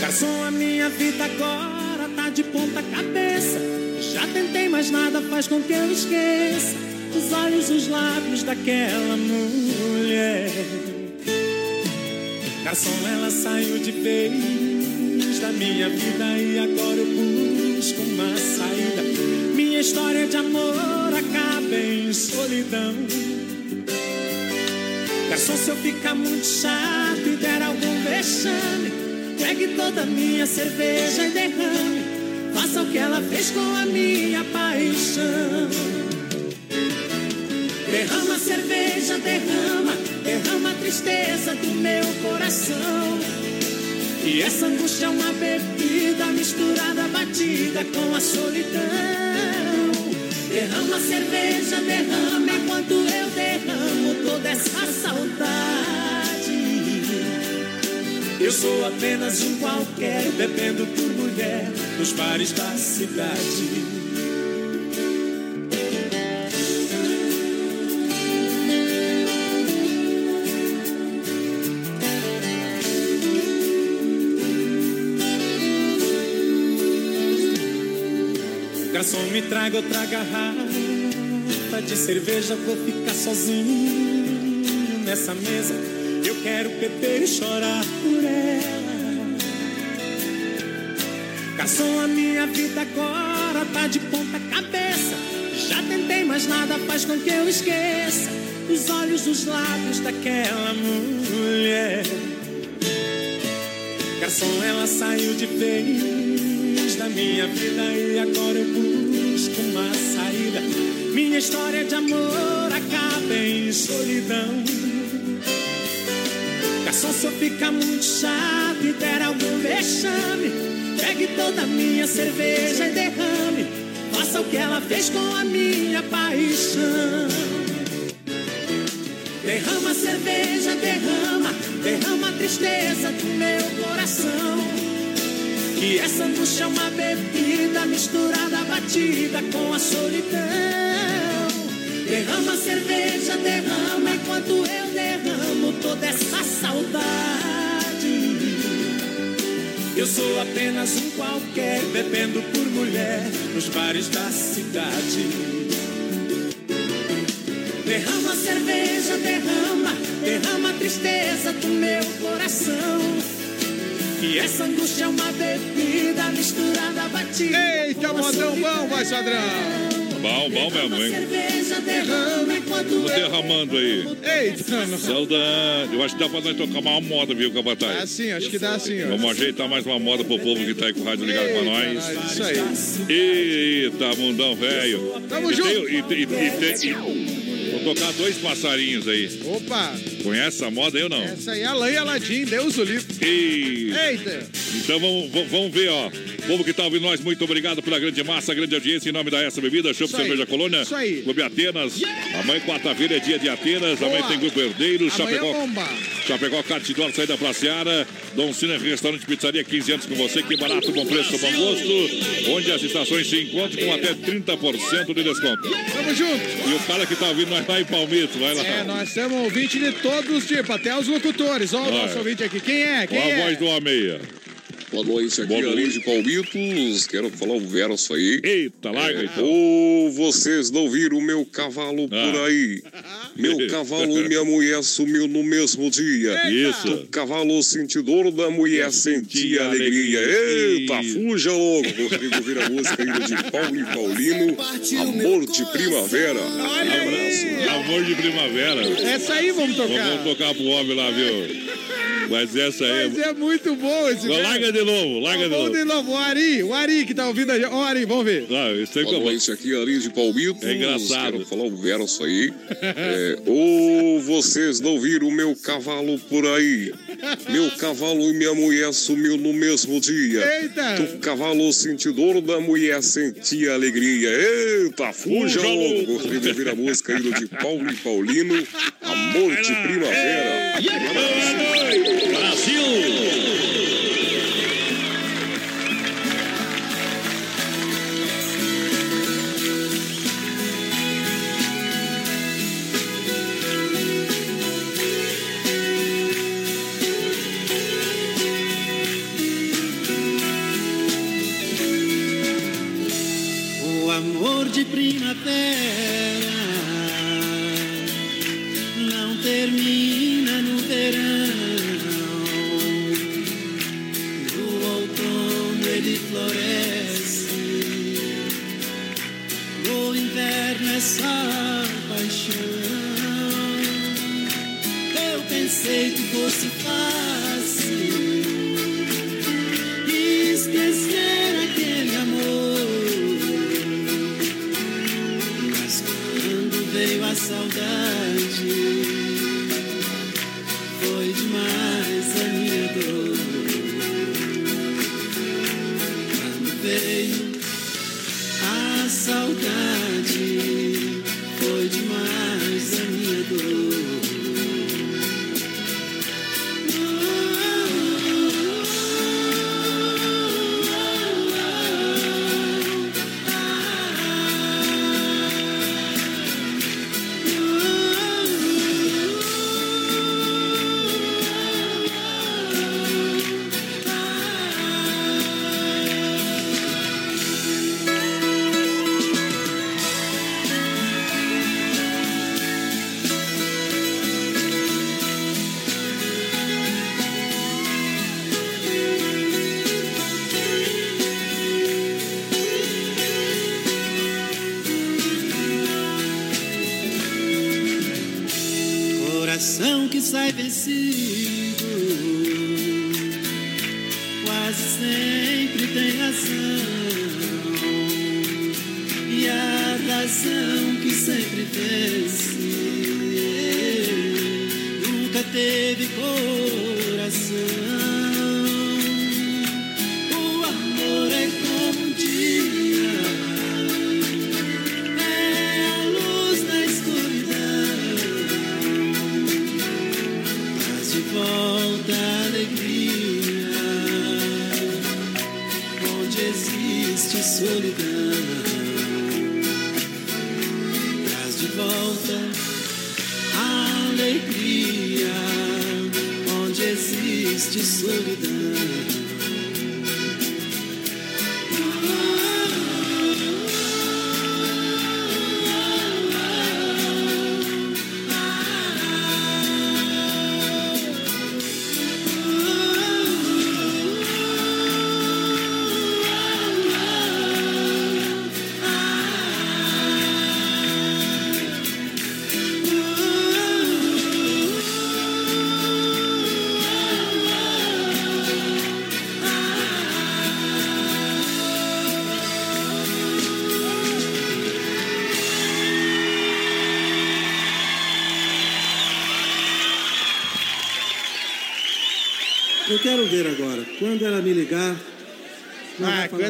Speaker 7: Garçom, a minha vida agora tá de ponta cabeça. Já tentei, mas nada faz com que eu esqueça os olhos, os lábios daquela mulher. Garçom, ela saiu de vez da minha vida e agora eu busco uma saída. Minha história de amor acaba em solidão. Garçom, se eu ficar muito chato e der algum vexame, pegue toda a minha cerveja e derrame. Faça o que ela fez com a minha paixão. Derrama cerveja, derrama, derrama a tristeza do meu coração. E essa angústia é uma bebida misturada, batida com a solidão. Derrama cerveja, derrama enquanto eu derramo toda essa saudade. Eu sou apenas um qualquer, bebendo por mulher nos bares da cidade. Garçom, me traga outra garrafa de cerveja, vou ficar sozinho nessa mesa. Eu quero beber e chorar por ela. Garçom, a minha vida agora tá de ponta cabeça. Já tentei, mas nada faz com que eu esqueça os olhos, os lábios daquela mulher. Garçom, ela saiu de vez da minha vida e Minha história de amor acaba em solidão. Garçom, se eu ficar muito chato e der algum vexame, pegue toda a minha cerveja e derrame. Faça o que ela fez com a minha paixão. Derrama cerveja, derrama, derrama a tristeza do meu coração. Que essa angústia é uma bebida misturada, batida com a solidão. Derrama a cerveja, derrama enquanto eu derramo toda essa saudade. Eu sou apenas um qualquer, bebendo por mulher nos bares da cidade. Derrama a cerveja, derrama, derrama a tristeza do meu coração. Que essa angústia é uma bebida misturada, batida.
Speaker 5: Eita, modão bom, vai, Sadrão.
Speaker 3: Bom, bom mesmo, hein?
Speaker 7: Derrama enquanto
Speaker 3: Vamos derramando aí.
Speaker 5: Eita, não.
Speaker 3: Saudade. Eu acho que dá pra nós tocar uma moda, viu,
Speaker 5: Dá
Speaker 3: Capataz?
Speaker 5: sim, acho que dá sim, ó.
Speaker 3: Vamos ajeitar mais uma moda pro povo que tá aí com o rádio ligado pra nós.
Speaker 5: Isso aí.
Speaker 3: Eita, mundão velho.
Speaker 5: Tamo
Speaker 3: E
Speaker 5: junto.
Speaker 3: tem- E, e, tem- e- Vou tocar dois passarinhos aí.
Speaker 5: Opa,
Speaker 3: Conhece essa moda aí ou não?
Speaker 5: essa aí é Alain Aladim, Deus o livre.
Speaker 3: E...
Speaker 5: Eita.
Speaker 3: Então vamos, vamos- ver, ó. Povo que tá ouvindo nós, muito obrigado pela grande massa, grande audiência em nome da Essa Bebida,
Speaker 5: aí.
Speaker 3: Cerveja Colônia,
Speaker 5: Isso aí.
Speaker 3: Clube Atenas. Amanhã, quarta-feira, é dia de Atenas. Amanhã
Speaker 5: Boa.
Speaker 3: tem Grupo Herdeiro,
Speaker 5: Amanhã
Speaker 3: Chapecó.
Speaker 5: bomba.
Speaker 3: Chapecó Cartidor, saída pra Seara. Dom Cine, restaurante pizzaria, 15 anos com você. Que barato, bom preço, bom gosto. Onde as estações se encontram com até 30% de desconto.
Speaker 5: Tamo junto.
Speaker 3: E o cara que tá ouvindo nós lá em Palmito, vai lá.
Speaker 5: É, nós temos ouvinte de todos os tipos, até os locutores. Ó, o nosso ouvinte aqui. Quem é? Quem
Speaker 3: Com a
Speaker 5: é?
Speaker 3: voz do Ameia.
Speaker 19: Boa noite, aqui
Speaker 3: Boa
Speaker 19: é
Speaker 3: noite.
Speaker 19: De Palmitos. Quero falar um verso aí.
Speaker 3: Eita, larga então.
Speaker 19: Ô, vocês não viram o meu cavalo por
Speaker 3: Ah.
Speaker 19: aí? Meu cavalo e minha mulher sumiu no mesmo dia.
Speaker 3: Isso.
Speaker 19: O cavalo sentidor da mulher sentia alegria. Eita, fuja logo. Rodrigo vira a música ainda de Paulo e Paulino. Amor de primavera. Abraço.
Speaker 3: Amor de primavera.
Speaker 5: Essa aí vamos tocar.
Speaker 3: Vamos tocar pro homem lá, viu? Mas essa aí.
Speaker 5: Mas é muito bom esse
Speaker 3: Não,
Speaker 5: cara.
Speaker 3: larga de novo, larga de
Speaker 5: Vamos
Speaker 3: novo.
Speaker 5: de novo. O Ari, o Ari que tá ouvindo a gente. Ó, Ari, vamos ver.
Speaker 3: Não, isso aí
Speaker 19: Boa noite, aqui é Ali de Palmitos.
Speaker 3: É engraçado.
Speaker 19: Quero falar um verso aí. É, Ô, vocês não viram o meu cavalo por aí? Meu cavalo e minha mulher sumiu no mesmo dia.
Speaker 5: Eita!
Speaker 19: O cavalo sentidor da mulher sentia alegria. Eita, fuja logo. Gostaria de ouvir a música ainda de Paulo e Paulino. Amor de primavera.
Speaker 6: Brasil!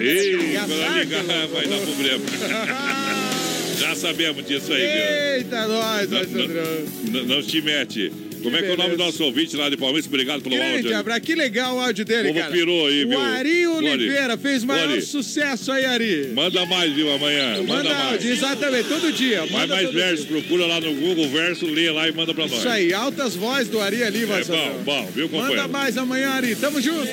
Speaker 7: Não
Speaker 20: falar
Speaker 3: Ei, quando ligar, vai dar problema. Já sabemos disso aí?
Speaker 5: Eita, nós,
Speaker 3: Não,
Speaker 5: nós, Sandrão.
Speaker 3: não, não te mete. Como é que é o nome do nosso ouvinte lá de Palmeiras? Obrigado pelo
Speaker 5: Grande
Speaker 3: áudio.
Speaker 5: abraço. Que legal o áudio dele,
Speaker 3: Como
Speaker 5: cara.
Speaker 3: pirou aí,
Speaker 5: o
Speaker 3: viu?
Speaker 5: Ari Oliveira fez maior
Speaker 3: olha.
Speaker 5: sucesso aí, Ari.
Speaker 3: Manda mais, viu, amanhã. Manda,
Speaker 5: Manda
Speaker 3: mais.
Speaker 5: áudio, exatamente, todo dia.
Speaker 3: Vai
Speaker 5: Manda
Speaker 3: mais
Speaker 5: todo
Speaker 3: versos, procura lá no Google verso, lê lá e manda pra nós.
Speaker 5: Isso aí, altas vozes do Ari ali,
Speaker 3: É
Speaker 5: vai
Speaker 3: bom, bom, viu,
Speaker 5: Manda
Speaker 3: companheiro?
Speaker 5: mais amanhã, Ari. Tamo junto.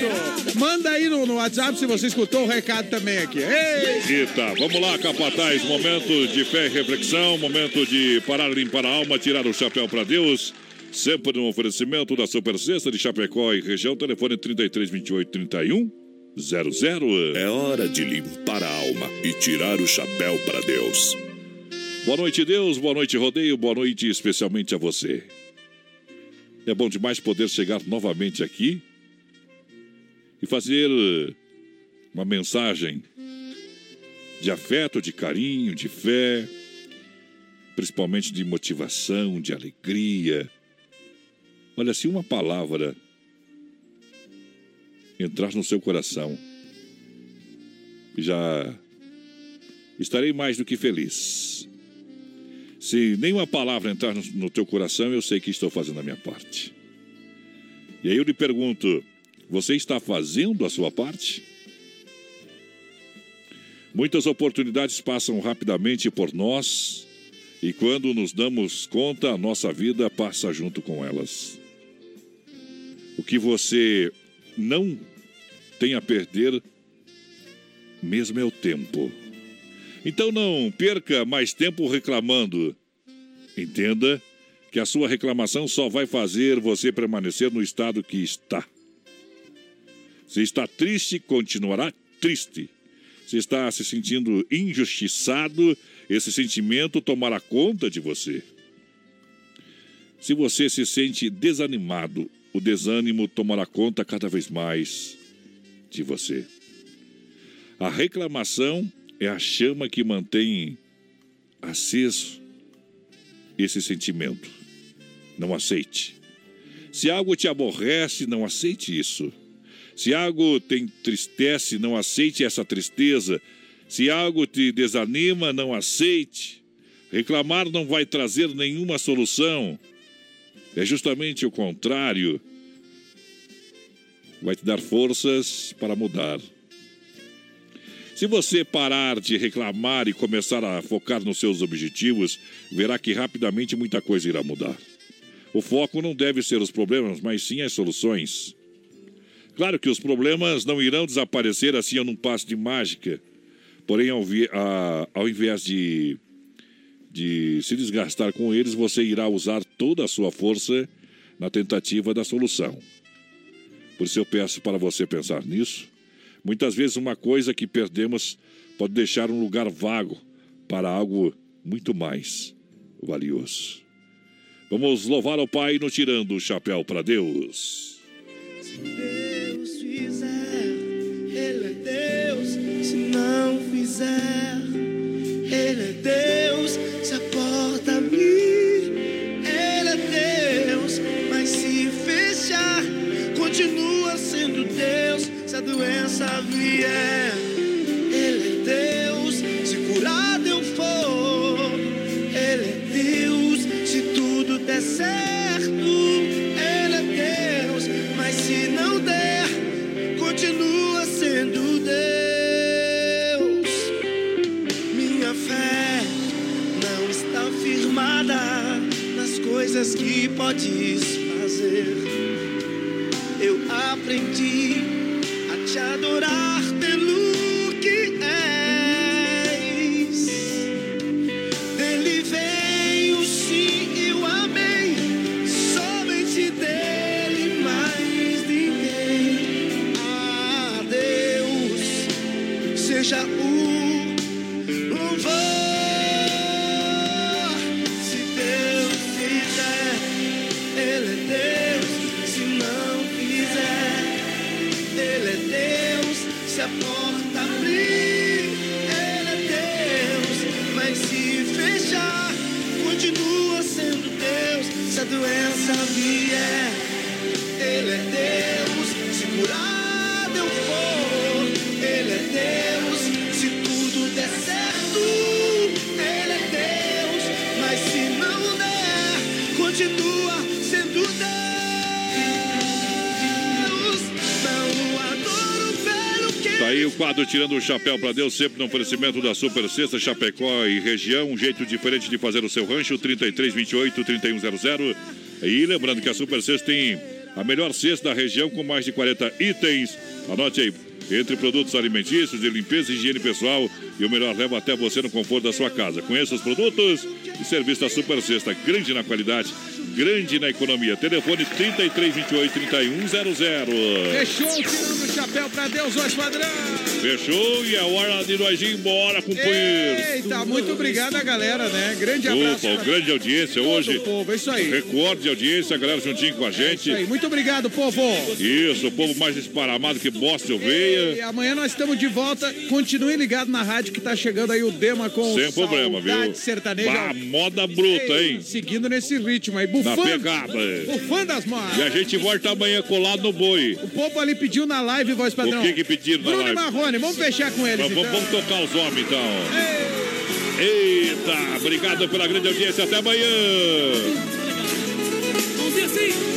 Speaker 5: Manda aí no, no WhatsApp se você escutou o recado também aqui. Ei!
Speaker 3: Eita, vamos lá, Capataz. Momento de fé e reflexão, momento de parar, limpar a alma, tirar o chapéu pra Deus. Sempre no oferecimento da Super de Chapecó e região, telefone 3328 31 00.
Speaker 2: É hora de limpar a alma e tirar o chapéu para Deus.
Speaker 3: Boa noite, Deus. Boa noite, Rodeio. Boa noite especialmente a você. É bom demais poder chegar novamente aqui e fazer uma mensagem de afeto, de carinho, de fé, principalmente de motivação, de alegria. Olha, se uma palavra entrar no seu coração, já estarei mais do que feliz. Se nenhuma palavra entrar no, no teu coração, eu sei que estou fazendo a minha parte. E aí eu lhe pergunto: você está fazendo a sua parte? Muitas oportunidades passam rapidamente por nós e quando nos damos conta, a nossa vida passa junto com elas. O que você não tem a perder mesmo é o tempo. Então não perca mais tempo reclamando. Entenda que a sua reclamação só vai fazer você permanecer no estado que está. Se está triste, continuará triste. Se está se sentindo injustiçado, esse sentimento tomará conta de você. Se você se sente desanimado, o desânimo tomará conta cada vez mais de você. A reclamação é a chama que mantém aceso esse sentimento. Não aceite. Se algo te aborrece, não aceite isso. Se algo te entristece, não aceite essa tristeza. Se algo te desanima, não aceite. Reclamar não vai trazer nenhuma solução. É justamente o contrário. Vai te dar forças para mudar. Se você parar de reclamar e começar a focar nos seus objetivos, verá que rapidamente muita coisa irá mudar. O foco não deve ser os problemas, mas sim as soluções. Claro que os problemas não irão desaparecer assim num passo de mágica. Porém, ao, vi- a- ao invés de, de se desgastar com eles, você irá usar toda a sua força na tentativa da solução. Por isso eu peço para você pensar nisso. Muitas vezes uma coisa que perdemos pode deixar um lugar vago para algo muito mais valioso. Vamos louvar ao Pai no tirando o chapéu para Deus.
Speaker 6: Deus fizer, Ele é Deus. Se não fizer, Ele é Deus. Se a porta abrir, Ele é Deus. Mas se fechar, continua sendo Deus. Se a doença vier, podes fazer. Eu aprendi a te adorar
Speaker 3: Aí o quadro Tirando o Chapéu para Deus, sempre no oferecimento da Super Sexta, Chapecó e região. Um jeito diferente de fazer o seu rancho, 3328 3100. E lembrando que a Super Sexta tem a melhor cesta da região com mais de 40 itens. Anote aí. Entre produtos alimentícios, de limpeza e higiene pessoal e o melhor leva até você no conforto da sua casa. Conheça os produtos e serviço da Super Sexta, grande na qualidade, grande na economia. Telefone 3328 3100.
Speaker 5: Fechou, tirando o chapéu pra Deus, hoje, padrão.
Speaker 3: Fechou e é hora de nós ir embora, companheiro.
Speaker 5: Eita, muito obrigado a galera, né? Grande abraço.
Speaker 3: Opa, grande audiência
Speaker 5: todo
Speaker 3: hoje.
Speaker 5: povo, é isso aí.
Speaker 3: Recorde de audiência, a galera juntinho com a gente.
Speaker 5: Isso aí, muito obrigado, povo.
Speaker 3: Isso, o povo mais esparamado que bosta de
Speaker 5: E amanhã nós estamos de volta. Continue ligado na rádio que tá chegando aí o Dema com
Speaker 3: Sem problema, viu?
Speaker 5: Saudade Sertaneja.
Speaker 3: Bah, moda bruta, hein?
Speaker 5: Seguindo nesse ritmo aí,
Speaker 3: Na
Speaker 5: bufando.
Speaker 3: pegada.
Speaker 5: Bufando as modas.
Speaker 3: E a gente volta amanhã colado no boi.
Speaker 5: O povo ali pediu na live, voz padrão.
Speaker 3: O que que pediram na
Speaker 5: Bruno
Speaker 3: live?
Speaker 5: e Marrone, vamos fechar com eles. Então.
Speaker 3: vamos tocar os homens, então. Eita, obrigado pela grande audiência. Até amanhã.
Speaker 6: Vamos ver assim.